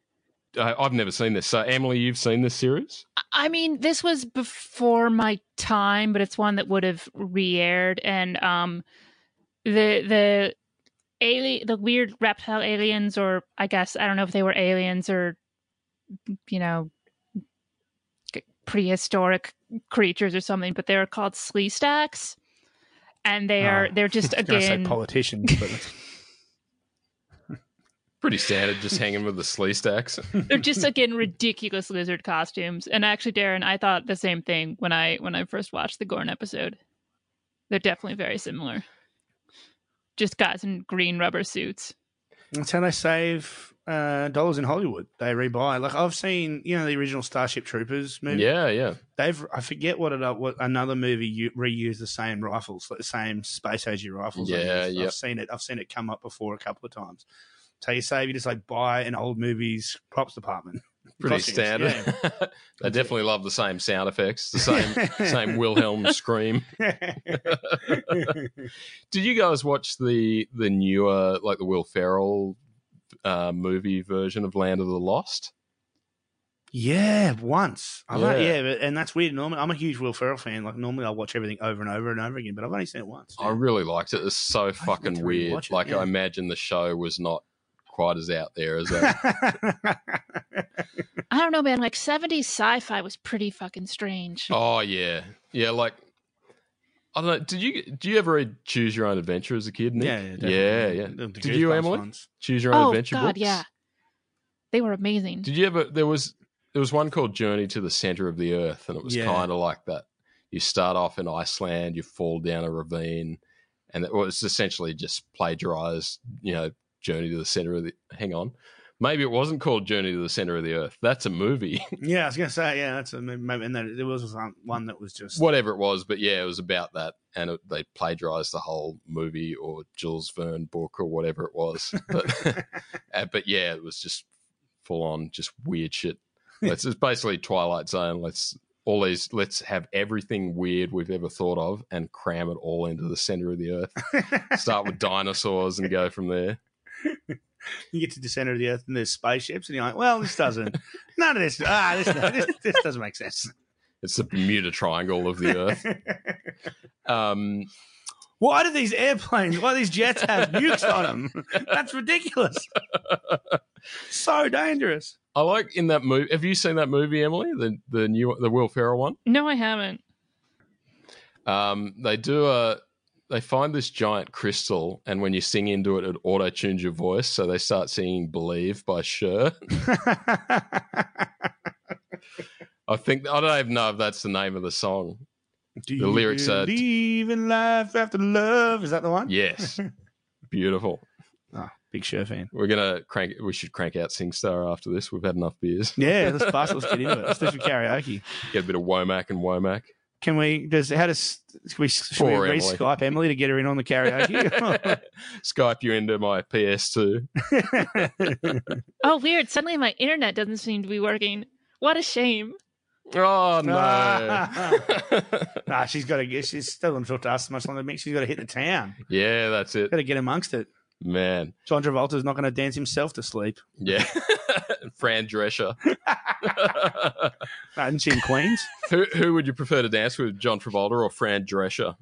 I, I've never seen this. So, Emily, you've seen this series? I mean, this was before my time, but it's one that would have re-aired, and um, the the alien, the weird reptile aliens, or I guess I don't know if they were aliens or you know prehistoric creatures or something, but they're called Sleestaks, and they are Oh, they're just I was say again politicians, but Pretty standard, just hanging with the Sleestaks. they're just again ridiculous lizard costumes. And actually, Darren, I thought the same thing when I when I first watched the Gorn episode. They're definitely very similar. Just guys in green rubber suits. that's how they save uh, dollars in Hollywood. They rebuy. Like I've seen, you know, the original Starship Troopers movie. yeah, yeah. they've I forget what it what another movie u- reused the same rifles, like the same space age rifles. Yeah, Yeah, used. yep. I've seen it. I've seen it come up before a couple of times. So you save, you just like buy an old movie's props department. Pretty Costumes, standard. yeah. they definitely love the same sound effects, the same same Wilhelm scream. Did you guys watch the the newer, like the Will Ferrell uh, movie version of Land of the Lost? yeah, once. I've yeah, Yeah. yeah but, and that's weird. Normally, I'm a huge Will Ferrell fan. Like normally, I'll watch everything over and over and over again, but I've only seen it once. I really liked it. It's so need fucking weird. it, like yeah. I imagine the show was not quite as out there as that. I don't know, man. Like 70s sci-fi was pretty fucking strange. oh yeah, yeah. Like I don't know. Did you do you ever read Choose Your Own Adventure as a kid? Nick? yeah, yeah, definitely. yeah, yeah. The- the Did you, Emily? ones. Choose Your Own Oh Adventure God, books? yeah. They were amazing. Did you ever? There was there was one called Journey to the Center of the Earth, and it was Yeah. kind of like that. You start off in Iceland, you fall down a ravine, and it was essentially just plagiarized. You know, Journey to the Center of the. Hang on, maybe it wasn't called Journey to the Center of the Earth. That's a movie, Yeah, I was gonna say yeah. That's a, maybe, and then there was one- one that was just whatever it was. But yeah, it was about that, and it, they plagiarized the whole movie or Jules Verne book or whatever it was. But uh, but yeah, it was just full on, just weird shit. It's, it's basically Twilight Zone. Let's all these. Let's have everything weird we've ever thought of and cram it all into the center of the earth. Start with dinosaurs and go from there. you get to the center of the earth and there's spaceships, and you're like, well, this doesn't. none of this. Ah, this, this, this doesn't make sense. It's the Bermuda Triangle of the earth. Um, Why do these airplanes, why do these jets have nukes on them? That's ridiculous. so dangerous. I like in that movie. Have you seen that movie, Emily? The the new the Will Ferrell one. No, I haven't. Um, they do a. They find this giant crystal, and when you sing into it, it auto tunes your voice. So they start singing "Believe" by Cher. I think I don't even know if that's the name of the song. Do The lyrics are- believe in life after love? Is that the one? Yes. Beautiful. Oh, big Cher fan. We're gonna crank. We should crank out SingStar after this. We've had enough beers. Yeah, let's bust. Let's get into it. Let's do some karaoke. Get a bit of Womack and Womack. Can we? Does how does should we, should we Poor re Emily. Skype Emily to get her in on the karaoke? Skype you into my PS2. Oh, weird. Suddenly my internet doesn't seem to be working. What a shame. Oh no! Ah. nah, she's got to get. She's still going to talk to us much longer. than me. She's got to hit the town. yeah, that's it, Got to get amongst it. man. John Travolta's not going to dance himself to sleep. Yeah, Fran Drescher. No, isn't she in Queens? who who would you prefer to dance with, John Travolta or Fran Drescher?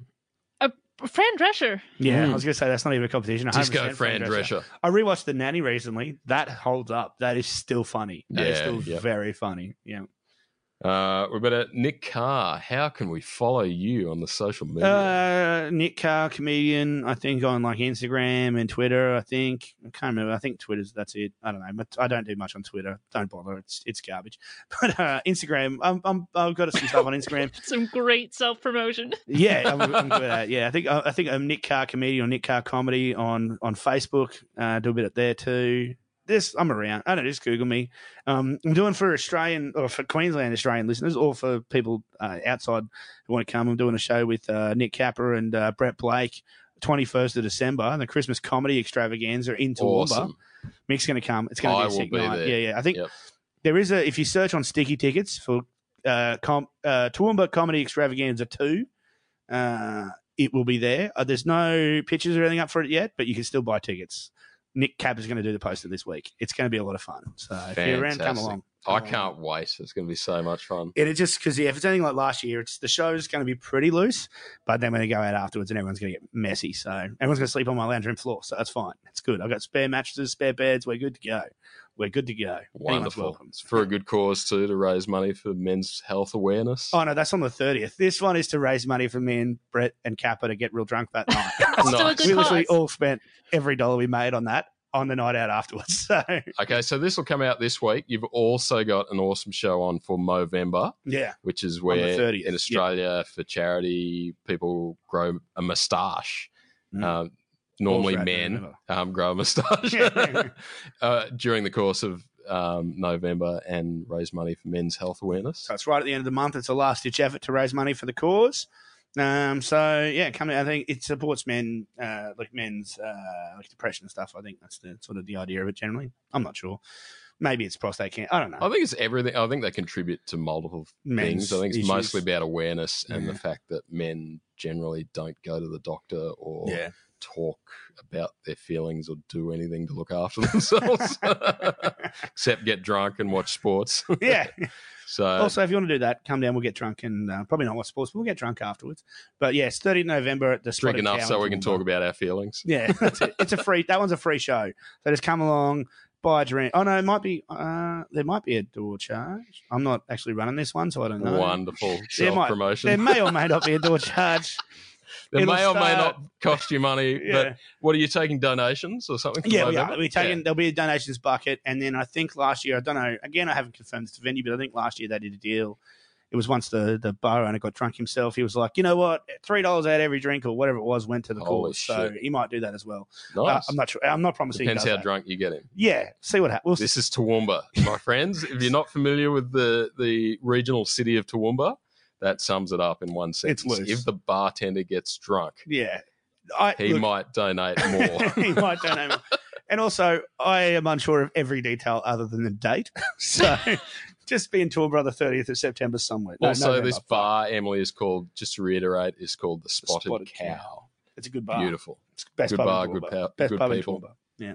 Fran Drescher. Yeah, Mm. I was going to say that's not even a competition. Just go 100% Fran Drescher. I rewatched The Nanny recently. That holds up. That is still funny. That is Yeah, still yeah. very funny. Yeah. Uh, we're better. Nick Carr. How can we follow you on the social media? Uh, Nick Carr, comedian. I think on like Instagram and Twitter. I think I can't remember. I think Twitter's that's it. I don't know. But I don't do much on Twitter. Don't bother. It's it's garbage. But uh, Instagram. I'm, I'm I've got some stuff on Instagram. Some great self promotion. Yeah, I'm, I'm good at that. Yeah, I think I think I'm Nick Carr comedian or Nick Carr comedy on on Facebook. Uh, do a bit of there too. This I'm around. I don't know, just Google me. Um, I'm doing for Australian or for Queensland Australian listeners, or for people uh, outside who want to come. I'm doing a show with uh, Nick Capper and uh, Brett Blake. 21st of December, and the Christmas comedy extravaganza in Toowoomba. awesome. Mick's going to come. It's going to be a sick night. there. Yeah, yeah. I think Yep. there is a if you search on sticky tickets for uh, com, uh Toowoomba Comedy Extravaganza two, uh, it will be there. Uh, there's no pictures or anything up for it yet, but you can still buy tickets. Nick Cab is going to do the poster this week. It's going to be a lot of fun. So if you're around, come along. I Come along. can't wait. It's going to be so much fun. And it just because yeah, if it's anything like last year, it's the show's going to be pretty loose, but then we're going to go out afterwards, and everyone's going to get messy. So everyone's going to sleep on my lounge room floor. So that's fine. It's good. I've got spare mattresses, spare beds. We're good to go. We're good to go. Wonderful. It's for a good cause too to raise money for men's health awareness. Oh no, that's on the thirtieth. This one is to raise money for me and Brett and Capper to get real drunk that night. Nice. good we literally cause. all spent every dollar we made on that on the night out afterwards. So Okay, so this will come out this week. You've also got an awesome show on for Movember, yeah, which is the where 30th, in Australia for charity people grow a moustache. Mm. Um, normally men um, grow a moustache uh, during the course of um, November and raise money for men's health awareness. it's right at the end of the month. It's a last ditch effort to raise money for the cause. Um, so yeah, coming. I think it supports men, uh, like men's uh, like depression and stuff. I think that's the sort of the idea of it. Generally, I'm not sure. Maybe it's prostate cancer. I don't know. I think it's everything. I think they contribute to multiple Men's things. I think it's issues. mostly about awareness and Yeah. the fact that men generally don't go to the doctor or yeah, talk about their feelings or do anything to look after themselves except get drunk and watch sports. yeah. so also, if you want to do that, come down. We'll get drunk and uh, probably not watch sports, but we'll get drunk afterwards. But yes, 30th November at the drink enough so we can talk about our feelings. Yeah, that's it. It's a free. That one's a free show. So just come along, buy a drink. Oh no, it might be. Uh, there might be a door charge. I'm not actually running this one, so I don't know. Wonderful self promotion. There may or may not be a door charge. There it'll may or may start- not cost you money, Yeah, but what are you taking donations or something? yeah, we are. We're taking. There'll be a donations bucket, and then I think last year, I don't know. Again, I haven't confirmed this venue, but I think last year they did a deal. It was once the the bar owner got drunk himself. He was like, you know what, three dollars out every drink or whatever it was went to the Holy cause. So shit. he might do that as well. Uh, Nice. I'm not sure. I'm not promising. he Depends does how that. drunk you get him. Yeah, see what happens. This is Toowoomba, my friends. If you're not familiar with the, the regional city of Toowoomba, that sums it up in one sentence. loose. If the bartender gets drunk, Yeah. I, he look, might donate more. he might donate more. And also, I am unsure of every detail other than the date. So just be in Toowoomba the 30th of September somewhere. No, also, November. this bar, Emily, is called, just to reiterate, is called the Spotted, Spotted Cow. Cow. It's a good bar. Beautiful. It's best Good bar, good pow- Best good people. Yeah.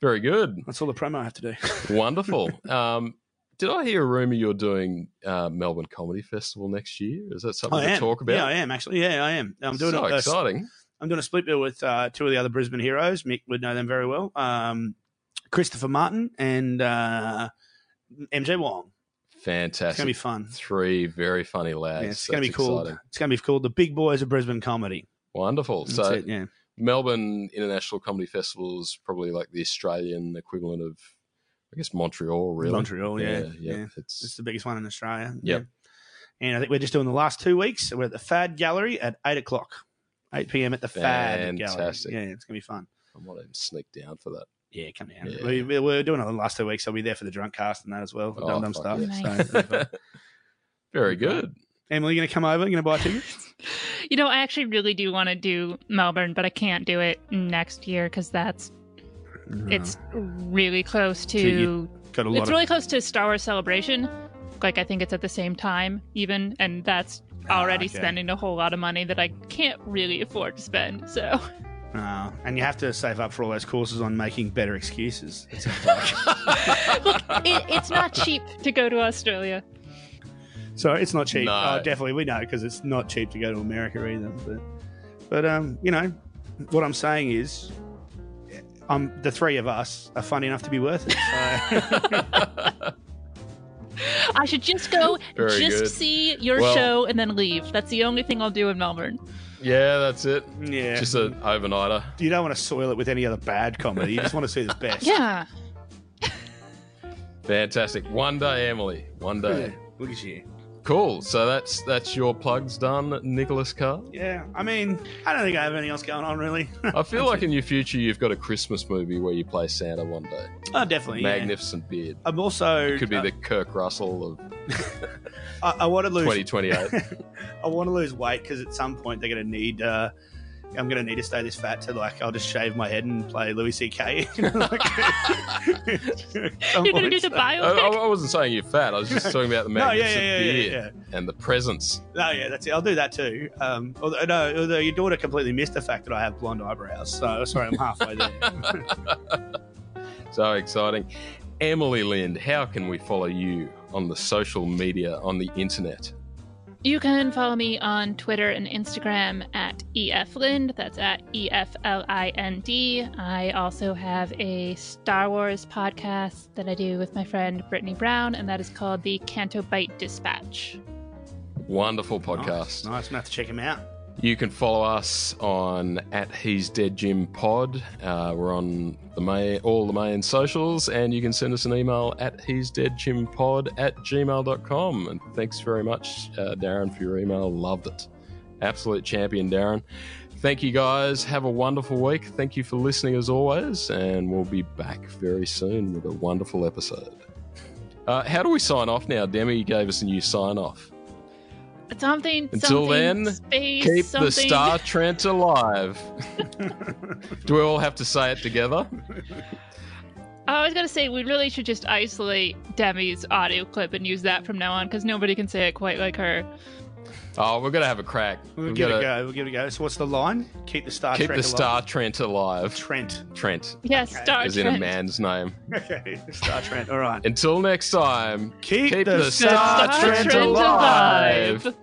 Very good. That's all the promo I have to do. Wonderful. um, did I hear a rumor you're doing uh, Melbourne Comedy Festival next year? Is that something I to am. talk about? Yeah, I am actually. Yeah, I am. I'm doing so a, exciting. I'm doing a split bill with uh, two of the other Brisbane heroes. Mick would know them very well. Um, Christopher Martin and uh, MJ Wong. Fantastic. It's going to be fun. Three very funny lads. Yeah, it's going to be cool. It's going to be called the Big Boys of Brisbane Comedy. Wonderful. That's so it, yeah. Melbourne International Comedy Festival is probably like the Australian equivalent of, I guess, Montreal. Really, Montreal, yeah, yeah. yeah. It's It's the biggest one in Australia. Yep. And I think we're just doing the last two weeks. We're at the Fad Gallery at 8 o'clock, 8 p.m. at the Fad Gallery. Yeah, it's going to be fun. I might even sneak down for that. Yeah, come down. Yeah. We, we- we're doing it the last two weeks. I'll be there for the drunk cast and that as well. For Oh, Dum Dum stuff. yeah. So, it'll be fun. Very good. Emily, you going to come over? You going to buy tickets? You know, I actually really do want to do Melbourne, but I can't do it next year because that's it's really close to. So got a lot it's of really close to Star Wars Celebration. Like I think it's at the same time, even, and that's Ah, already okay. spending a whole lot of money that I can't really afford to spend. So Uh, and you have to save up for all those courses on making better excuses. It look, it, it's not cheap to go to Australia. so it's not cheap. No. Oh, definitely, we know because it's not cheap to go to America either. But, but um, you know, what I'm saying is, um, the three of us are funny enough to be worth it. So. I should just go, Very just good. see your Well- show, and then leave. That's the only thing I'll do in Melbourne. Yeah, that's it. yeah, Just an overnighter. you don't want to soil it with any other bad comedy. You just want to see the best. Yeah. Fantastic. One day, Emily. One day. Look at you. Cool. So that's that's your plugs done, Nicholas Carr. Yeah, I mean, I don't think I have anything else going on really. I feel like in your future you've got a Christmas movie where you play Santa one day. oh, definitely. yeah. Magnificent beard. I'm also Could be uh, the Kurt Russell of I, I want to lose 2028. I want to lose weight because at some point they're going to need. Uh, I'm going to need to stay this fat to like. I'll just shave my head and play Louis C.K. You know, like- You're going to do the I, I? I wasn't saying you're fat. I was just talking about the No, yeah, magnificent yeah, yeah, beard yeah, and the presence. No, yeah, that's it. I'll do that too. Um, although, no, although your daughter completely missed the fact that I have blonde eyebrows. So sorry, I'm halfway there. So exciting. Emily Lind, how can we follow you on the social media, on the internet? You can follow me on Twitter and Instagram at EFLind. That's at E F L I N D. I also have a Star Wars podcast that I do with my friend Brittany Brown, and that is called the Canto Bight Dispatch. Wonderful podcast. Nice, nice. I'm gonna have to check him out. You can follow us on at He's Dead Jim Pod. Uh, we're on the main, all the main socials, and you can send us an email at He's Dead Jim Pod at gmail.com. And thanks very much, uh, Darren, for your email. Loved it. Absolute champion, Darren. Thank you guys. Have a wonderful week. Thank you for listening as always, and we'll be back very soon with a wonderful episode. Uh, how do we sign off now? Demi gave us a new sign off. Something. Until something, then, space, Keep something. the Star Trent alive. Do we all have to say it together? I was gonna say we really should just isolate Demi's audio clip and use that from now on because nobody can say it quite like her. Oh, we're gonna have a crack. We'll We've give it a gotta go. We'll give it a go. So what's the line? Keep the Star Keep Trek the Star alive. Trent alive. Trent. Trent, Yes, Okay. Star as in a man's name. Okay, Star Trent. All right. Until next time, Keep, keep the, the Star, Star Trent, Trent alive. alive.